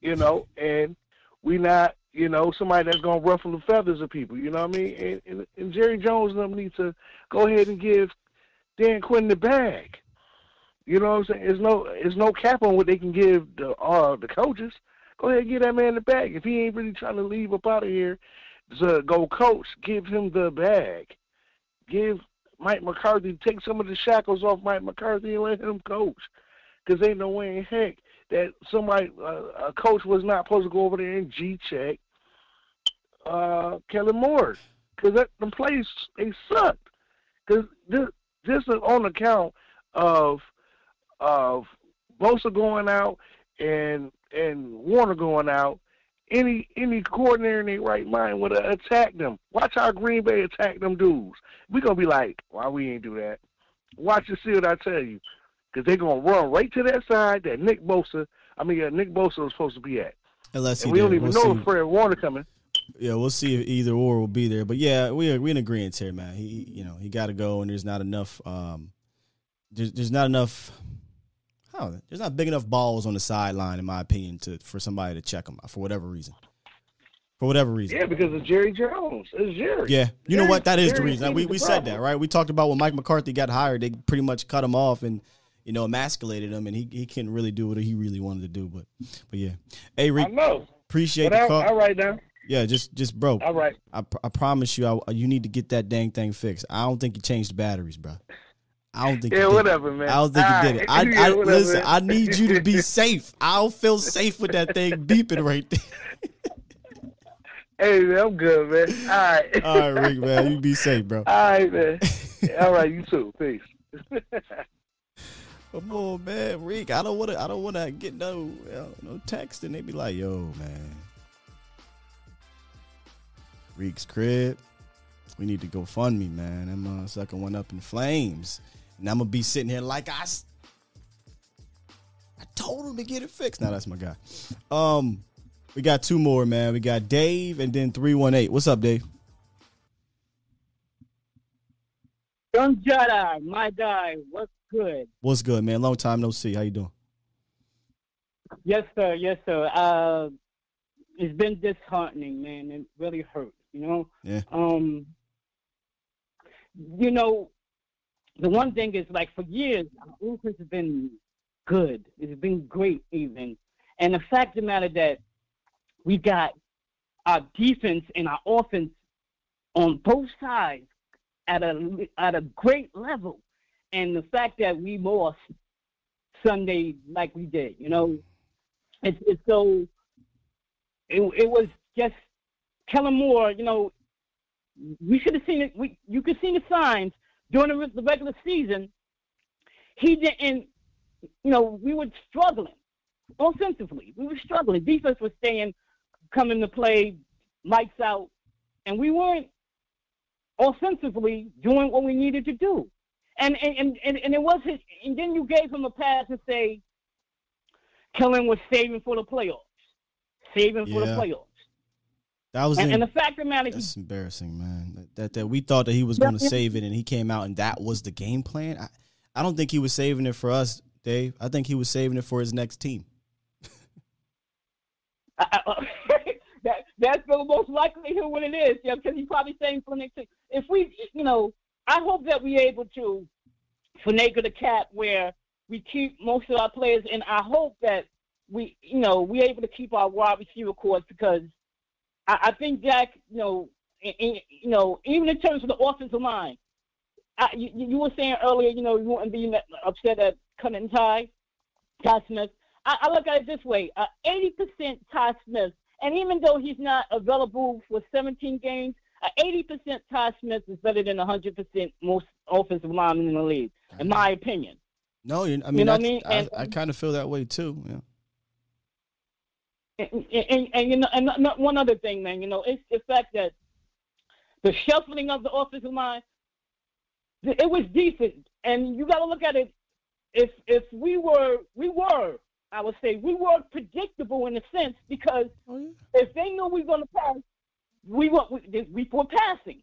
you know, and we not, you know, somebody that's gonna ruffle the feathers of people. You know what I mean? And, and, and Jerry Jones and them need to go ahead and give Dan Quinn the bag. You know what I'm saying? There's no, there's no cap on what they can give the uh the coaches. Go ahead and give that man the bag. If he ain't really trying to leave up out of here to go coach, give him the bag. Give Mike McCarthy take some of the shackles off Mike McCarthy and let him coach. Because ain't no way in heck that somebody uh, a coach was not supposed to go over there and G check uh, Kellen Moore because the plays they sucked. Because this this is on account of of Bosa going out and and Warner going out. Any any coordinator in their right mind would have attacked them. Watch how Green Bay attack them dudes. We gonna be like, why we ain't do that? Watch and see what I tell you, because they gonna run right to that side that Nick Bosa. I mean, uh, Nick Bosa was supposed to be at. Unless he And we don't even We'll know if Fred Warner coming. Yeah, we'll see if either or will be there. But yeah, we we in agreement here, man. He you know he got to go, and there's not enough. Um, there's there's not enough. Know, there's not big enough balls on the sideline, in my opinion, to for somebody to check him out for whatever reason. For whatever reason. Yeah, because of Jerry Jones. It's Jerry. Yeah, you know what? That is the reason. King We we said that, right? We talked about when Mike McCarthy got hired, they pretty much cut him off and you know emasculated him, and he he couldn't really do what he really wanted to do. But but yeah, hey Rick, I know. appreciate But the call. all right now. Yeah, just just bro. All right. I, pr- I promise you, I, you need to get that dang thing fixed. I don't think you changed the batteries, bro. I don't think. Yeah, you did whatever, it. man. I don't think you did it. I, I Yeah, listen. I need you to be safe. I don't feel safe with that thing beeping right there. Hey, man, I'm good, man. All right. All right, Rick, man, you be safe, bro. All right, man. All right, you too. Peace. Come on, man, Rick. I don't want to. I don't want to get no uh, no text, and they be like, "Yo, man, Reek's crib. We need to go fund me, man. That motherfucker went up in flames, and I'm gonna be sitting here like I, I told him to get it fixed. Now that's my guy. Um, we got two more, man. We got Dave, and then three one eight. What's up, Dave? Young Jedi, my guy, what's good? What's good, man? Long time no see. How you doing? Yes, sir. Yes, sir. Uh, it's been disheartening, man. It really hurt. You know, Yeah. um, you know, the one thing is like for years, uh, our offense has been good. It's been great, even. And the fact of the matter that we got our defense and our offense on both sides at a at a great level, and the fact that we lost Sunday like we did, you know, it's it's so. It it was just Kellen Moore, you know, we should have seen it. We you could see the signs during the, regular season. He didn't, you know, we were struggling offensively. We were struggling. Defense was staying, coming to play, lights out, and we weren't offensively doing what we needed to do. And and and, and it was his. And then you gave him a pass and say, Kellen was saving for the playoffs, saving for the playoffs. That was And, in- and the fact of the matter, he- That's embarrassing, man. That, that we thought that he was going to save it, and he came out, and that was the game plan. I, I don't think he was saving it for us, Dave. I think he was saving it for his next team. that that's the most likelihood what it is, yeah, because he's probably saying for the next thing. If we, you know, I hope that we're able to finagle the cap where we keep most of our players, and I hope that we, you know, we're able to keep our wide receiver corps because I, I think Jack, you know, you know, even in terms of the offensive line, I, you, you were saying earlier, you know, you wouldn't be upset at cutting Ty, Ty Smith. I, I look at it this way: uh, eighty percent Ty Smith, and even though he's not available for 17 games, uh, eighty percent Ty Smith is better than hundred percent most offensive linemen in the league, in my opinion. No, you, I mean, You know I, mean? I, And- I kind of feel that way too. Yeah. and, and, and you know, and one other thing, man. You know, it's the fact that the shuffling of the offensive line, it was decent, and you got to look at it. If if we were we were, I would say we were predictable in a sense because if they knew we were going to pass, we were we, we were passing.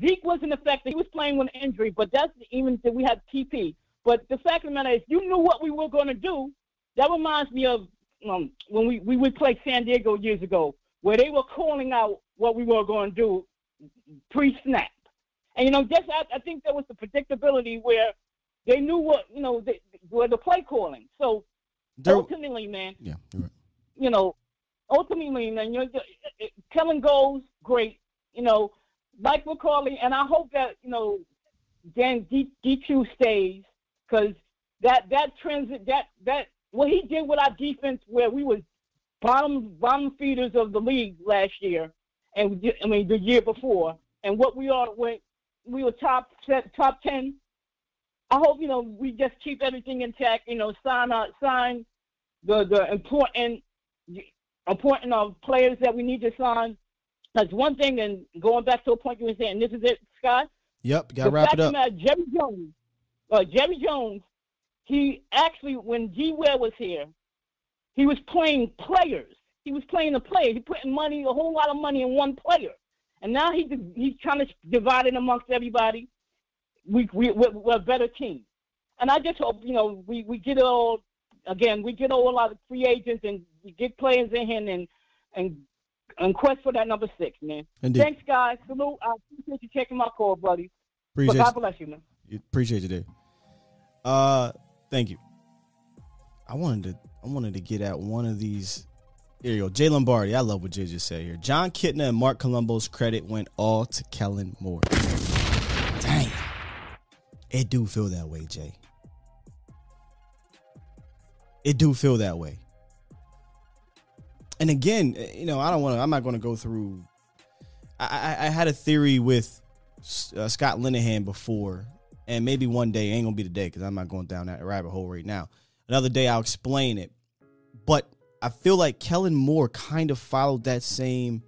Zeke wasn't affected; he was playing with an injury, but that's even that we had TP. But the fact of the matter is, you knew what we were going to do. That reminds me of um, when we, we would play San Diego years ago, where they were calling out what we were going to do pre-snap. And you know, just I, I think there was the predictability where they knew what you know they, where the play calling. So There- ultimately, man, Yeah, right. you know, ultimately, man, you know, uh, uh, Kellen goes great. You know, Mike McCauley, and I hope that you know Dan D, DQ stays because that that transit that that what he did with our defense, where we was bottom bottom feeders of the league last year, and I mean the year before, and what we are when we were top top ten. I hope you know we just keep everything intact. You know, sign out, sign the the important important of players that we need to sign. That's one thing, and going back to a point you were saying, this is it, Scott. Yep, gotta The wrap it up. matter, Jerry Jones, uh, Jerry Jones, he actually, when G. Ware was here, he was playing players. He was playing the player. He putting money, a whole lot of money in one player, and now he he's trying to divide it amongst everybody. We we we're, we're a better team, and I just hope you know we we get it all again. We get all a lot of free agents and we get players in here and and and quest for that number six, man. Indeed. Thanks, guys. Salute. I appreciate you taking my call, buddy. Appreciate but God bless you, man. Appreciate you, Dave. Uh, thank you. I wanted to, I wanted to get at one of these. Here you go, Jay Lombardi. I love what Jay just said here. Jon Kitna and Marc Colombo's credit went all to Kellen Moore. Dang, it do feel that way, Jay. It do feel that way. And again, you know, I don't want to. I'm not going to go through. I, I, I had a theory with uh, Scott Linehan before, and maybe one day ain't gonna be the day because I'm not going down that rabbit hole right now. Another day I'll explain it, but I feel like Kellen Moore kind of followed that same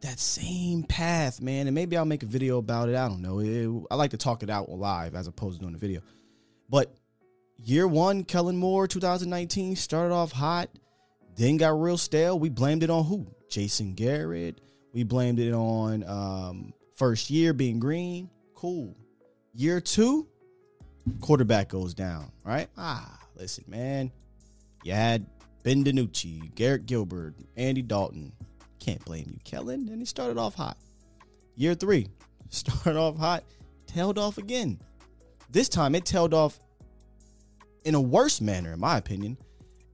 that same path, man. And maybe I'll make a video about it. I don't know. It- I like to talk it out live as opposed to doing a video. But year one, Kellen Moore, 2019, started off hot, then got real stale. We blamed it on who? Jason Garrett. We blamed it on um, first year being green. Cool. Year two, quarterback goes down. Right? Ah, listen, man. You had Ben DiNucci, Garrett Gilbert, Andy Dalton. Can't blame you, Kellen. And he started off hot. Year three, started off hot, tailed off again. This time it tailed off in a worse manner, in my opinion.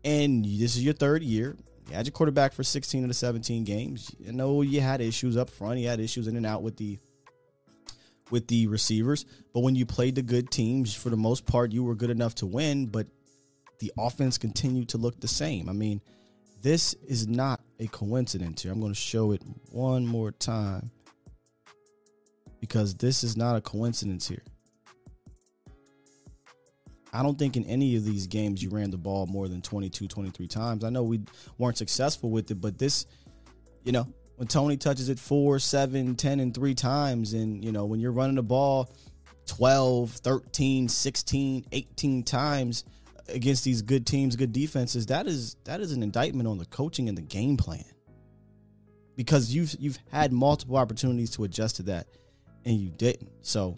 And this is your third year. You had your quarterback for 16 of the 17 games. You know you had issues up front. You had issues in and out with the with the receivers. But when you played the good teams, for the most part, you were good enough to win. But the offense continued to look the same. I mean, this is not a coincidence here. I'm going to show it one more time because this is not a coincidence here. I don't think in any of these games you ran the ball more than 22, 23 times. I know we weren't successful with it, but this, you know, when Tony touches it four, seven, 10, and three times, and, you know, when you're running the ball 12, 13, 16, 18 times against these good teams, good defenses, that is that is an indictment on the coaching and the game plan. Because you've you've had multiple opportunities to adjust to that and you didn't. So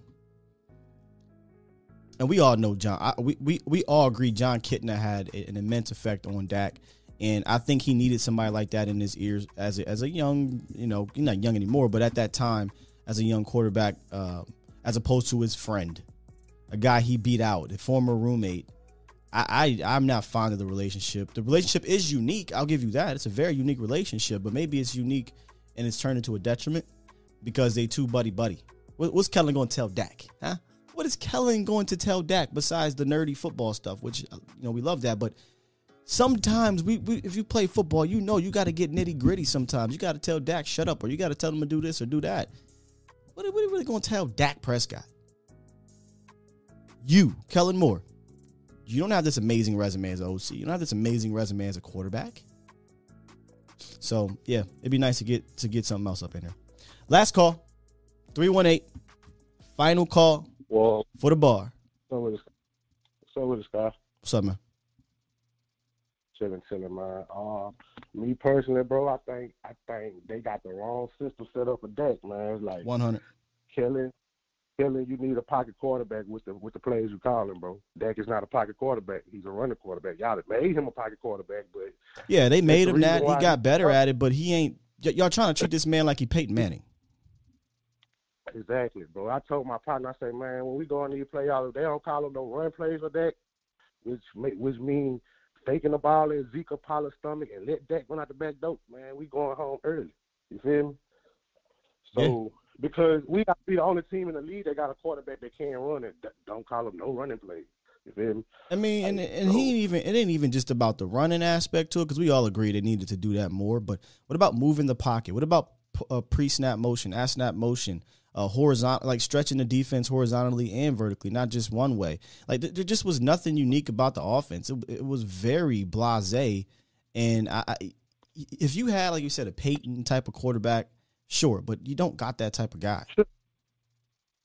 and we all know Jon. I, we, we we all agree Jon Kitna had an immense effect on Dak, and I think he needed somebody like that in his ears as a, as a young, you know, not young anymore, but at that time as a young quarterback, uh, as opposed to his friend, a guy he beat out, a former roommate. I, I I'm not fond of the relationship. The relationship is unique. I'll give you that. It's a very unique relationship, but maybe it's unique and it's turned into a detriment because they too buddy buddy. What, what's Kellen going to tell Dak? Huh? What is Kellen going to tell Dak besides the nerdy football stuff, which uh, you know we love that, but sometimes we, we if you play football, you know you got to get nitty gritty. Sometimes you got to tell Dak shut up, or you got to tell him to do this or do that. What, what are you really going to tell Dak Prescott? You, Kellen Moore, you don't have this amazing resume as an OC. You don't have this amazing resume as a quarterback. So yeah, it'd be nice to get to get something else up in there. Last call, three one eight. Final call Well, for the bar. so with so with this guy, What's up, man? chilling, chilling, man. Um, me personally, bro, I think I think they got the wrong system set up for Dak, man. It's like One hundred. killing, killing. You need a pocket quarterback with the with the plays you calling, bro. Dak is not a pocket quarterback. He's a running quarterback. Y'all made him a pocket quarterback, but Yeah, they made him reason that. He got he- better at it, but he ain't. y- y'all trying to treat this man like he Peyton Manning. Exactly, bro. I told my partner, I say, man, when we go on these playoffs, if they don't call them no run plays for Dak, which ma- which mean faking the ball in Zeke Paula's stomach and let Dak run out the back door, man, we going home early. You feel me? So because we got to be the only team in the league that got a quarterback that can run it, don't call them no running plays. You feel me? I mean, and and he ain't even it ain't even just about the running aspect to it because we all agree they needed to do that more. But what about moving the pocket? What about uh, pre-snap motion, at snap motion, uh, horizontal, like stretching the defense horizontally and vertically, not just one way. Like th- there just was nothing unique about the offense. It, it was very blasé, and I, I, if you had like you said a Peyton type of quarterback, sure, but you don't got that type of guy.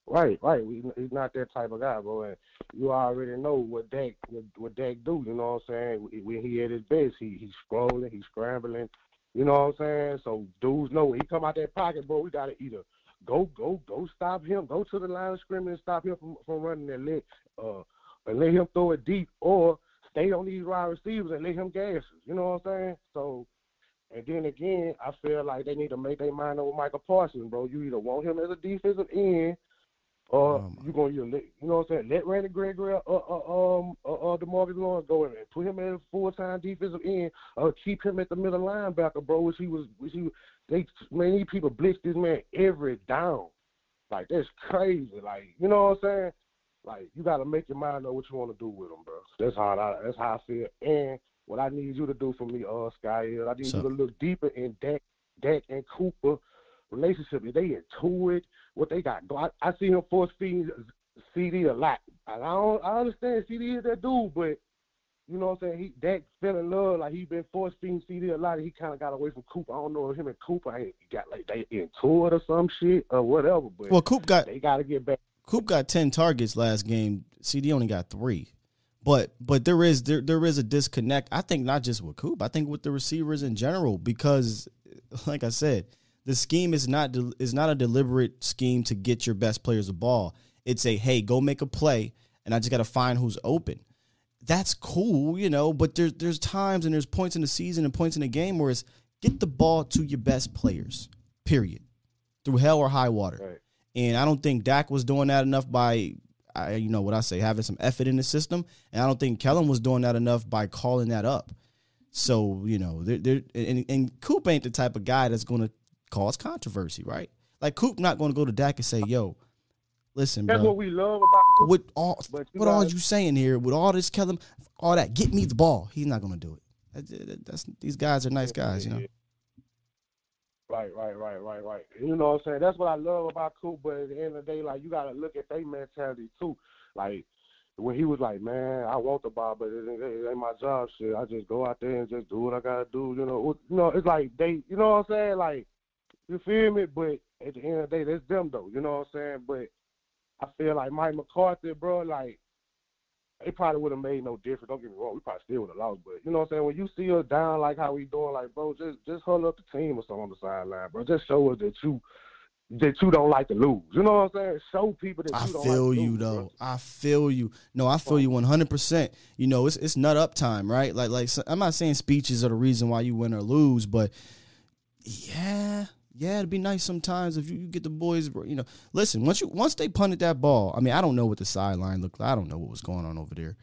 Right, right. He's not that type of guy, bro. And you already know what Dak what, what Dak do. You know what I'm saying? When he at his best, he he's scrolling, he's scrambling. You know what I'm saying? So dudes know when he come out that pocket, bro. We gotta either go go go stop him, go to the line of scrimmage and stop him from, from running and let uh and let him throw it deep, or stay on these wide receivers and let him gas. You know what I'm saying? So. And then again, I feel like they need to make their mind with Micah Parsons, bro. You either want him as a defensive end, or you gonna you let you know what I'm saying? Let Randy Gregory, uh, uh, um, uh, uh DeMarcus Lawrence go in and put him as a full time defensive end, or keep him at the middle linebacker, bro. Which he was, which he they man, these people blitz this man every down. Like that's crazy. Like you know what I'm saying? Like you got to make your mind know what you want to do with him, bro. That's how I, that's how I feel. And what I need you to do for me, uh, Sky, is I need So- you to look deeper in Dak, Dak and Cooper relationship. If they into it, what they got. I, I see him force feeding CeeDee a lot. I don't, I understand CeeDee is that dude, but you know what I'm saying? He Dak fell in love like he been force feeding CeeDee a lot. He kind of got away from Cooper. I don't know if him and Cooper ain't got like they into it or some shit or whatever. But Well, Coop got they got to get back. Coop got ten targets last game. CeeDee only got three. But but there is there there is a disconnect. I think not just with Coop. I think with the receivers in general because, like I said, the scheme is not de- is not a deliberate scheme to get your best players the ball. It's a hey, go make a play, and I just got to find who's open. That's cool, you know. But there's there's times and there's points in the season and points in the game where it's get the ball to your best players. Period. through hell or high water. And I don't think Dak was doing that enough by, I, you know what I say, having some effort in the system. And I don't think Kellen was doing that enough by calling that up. So you know, they're, they're, and, and Coop ain't the type of guy that's going to cause controversy, right? Like Coop not going to go to Dak and say, "Yo, listen, That's bro, what we love about Coop. what all what all you saying here with all this Kellen, all that, get me the ball." He's not going to do it. That's, that's these guys are nice guys, you know. Right, right, right, right, right. You know what I'm saying? That's what I love about Coop. But at the end of the day, like you gotta look at their mentality too. Like when he was like, "Man, I want the ball, but it, ain't- it ain't my job. Shit, I just go out there and just do what I gotta do." You know, you know, it's like they, you know what I'm saying? Like you feel me? But at the end of the day, that's them though. You know what I'm saying? But I feel like Mike McCarthy, bro, like it probably would have made no difference. Don't get me wrong, we probably still would have lost. But you know what I'm saying? When you see us down like how we doing, like bro, just just hold up the team or something on the sideline, bro. Just show us that you that you don't like to lose. You know what I'm saying? Show people that I you don't feel like to you lose, though. bro. I feel you. No, I feel you one hundred percent. You know, it's it's nut up time, right? Like like I'm not saying speeches are the reason why you win or lose, but yeah, yeah, it'd be nice sometimes if you, you get the boys. You know, listen once you once they punted that ball. I mean, I don't know what the sideline looked like. I don't know what was going on over there.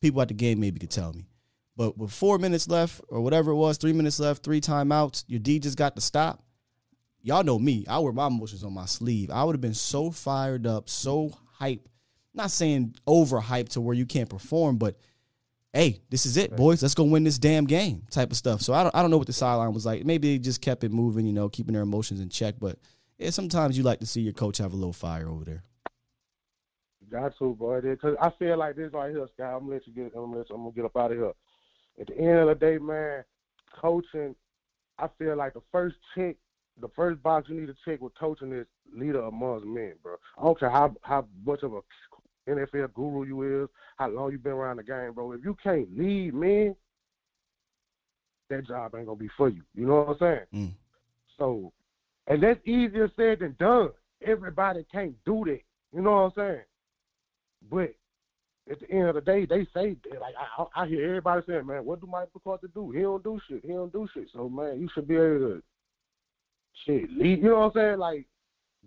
People at the game maybe could tell me. But with four minutes left or whatever it was, three minutes left, three timeouts, your D just got to stop y'all know me. I wear my emotions on my sleeve. I would have been so fired up, so hype. Not saying over hyped to where you can't perform, but hey, this is it, boys. Let's go win this damn game, type of stuff. So I don't, I don't know what the sideline was like. Maybe they just kept it moving, you know, keeping their emotions in check. But yeah, sometimes you like to see your coach have a little fire over there. Got to, boy. Because I feel like this right here, Scott. I'm gonna let you get. I'm gonna, let you, I'm gonna get up out of here. At the end of the day, man, coaching. I feel like the first check, the first box you need to check with coaching is leader amongst men, bro. I don't care how how much of a NFL guru you is, how long you been around the game, bro. If you can't lead men, that job ain't gonna be for you. You know what I'm saying? Mm. So, and that's easier said than done. Everybody can't do that. You know what I'm saying? But at the end of the day, they say like I, I hear everybody saying, "Man, what do Mike McCarthy do? He don't do shit. He don't do shit." So man, you should be able to shit lead. You know what I'm saying? Like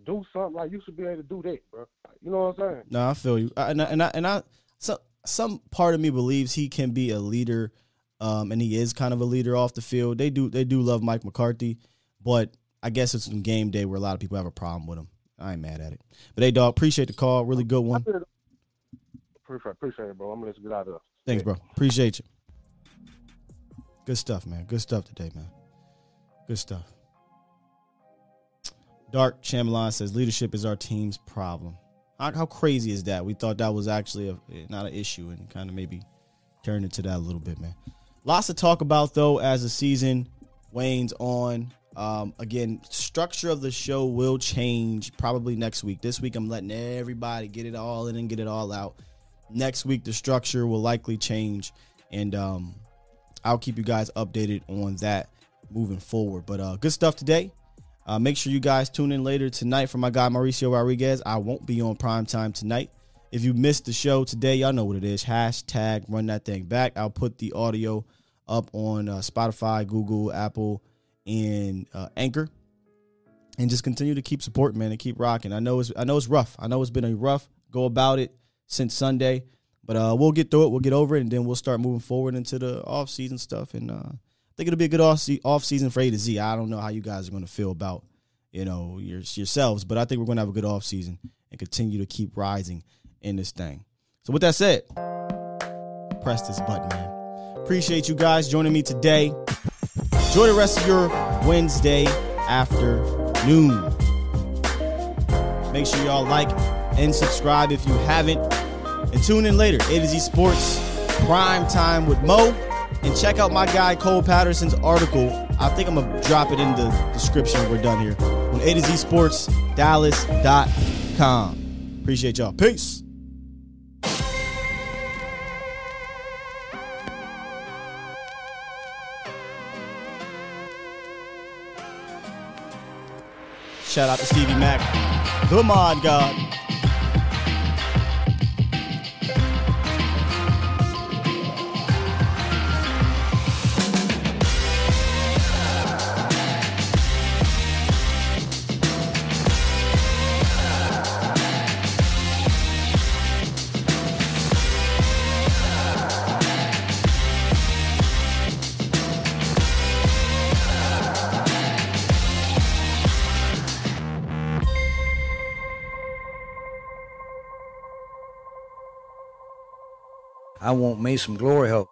do something. Like you should be able to do that, bro. You know what I'm saying? No, I feel you, I, and I, and I, and I so some part of me believes he can be a leader, um, and he is kind of a leader off the field. They do they do love Mike McCarthy, but I guess it's some game day where a lot of people have a problem with him. I ain't mad at it, but hey, dog, appreciate the call. Really good one. Appreciate, appreciate it, bro. I'm gonna let get out of there. Thanks, bro. Appreciate you. Good stuff, man. Good stuff today, man. Good stuff. Dark Chamelon says leadership is our team's problem. How, how crazy is that? We thought that was actually a not an issue, and kind of maybe turned into that a little bit, man. Lots to talk about though as the season wanes on. Um, again, structure of the show will change probably next week. This week, I'm letting everybody get it all in and get it all out. Next week, the structure will likely change, and um, I'll keep you guys updated on that moving forward. But uh, good stuff today. Uh, make sure you guys tune in later tonight for my guy Mauricio Rodriguez. I won't be on prime time tonight. If you missed the show today, y'all know what it is. Hashtag run that thing back. I'll put the audio up on uh, Spotify, Google, Apple, and uh, Anchor, and just continue to keep supporting, man, and keep rocking. I know it's I know it's rough. I know it's been a rough go about it since Sunday, but uh, we'll get through it. We'll get over it, and then we'll start moving forward into the off season stuff. And uh, think it'll be a good off, season for A to Z. I don't know how you guys are going to feel about you know your, yourselves, but I think we're going to have a good off season and continue to keep rising in this thing. So with that said, press this button, man. Appreciate you guys joining me today. Enjoy the rest of your Wednesday afternoon. Make sure y'all like and subscribe if you haven't. And tune in later. A to Z Sports Prime Time with Mo. And check out my guy Cole Patterson's article. I think I'm gonna drop it in the description we're done here. On A to Z Sports Dallas.com. Appreciate y'all. Peace. Shout out to Stevie Mac, the mod god. I want me some glory hole.